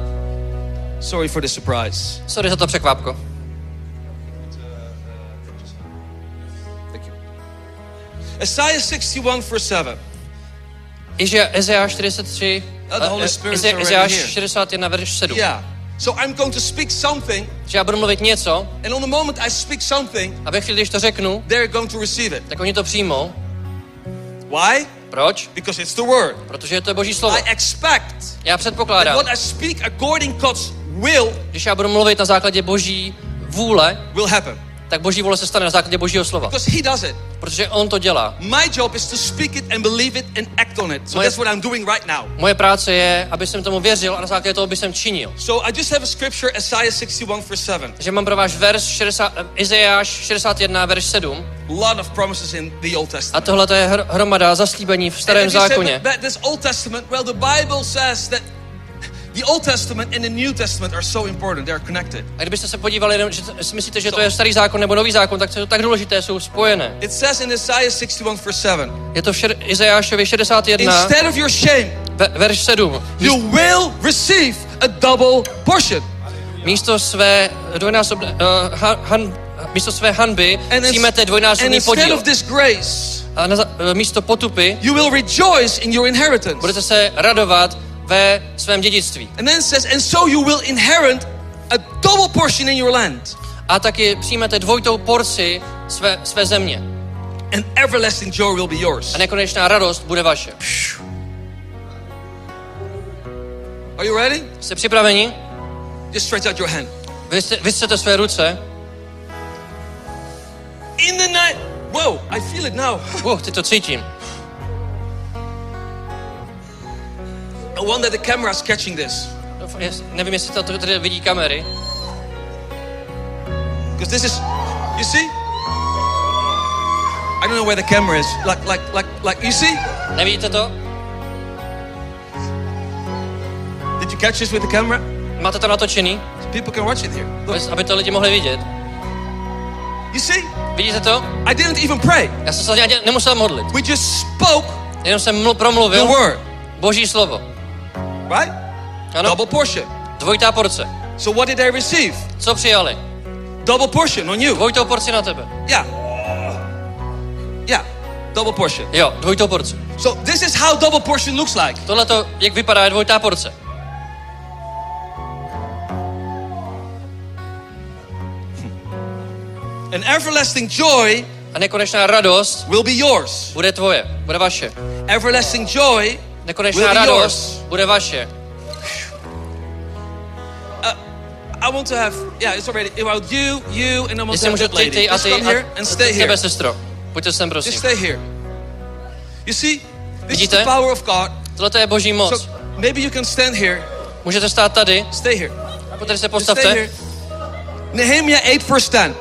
Sorry for the surprise. Sorry za to překvápko. Isaiah 61 verse 7. Iže- Ezeáš 43, Oh, the Holy eh, Spirit is Eze- already here. 61, verš 7. Yeah. So I'm going to speak something, že já budu mluvit něco and on the moment I speak something, a ve chvíli, když to řeknu, they're going to receive it. tak oni to přijmou. Why? Proč? Because it's the word. Protože to je boží slovo. I expect Já that předpokládám, what I speak according God's will když já budu mluvit na základě boží vůle, will happen. tak boží vůle se stane na základě božího slova. Because He does it. Protože on to dělá. My job is to speak it and believe it and act on it. So Moje- that's what I'm doing right now. Moje práce je, aby jsem tomu věřil a na základě toho by jsem činil. So I just have a scripture, Isaiah 61 verse 7. Takže mám pro váš verš 60, eh, Izajáš 61, verš 7. lot of promises in the Old A Testament. tohle to je hr- hromada zaslíbení v starém zákoně. "But- but this Old Testament, well, the Bible says that the Old Testament and the New Testament are so important. They are connected. A kdybyste se podívali, jenom, že si myslíte, že to je starý zákon nebo nový zákon, tak to je tak důležité, jsou spojené. It says in Isaiah 61 verse 7, Je to v šer- Izajášovi 61, instead of your shame, ve- verš 7. you will receive a double portion. Místo své dvojnásobné, uh, han, han, místo své hanby přijmete dvojnásobný instead podíl. of this grace, A na, eh, místo potupy you will rejoice in your inheritance. budete se radovat ve svém dědictví. And then says, and so you will inherit a double portion in your land. A taky přijmete dvojitou porci své, své země. And everlasting joy will be yours. A nekonečná radost bude vaše. Are you ready? Jste připraveni? Just stretch out your hand. Vystřete své ruce. In the night. Whoa, I feel it now. Uh, ty to cítím. I wonder the camera's catching this. Nevím, jestli to tady vidí kamery. Because this is, you see? I don't know where the camera is. Like, like, like, like, you see? Nevidíte to? Did you catch this with the camera? Máte to natočený, So people can watch it here. Look. aby- to lidi mohli vidět. You see? Vidíte to? I didn't even pray. Já jsem se nemusel modlit. We just spoke Jenom jsem mlu- the promluvil word, boží slovo. Right? Ano, Double portion. dvojitá porce. So what did they receive? Co přijali? Double portion on you. Dvojitou porci na tebe. Yeah. Yeah. Double portion. Jo, dvojitou porci. So this is how double portion looks like. Tohle to, jak vypadá, je dvojitá porce. An everlasting joy A nekonečná radost will be yours. bude tvoje, bude vaše. Everlasting joy Nekonečná radost bude vaše. I want to have, yeah, it's already about you, you, and I want to Jestli have můžu that lady. ty Just ty come here and stay here. tebe, sestro. Pojďte sem, prosím. Just stay here. You see, this is Vidíte? the power of God. Tohle je boží moc. So maybe you can stand here. Můžete stát tady, Stay here. pojďte se postavte. here. Nehemiah 8 verse 10.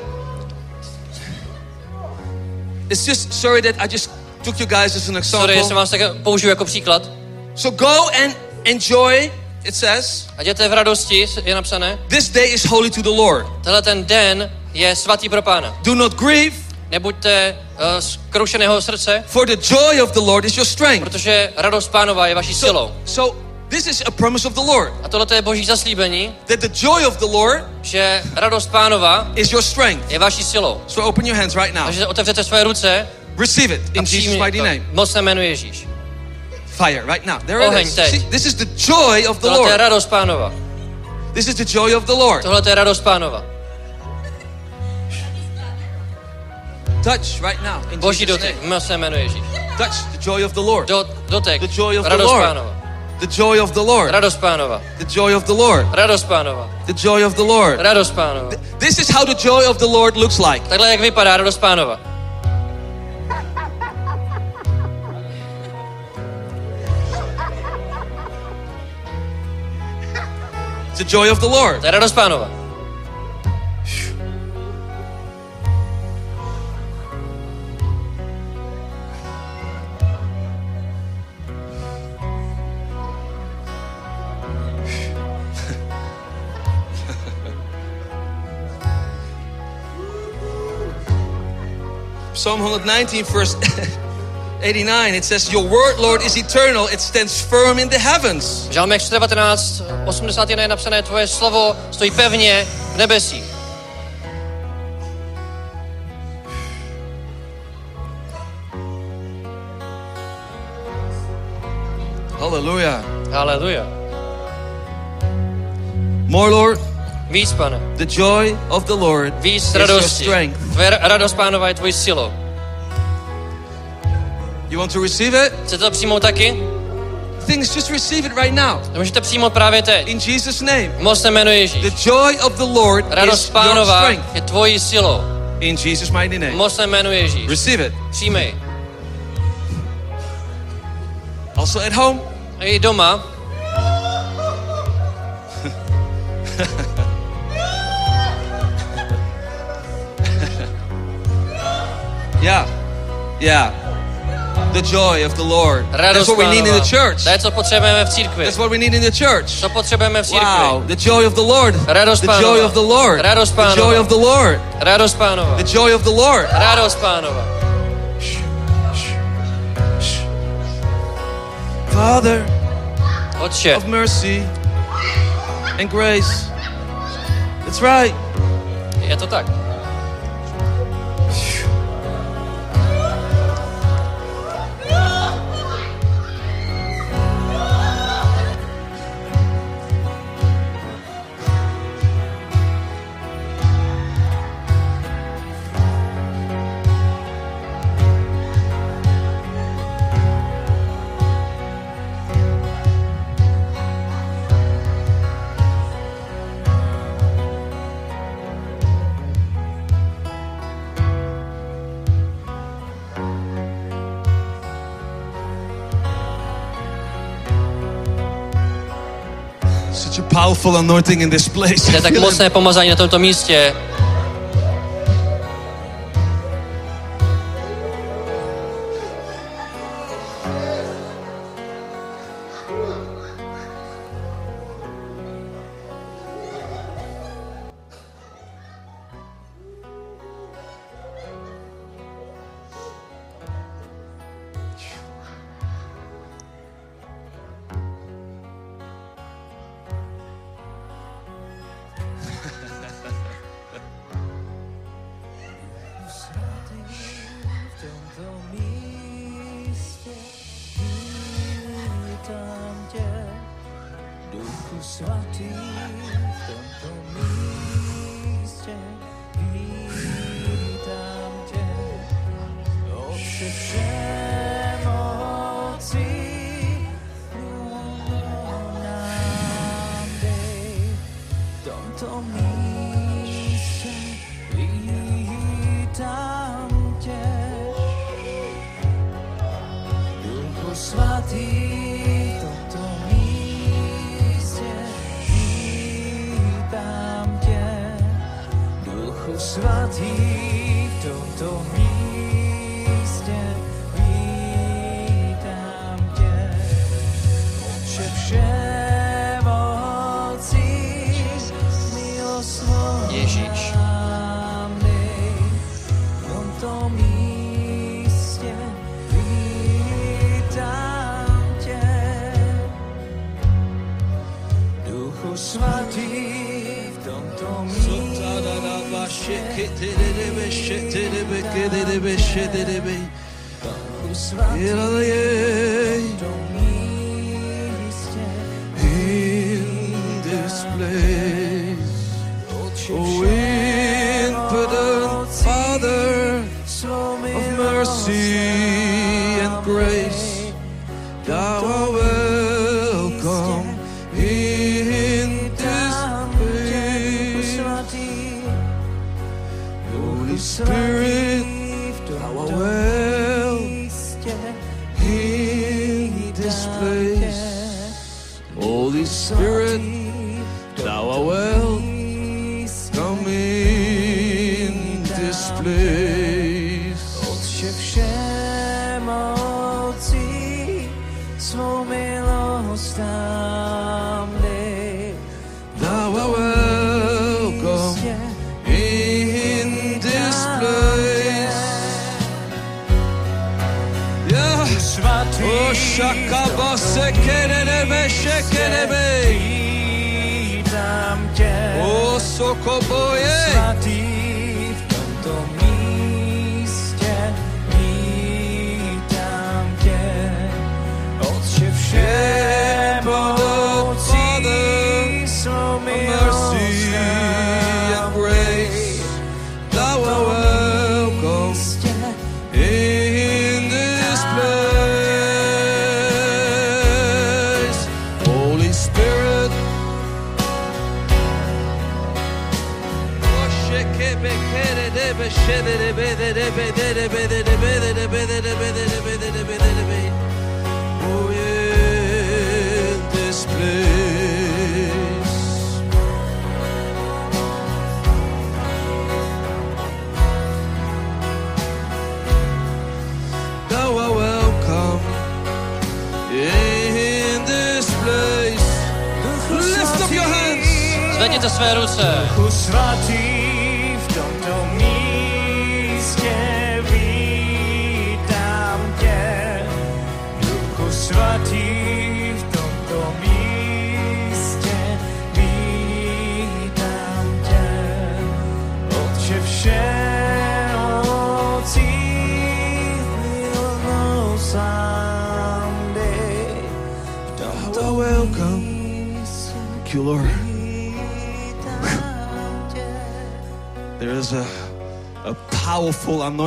It's just sorry that I just took you guys as an Sorry, jestli example. vás tak použiju jako příklad. So go and enjoy, it says. A jděte v radosti, je napsané. This day is holy to the Lord. Tenhle ten den je svatý pro pána. Do not grieve, Nebuďte uh, zkroušeného srdce, for the joy of the Lord is your strength. protože radost pánova je vaší silou. So, so this is a promise of the Lord A tohle je boží zaslíbení, that the joy of the Lord že radost pánova is your strength. je vaší silou. So open your hands right now. Takže otevřete své ruce Receive it in Jesus' mighty name. Moc jménu Ježíš. Fire right now. There it Oheň is. teď. See, this is the joy of the Tohle je Lord. radost pánova. This is the joy of the Lord. Tohle je radost pánova. Touch right now in Boží Jesus' dotek, name. moc jménu Ježíš. Touch the joy of the Lord. Do, dotek, The joy of the radost Lord. pánova. The joy of the Lord. Radost pánova. The joy of the Lord. Radost pánova. The joy of the Lord. Radost pánova. This is how the joy of the Lord looks like. Takhle jak vypadá radost pánova. The joy of the Lord. Je. Psalm 119, verse (laughs) 89, it says, Your word, Lord, is eternal. It stands firm in the heavens. V Žalmech 119, 81 je napsané, tvoje slovo stojí pevně v nebesích. Hallelujah. Haleluja. More, Lord. Víc, pane. The joy of the Lord Víc is your radosti. strength. Tvoje ra- radost, pánova, je tvojí silou. You want to receive it? Chcete to přijmout taky? Things just receive it right now. To můžete přijmout právě teď. In Jesus' name. V mocném jménu Ježíš. The joy of the Lord Radost is your strength. je tvojí silou. In Jesus' mighty name. mocném jménu Ježíš. Receive it. Přijmej. Also at home. I doma. (laughs) Yeah. Yeah. The joy of the Lord. That's what we need in the church. To je, co potřebujeme v církvi. That's what we need in the church. Co potřebujeme v církvi. Wow. The joy of the Lord. Radost The joy of the Lord. Radost The joy of the Lord. Radost pánova. The joy of the Lord. Radost pánova. Father Otče, of mercy and grace. That's right. je to tak. Such a powerful anointing in this place. Je tak (laughs) mocné pomazání na tomto místě.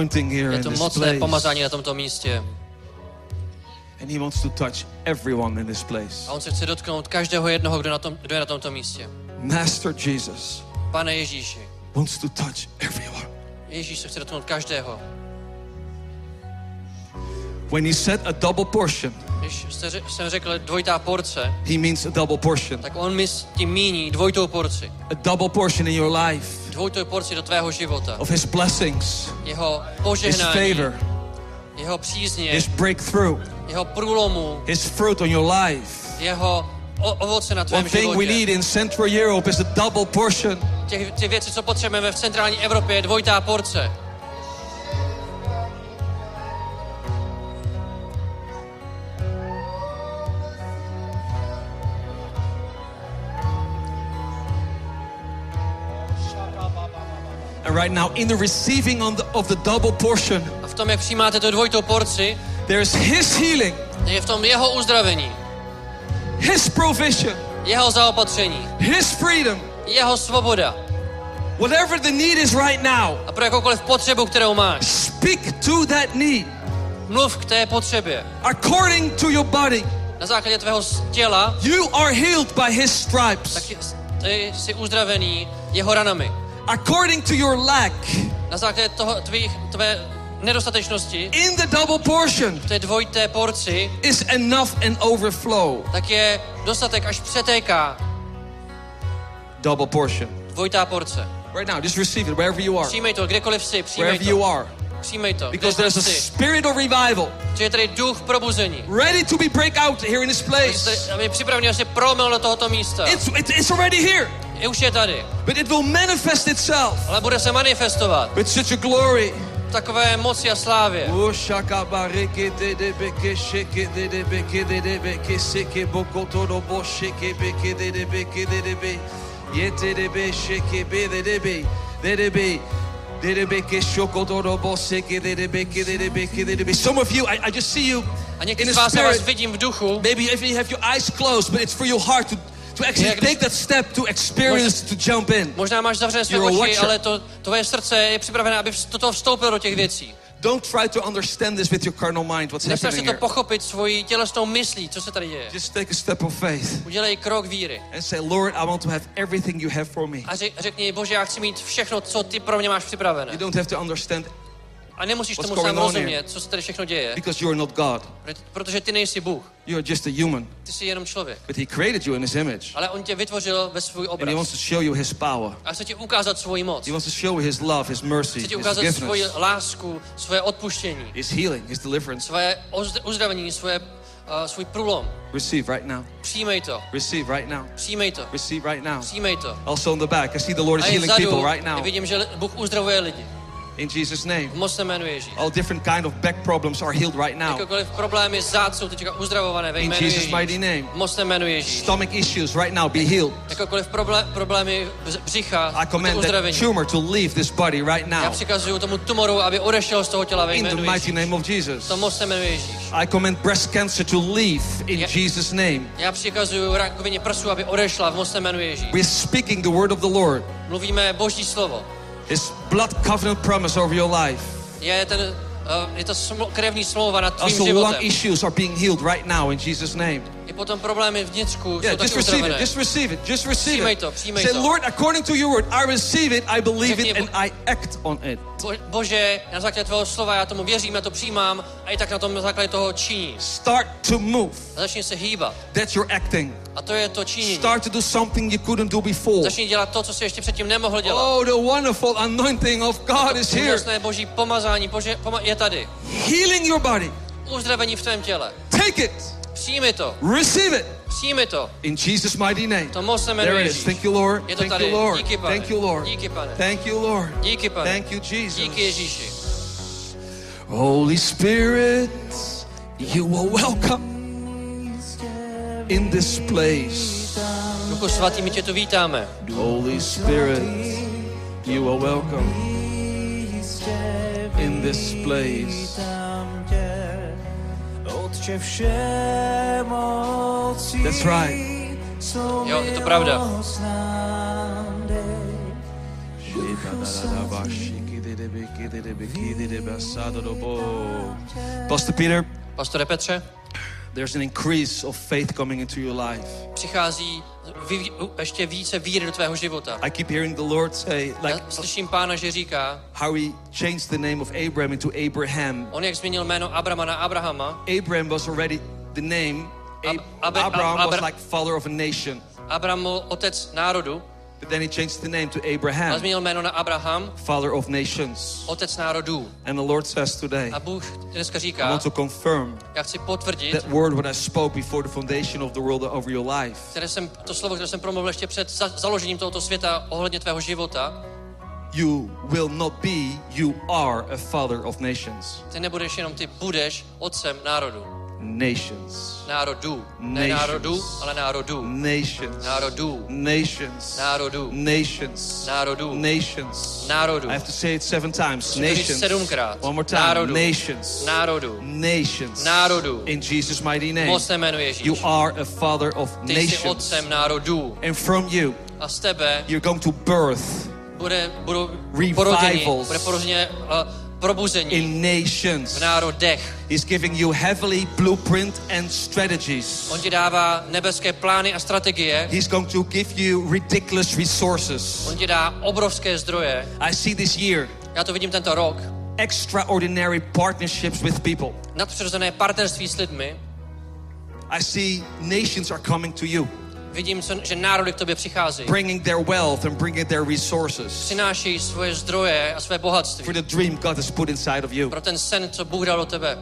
Anointing here Je in to this mocné place. pomazání na tomto místě. And he wants to touch everyone in this place. A on se chce dotknout každého jednoho, kdo, na tom, kdo je na tomto místě. Master Jesus Pane Ježíši, wants to touch everyone. Ježíš se chce dotknout každého. When he said a double portion, Když jste, jsem řekl dvojitá porce, he means a double portion. tak on mi tím míní dvojitou porci. A double portion in your life Dvojitou porci do tvého života. of his blessings, Jeho his požehnání, favor, jeho přízně, his breakthrough, jeho průlomu, his fruit on your life. jeho ovoce na tvém One thing we need životě. in Central Europe is a double portion. Těch, ty věci, co potřebujeme v centrální Evropě, je dvojitá porce. Right now, in the receiving on the, of the double portion, A v tom, jak přijímáte tu dvojitou porci, there's his healing, je v tom jeho uzdravení, his provision, jeho zaopatření, his freedom. jeho svoboda. Whatever the need is right now, A pro jakoukoliv potřebu, kterou máš, speak to that need mluv k té potřebě. according to your body. Na základě tvého těla, You are healed by his stripes. tak jsi uzdravený jeho ranami. According to your lack, Na základě toho tvých, tvé nedostatečnosti, in the double portion v té dvojité porci, is enough and overflow. tak je dostatek, až přetéká Double portion. dvojitá porce. Right now, just receive it wherever you are. Přijmej to, kdekoliv jsi, přijmej Wherever you are. Přijmej to, Because there's a spirit of revival je tady duch probuzení. ready to be break out here in this place. Aby připravený, aby se promil do tohoto místa. It's, it's, it's already here, Je už je tady, but it will manifest itself ale bude se manifestovat with such a glory. takové moci a slávě. Some of you, I, I just see you A někteří z vás já vás vidím v duchu, Maybe if you have your eyes closed, but it's for your heart to, to actually take that step to experience, to jump in. možná máš zavřené své oči, ale to, tvoje srdce je připravené, aby do toho vstoupil do těch věcí. Don't try to understand this with your carnal mind, what's Nesnaž se happening to here. pochopit svojí tělesnou myslí, co se tady děje. Just take a step of faith Udělej krok víry and say, Lord, I want to have everything you have for me. a řek, řekni, Bože, já chci mít všechno, co ty pro mě máš připravené. You don't have to understand A nemusíš What's tomu sám rozumět, co se tady všechno děje, because you are not God. proto- protože ty nejsi Bůh, You are just a human. ty jsi jenom člověk. But He created you in His image. Ale on tě vytvořil ve svůj And He wants obraz. to show you His power. A chce ti ukázat svoji moc. He wants to show you His love, His mercy, Chce ti His ukázat svoji forgiveness, lásku, svoje odpuštění, His healing, His deliverance. svoje uzdravení, svoje, uh, svůj průlom. Receive right now. Přijmej to, Receive right now. přijmej to, Receive right now. přijmej to. Also in the back, I see the Lord is healing vzadu people right now. vidím, že Bůh uzdravuje lidi. In Jesus' name. V mocném jménu Ježíš. All different kind of back problems are healed right now. Jakékoliv problémy zád jsou teďka uzdravované ve In Jesus' mighty name. V mocném jménu Ježíš. Stomach issues right now be healed. Jakékoliv problémy břicha, I command that tumor to leave this body right Já now. přikazuju tomu tumoru, aby odešel z toho těla ve In the mighty name of Jesus. V mocném jménu Ježíš. I command breast cancer to leave in Jesus' name. Já přikazuju rakovině prsu, aby odešla v mocném jménu Ježíš. We're speaking the word of the Lord. Mluvíme Boží slovo. His blood covenant promise over your life. Je, ten, eh, je to krevní smlouva nad tvým Also, lung issues are being healed right now in Jesus' name. I potom problémy vnitřku Yeah, jsou just receive it. uzdravené. Just receive it. Just receive Přijmej it. to, přijmej Say, to. Lord, according to your word, I receive it, I believe it, Řekni, and I act on it. Bo, Bože, na základě tvého slova já tomu věřím, já to přijímám a i tak na tom na základě toho činí. Start to move. A začni se hýbat. That's your acting. A to je to činění. Start to do something you couldn't do before. Začni dělat to, co jsi ještě předtím nemohl dělat. Oh, the wonderful anointing of God is here. Boží pomazání bože, poma- je tady. Healing your body. Uzdravení v tvém těle. Take it. Přijmi to. Receive it. Přijmi to. In Jesus' mighty name. To moc se There it is. Thank you, Lord. Je to Thank tady. you, Lord. Díky, pane. Thank you, Lord. Díky, pane. Thank you, Lord. Díky, pane. Thank you, Jesus. Díky Ježíši. Holy Spirit, you are welcome in this place. Duchu svatý, my tě tu vítáme. Holy Spirit, you are welcome in this place. Otče všemocí, That's right. Jo, je to pravda. Pastor Peter, Pastore Petře, there's an increase of faith coming into your life. přichází ještě více víry do tvého života. I keep hearing the Lord say, like Já slyším pána, že říká, how he changed the name of Abraham into Abraham. on jak změnil jméno Abrama na Abrahama, Abraham was already the name. Ab- Ab- Abraham Ab- was like father of a nation. Abraham byl otec národu, But then he changed the name to a Abraham, změnil jméno na Abraham, father of nations. otec národů. And the Lord says today, A Bůh dneska I říká, want to confirm já chci potvrdit, that word what I spoke before the foundation of the world over your life. které jsem, to slovo, které jsem promluvil ještě před za, založením tohoto světa ohledně tvého života, You will not be, you are a father of nations. ty nebudeš jenom ty, budeš otcem národu. Nations. Národů. Ne národů, ale národů. Nations. Národů. Nations. Národů. Nations. Národů. Nations. Národů. I have to say it seven times. Musím to říct Nations. sedmkrát. One more time. Národů. Nations. Národů. Nations. Národů. In Jesus' mighty name. Moc se Ježíš. You are a father of Ty jsi nations. otcem národů. And from you, A z tebe you're going to birth bude, budou bude porozeně uh, probuzení in nations. v národech. He's giving you heavily blueprint and strategies. On ti dává nebeské plány a strategie. He's going to give you ridiculous resources. On ti dá obrovské zdroje. I see this year Já to vidím tento rok. extraordinary partnerships with people. Nadpřirozené partnerství s lidmi. I see nations are coming to you, Vidím, že národy k tobě přicházejí. bringing their wealth and bringing their resources Přináší svoje zdroje a své bohatství. for the dream God has put inside of you. Pro ten sen, co Bůh dal do tebe.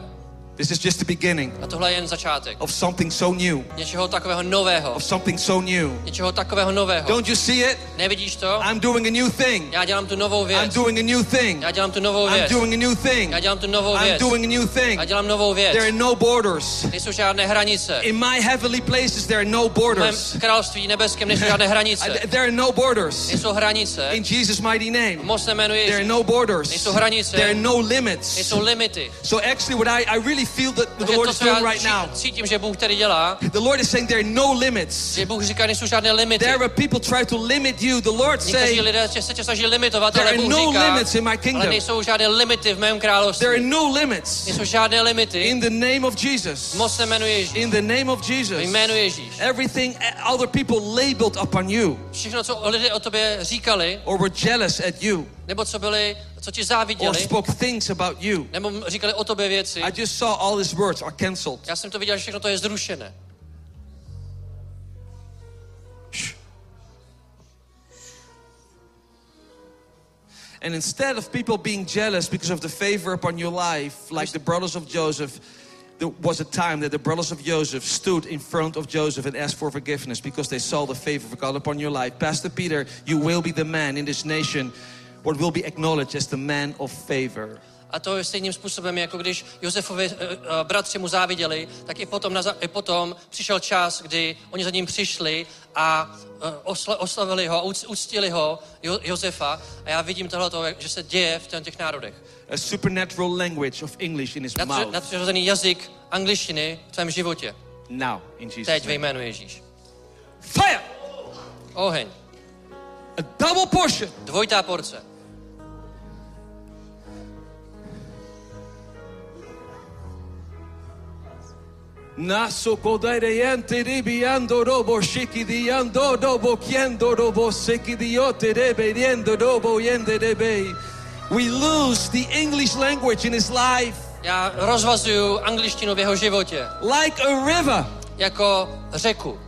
This is just the beginning A tohle je jen začátek. of something so new, Něčeho takového nového. of something so new. Něčeho takového nového. Don't you see it? Nevidíš to? I'm doing a new thing. Já dělám tu novou věc. I'm doing a new thing. Já dělám tu novou věc. I'm doing a new thing. Já dělám tu novou věc. I'm doing a new thing. Já dělám novou věc. There are no borders. Nejsou žádné hranice. In my heavenly places, there are no V mém borders. království nebeském nejsou žádné (laughs) hranice. There are no borders. Nejsou hranice. In Jesus' mighty name, Moc se jmenuje there are no borders. Nejsou hranice. There are no limits. Nejsou limity. So actually, what I, I really feel that the Lord is doing right now, cí- cítím, že Bůh tady dělá, the Lord is saying there are no limits. že Bůh říká, nejsou žádné limity. There are people try to limit you. The Lord say lidé se tě snaží limitovat, ale Bůh no říká, limits in my ale kingdom. nejsou žádné limity v mém There are království. no limits. Nejsou žádné limity. In the name of Jesus. Moc se jmenuje Ježíš. In the name of Jesus. Jménu Ježíš. Everything other people labeled upon you Všechno, co lidé o tobě říkali, or were jealous at you nebo co byli, co ti or spoke things about you. nebo říkali o tobě věci, I just saw all his words are cancelled. já jsem to viděl, že všechno to je zrušené. And instead of people being jealous because of the favor upon your life, like the brothers of Joseph, there was a time that the brothers of Joseph stood in front of Joseph and asked for forgiveness because they saw the favor of God upon your life. Pastor Peter, you will be the man in this nation what will be acknowledged as the man of favor. A to je stejným způsobem, jako když Josefovi uh, uh, bratři mu záviděli, tak i potom, na, i potom přišel čas, kdy oni za ním přišli a uh, osla, oslavili ho uctili ho, jo, Josefa. A já vidím tohleto, jak- že se děje v těch národech. A supernatural language of English in his Nadpři- mouth. Nadpřirozený jazyk angličtiny v tvém životě. Now, in Jesus' Teď ve jménu Ježíš. Fire! Oheň. A double portion. Dvojitá porce. Naso kodayente ribiando robo shiki diando robo kiendo robo seki diote rebe riendo robo yende rebe. We lose the English language in his life Já rozvazuju angličtinu v jeho životě like a river. jako řeku.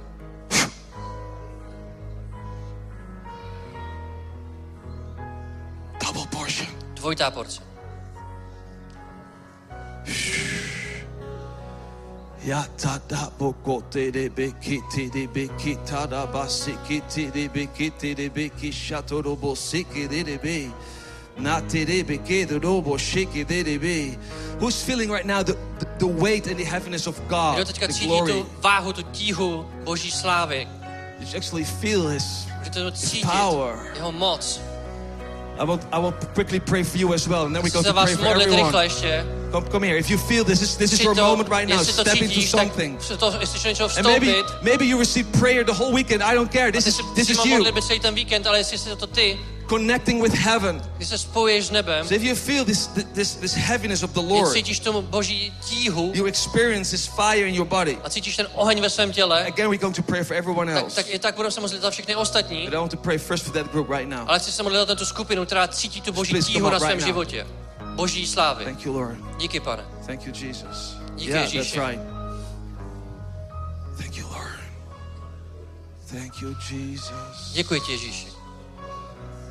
Double portion. Dvojitá porce. Ya ta da boko te de beki te de beki ta da basiki te de beki te de beki shato do bosiki de de be. Na te de beki de do boshiki de de be. Who's feeling right now the, the, the weight and the heaviness of God, Kdo teďka the cítí glory? tu váhu, tu tíhu boží slávy. You actually feel His. Můžete to cítit, power. jeho moc. I will, I will quickly pray for you as well, and then we Chci go to pray for everyone. Come, come here. If you feel this is this is your moment right now, step into something. se to, jestli chceš něco And maybe maybe you received prayer the whole weekend. I don't care. This is this is you connecting with heaven. když se spojuješ s nebem, So if you feel this this this heaviness of the Lord, cítíš tomu boží tíhu you experience His fire in your body. a cítíš ten oheň ve svém těle, Again, we're going to pray for everyone tak, else. tak i tak budeme se modlit za všechny ostatní, But I want to pray first for that group right now. ale chci se modlit za tu skupinu, která cítí tu boží tíhu na right svém now. životě. Boží slávy. Thank you, Lord. Díky, pane. Thank you, Jesus. Díky, Yeah, that's Ježíši. right. Thank you, Lord. Thank you, Jesus. Děkuji ti, Ježíši.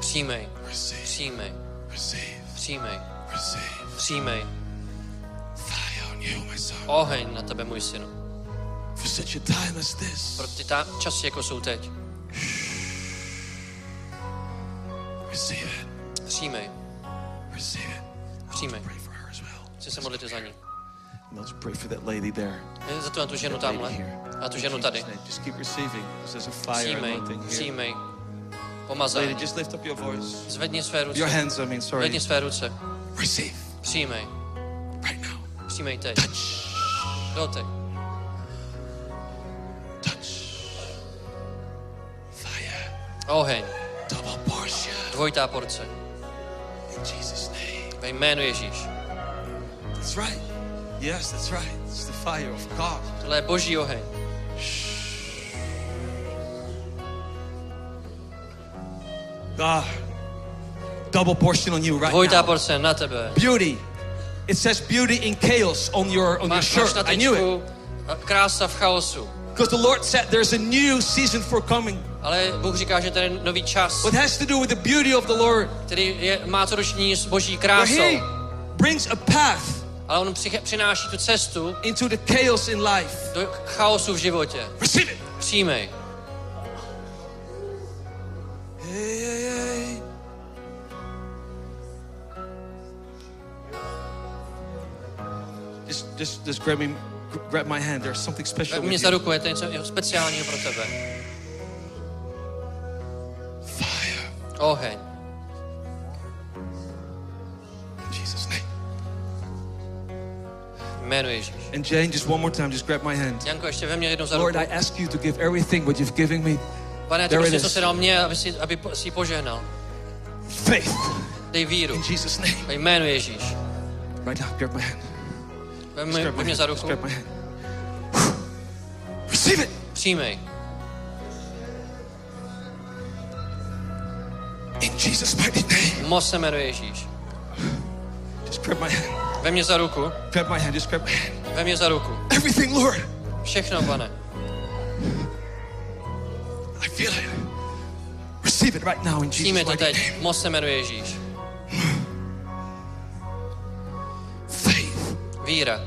Přijmej, přijmej, přijmej, přijmej. Oheň na tebe, můj synu. For such a time as this. Pro ty ta- časy, jako jsou teď. Přijmej, přijmej. Chci se modlit za ní. Let's pray for that lady there. Za tu, na tu ženu tamhle. a tu ženu tady. fire Přijmej, přijmej. Lady, Pomazání. just lift up your voice. Zvedni své Your ruce. hands, I mean, sorry. Zvedni své ruce. Receive Přijmej. right now. Přijmej teď. Touch. Dotek. Touch. Fire. Oheň. Double portion. Dvojitá porce. In Jesus' name. Ve jménu Ježíš. That's right. Yes, that's right. It's the fire of God. Tohle je boží oheň. God. Double portion on you right Dvojitá now. porce na tebe. Beauty. It says beauty in chaos on your on your Máš, máš na shirt. I knew it. krása v chaosu. Because the Lord said there's a new season for coming. Ale Bůh říká, že tady nový čas, What has to do with the beauty of the Lord. který je, má co dočinění s boží Where krásou. He brings a path Ale on přináší tu cestu into the chaos in life. do chaosu v životě. Receive it. Přijmej. Hey, hey, hey. Just, just, just grab me, grab my hand. There's something special mě za ruku, je to něco speciálního pro tebe. Fire. Oheň. In Jesus' name. Jménu Ježíš. And Jane, just one more time, just grab my hand. Janko, ještě ve mně jednou za Lord. I ask you to give everything what you've given me. Pane, ty prostě, co jsi dal mě, aby si, aby si požehnal. Faith. Dej víru. In Jesus' name. Ve jménu Ježíš. Right now, grab my hand. Vem mě hand. za ruku. grab my hand. Receive it. Přijmej. In Jesus' mighty name. Moc se jmenuje Ježíš. Just grab my hand. Vem mě za ruku. Grab my hand. Just grab my hand. Vem mě za ruku. Everything, Lord. Všechno, pane. I feel it. Receive it right now in Jesus' to mighty teď. name. Moc se jmenuje Ježíš. Faith. Víra.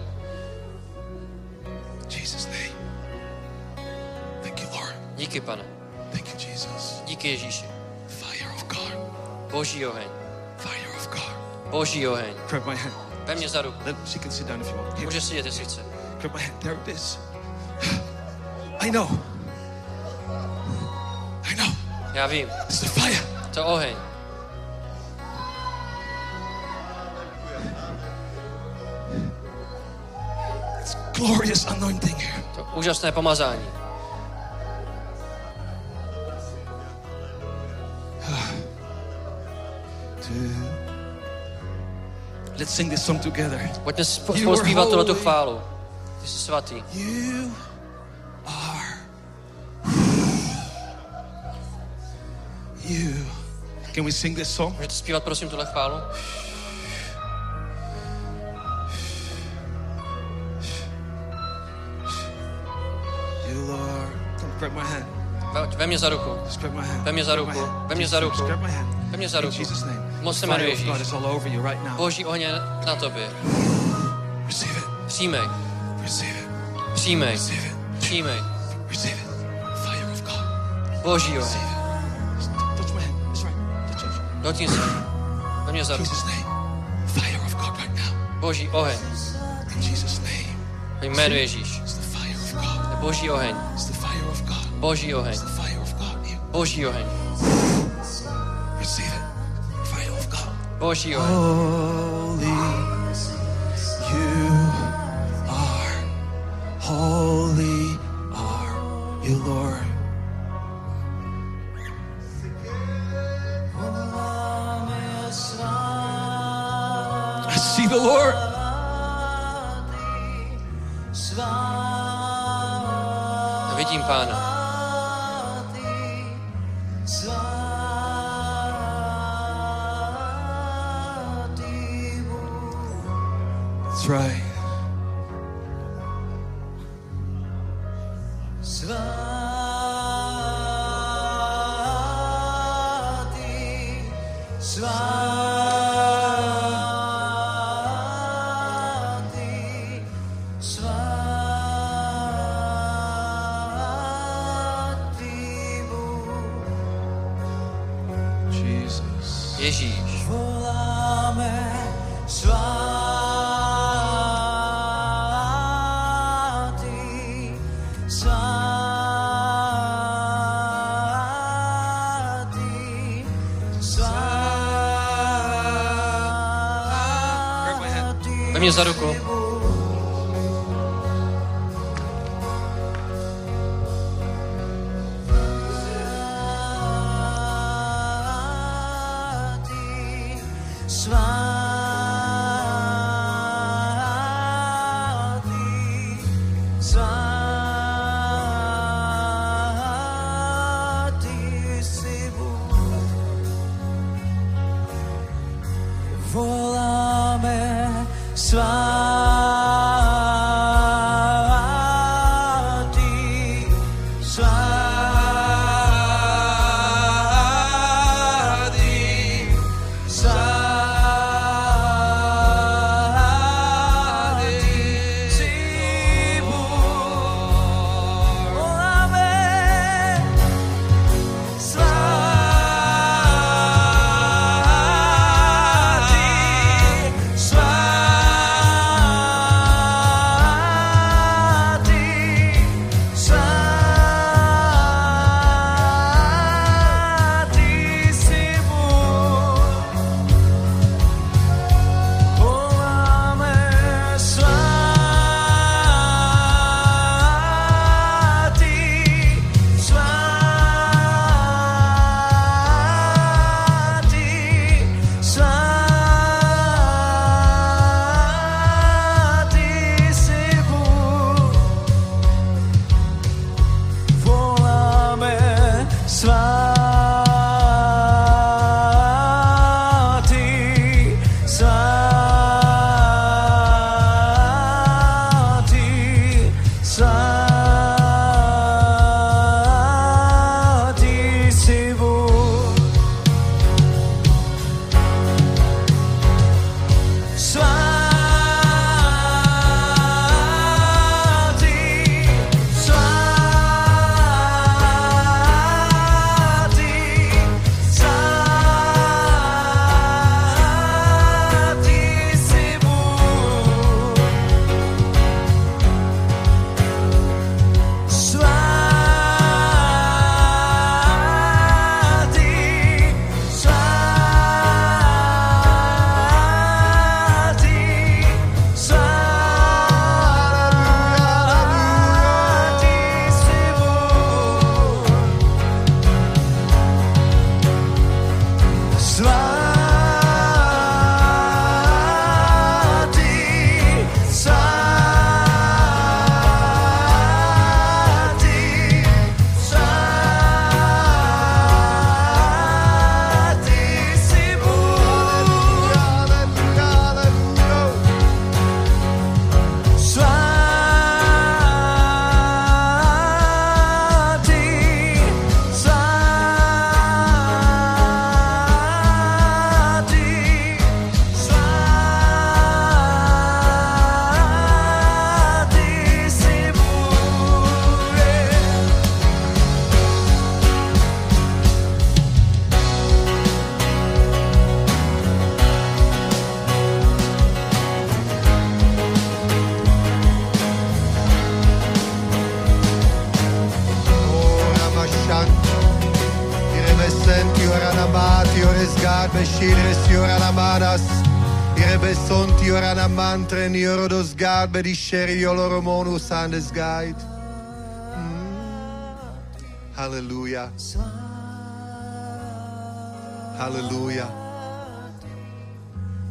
Jesus' name. Thank you, Lord. Díky, pane. Thank you, Jesus. Díky Ježíši. Fire of God. Boží oheň. Fire of God. Boží oheň. Grab my hand. Vem mě za ruku. Let, she can sit down if you want. Může sedět, jestli chce. Grab my hand. There it is. (sighs) I know. I know. Já vím. It's the fire. To oheň. It's glorious anointing here. To úžasné pomazání. Let's sing this song together. Pojďme spolu zpívat tuhle chválu. Ty jsi svatý. You You. Can we sing this song? Můžete zpívat prosím tuhle chválu? You Lord. Come grab my hand. Ve- mě za ruku. Vem mě za ruku. Vem mě za ruku. Vem mě za ruku. Moc se jmenuje Ježíš. is all over you right now. Boží je na tobě. Přijmej. Přijmej. Přijmej. Receive it. Fire of God. Boží oheň. Touch it. Dotkni se. Vem mě za In. Jesus' name. Fire of God right now. Boží oheň. In Jesus' name. Ve jménu Ježíš. It's the fire of God. Boží oheň. It's the fire of God. Boží oheň. It's the fire of God. Boží oheň. Receive it. Fire of God. Boží oheň. Holy, you are. Holy are you, Lord. Sonti orana mantre ni orodos garbe di sheri yoloromonus andes guide mm. Hallelujah. Hallelujah.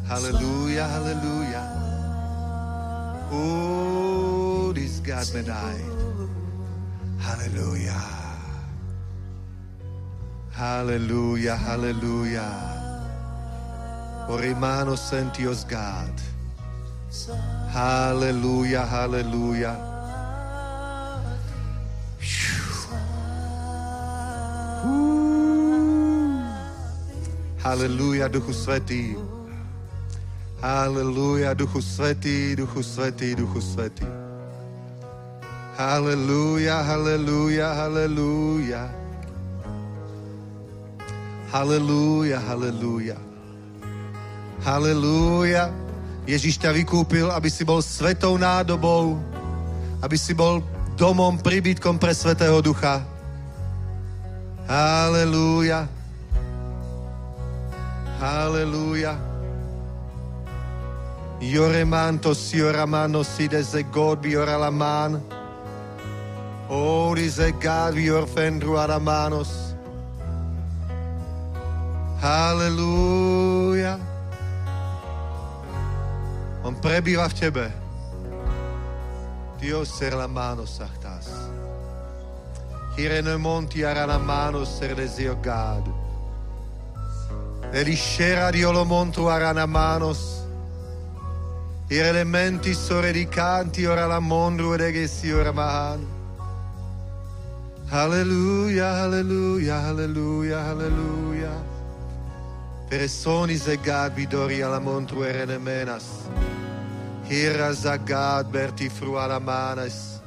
Hallelujah, hallelujah. Oh, this God died. Hallelujah. Hallelujah, hallelujah. Orimano sentios God. Hallelujah, hallelujah. Hallelujah, Duchu Svetý. Hallelujah, Duchu Svetý, Duchu Svetý, Duchu Svetý. Hallelujah, hallelujah, hallelujah. Hallelujah, hallelujah. Hallelujah. Ježíš ťa vykúpil, aby si bol svetou nádobou, aby si bol domom, príbytkom pre Svetého Ducha. Hallelujah. Hallelujah. Yoremanto sioramano sides e God bioralaman. Is a God biorfendru aramanos. Hallelujah. On prebýva v tebe. Dios ser la mano sachtas. Hirene monti arana mano ser desio God. Eliscera di olomontru arana manos. Ir elementi soredicanti ora la mondru ed egesi ora mahan. Hallelujah, hallelujah, hallelujah, hallelujah. Personis egad vidori alla montru erene menas. Hira zagad berti fru alla manas.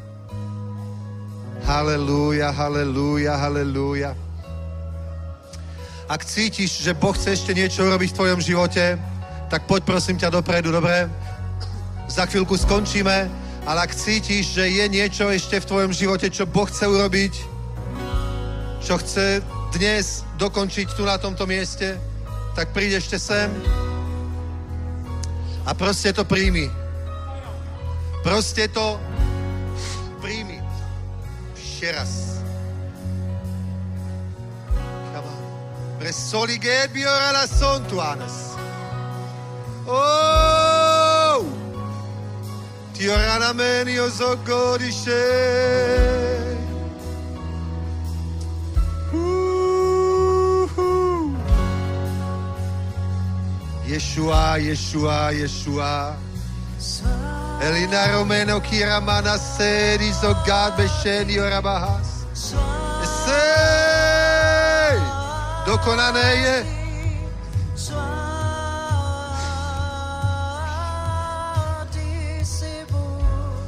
Hallelujah, hallelujah, hallelujah. Ak cítiš, že Boh chce ešte niečo urobiť v tvojom živote, tak poď prosím ťa dopredu, dobre? Za chvíľku skončíme, ale ak cítiš, že je niečo ešte v tvojom živote, čo Boh chce urobiť, čo chce dnes dokončiť tu na tomto mieste, tak príď ešte sem a proste to príjmi. Proste to príjmi. Ešte raz. Presoli Gelbi ora la sontuanes. Oh! Ti orana meni o Yeshua, Yeshua, Yeshua. Elina Romeno Kiramana Sedi Zogad Besheni Orabahas. Sei! Dokonané je.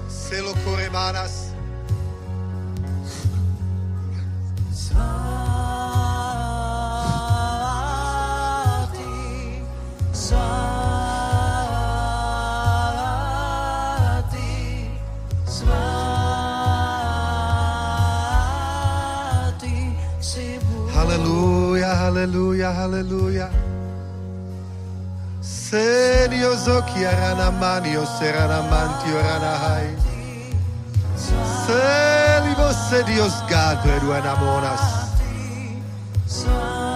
Selo Koremanas. Hallelujah, hallelujah, hallelujah. Senio zoki arana manio serana mantio arana hai. Seli você Dios God peruana monas.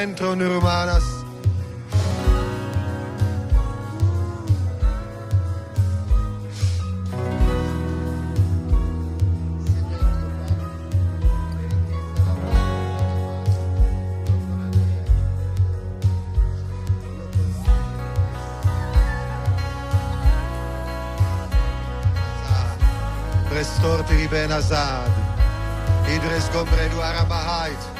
dentro Nurumanas. Restorti ben azad, idres gomre du arabahait.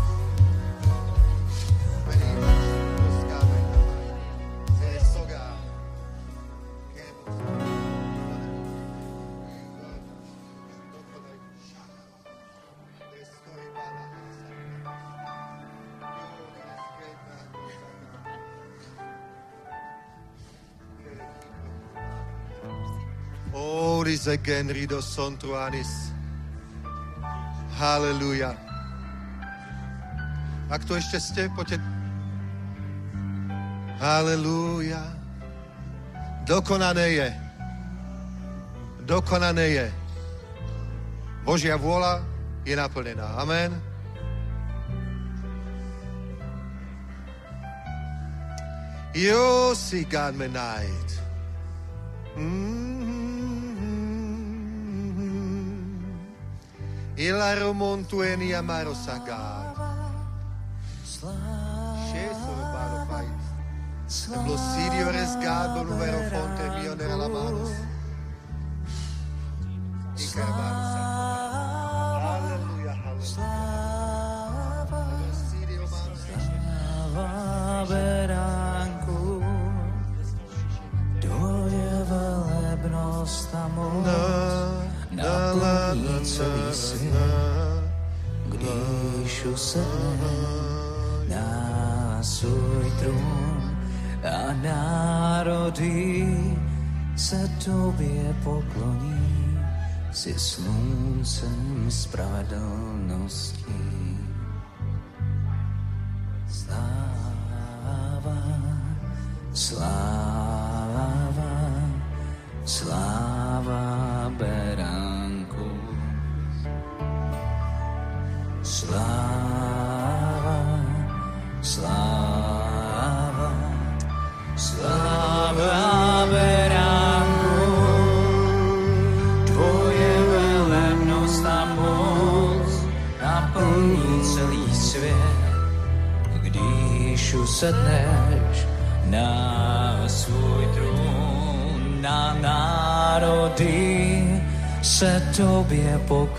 Oris again rido sontruanis. Hallelujah. Ak to ešte ste, poďte. Hallelujah. Dokonané je. Dokonané je. Božia vôľa je naplnená. Amen. Jo si God me night. Ilarumun tueni amaro sagad. Sceso urbano pais. E blossidio resgado luvero fonte mio nella mano. E In carvanza. Alleluia, alleluia. Blossidio manco. Doje velebnost amor. Na, na, na, na, na, na, na, na, na, na, na, na, na, na, na, když usedne na svůj trůn a národy se tobě pokloní, si sluncem spravedlností.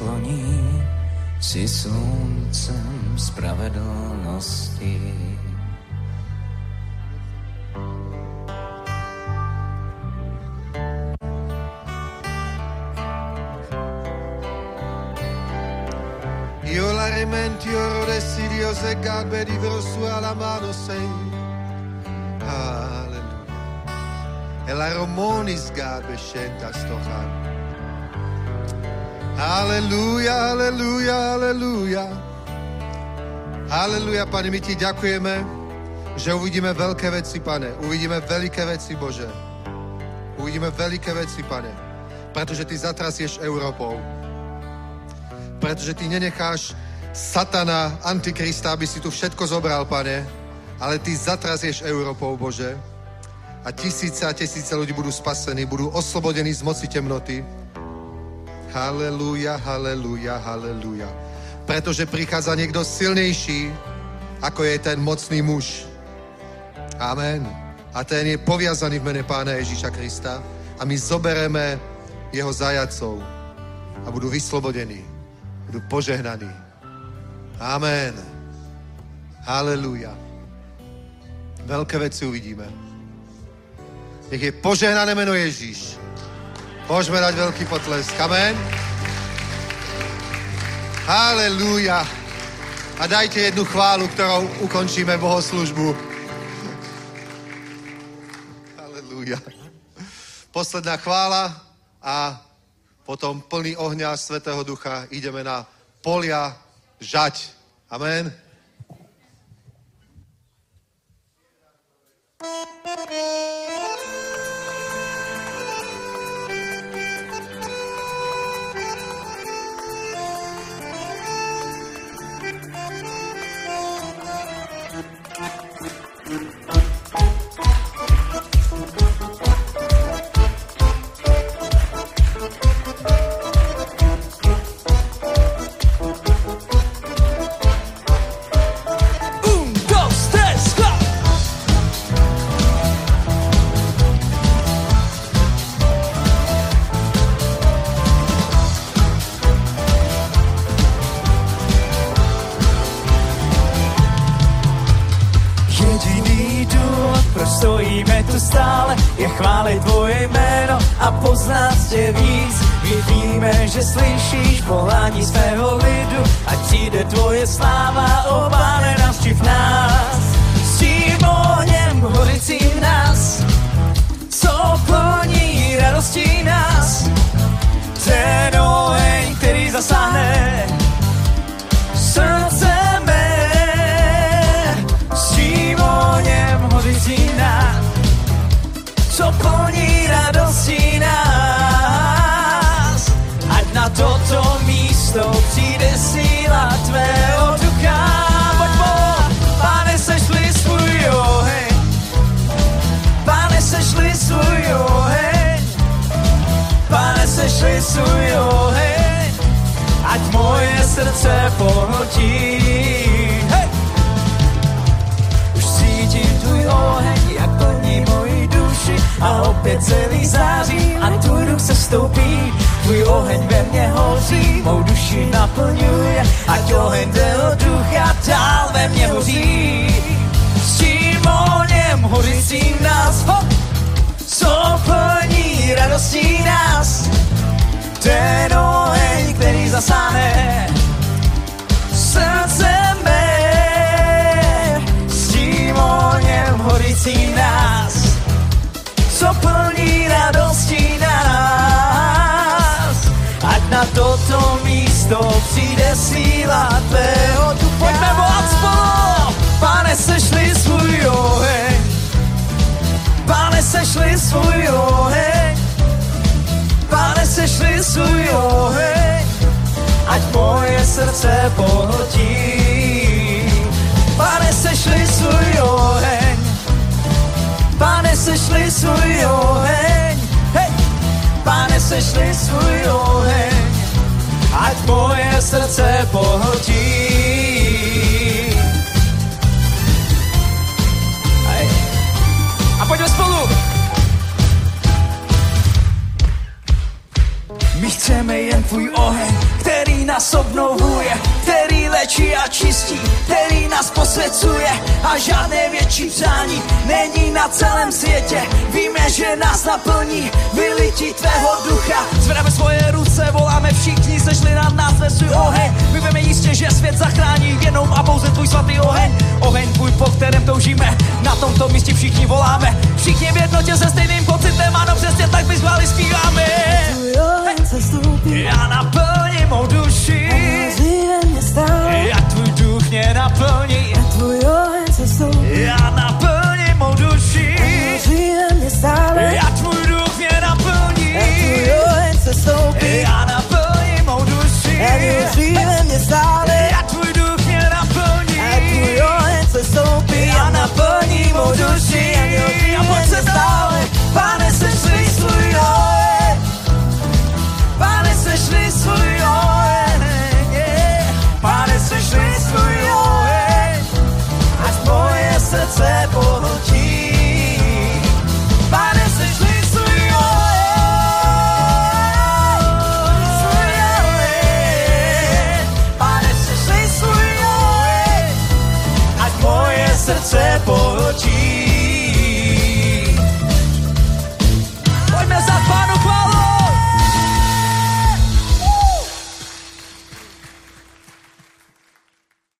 Pokloní, si sluncem spravedlnosti. Io la rementi oro desidio se gadbe di grosso alla mano sei. Alleluia. E la romonis gadbe scenta stochan. Alleluja, alleluja, alleluja. Alleluja, Pane, my ti ďakujeme, že uvidíme veľké veci, Pane. Uvidíme veľké veci, Bože. Uvidíme veľké veci, Pane. Pretože ty zatrasieš Európou pretože ty nenecháš satana, antikrista, aby si tu všetko zobral, pane, ale ty zatrazieš Európou, Bože. A tisíce a tisíce ľudí budú spasení, budú oslobodení z moci temnoty. Halelúja, halelúja, halelúja. Pretože prichádza niekto silnejší, ako je ten mocný muž. Amen. A ten je poviazaný v mene Pána Ježíša Krista a my zobereme jeho zajacov a budú vyslobodení budú požehnaní. Amen. Halelúja. Veľké veci uvidíme. Nech je požehnané meno Ježíš. Môžeme dať veľký potlesk. Amen. Halelúja. A dajte jednu chválu, ktorou ukončíme bohoslužbu. Halelúja. Posledná chvála a potom plný ohňa Svetého Ducha ideme na polia žať. Amen.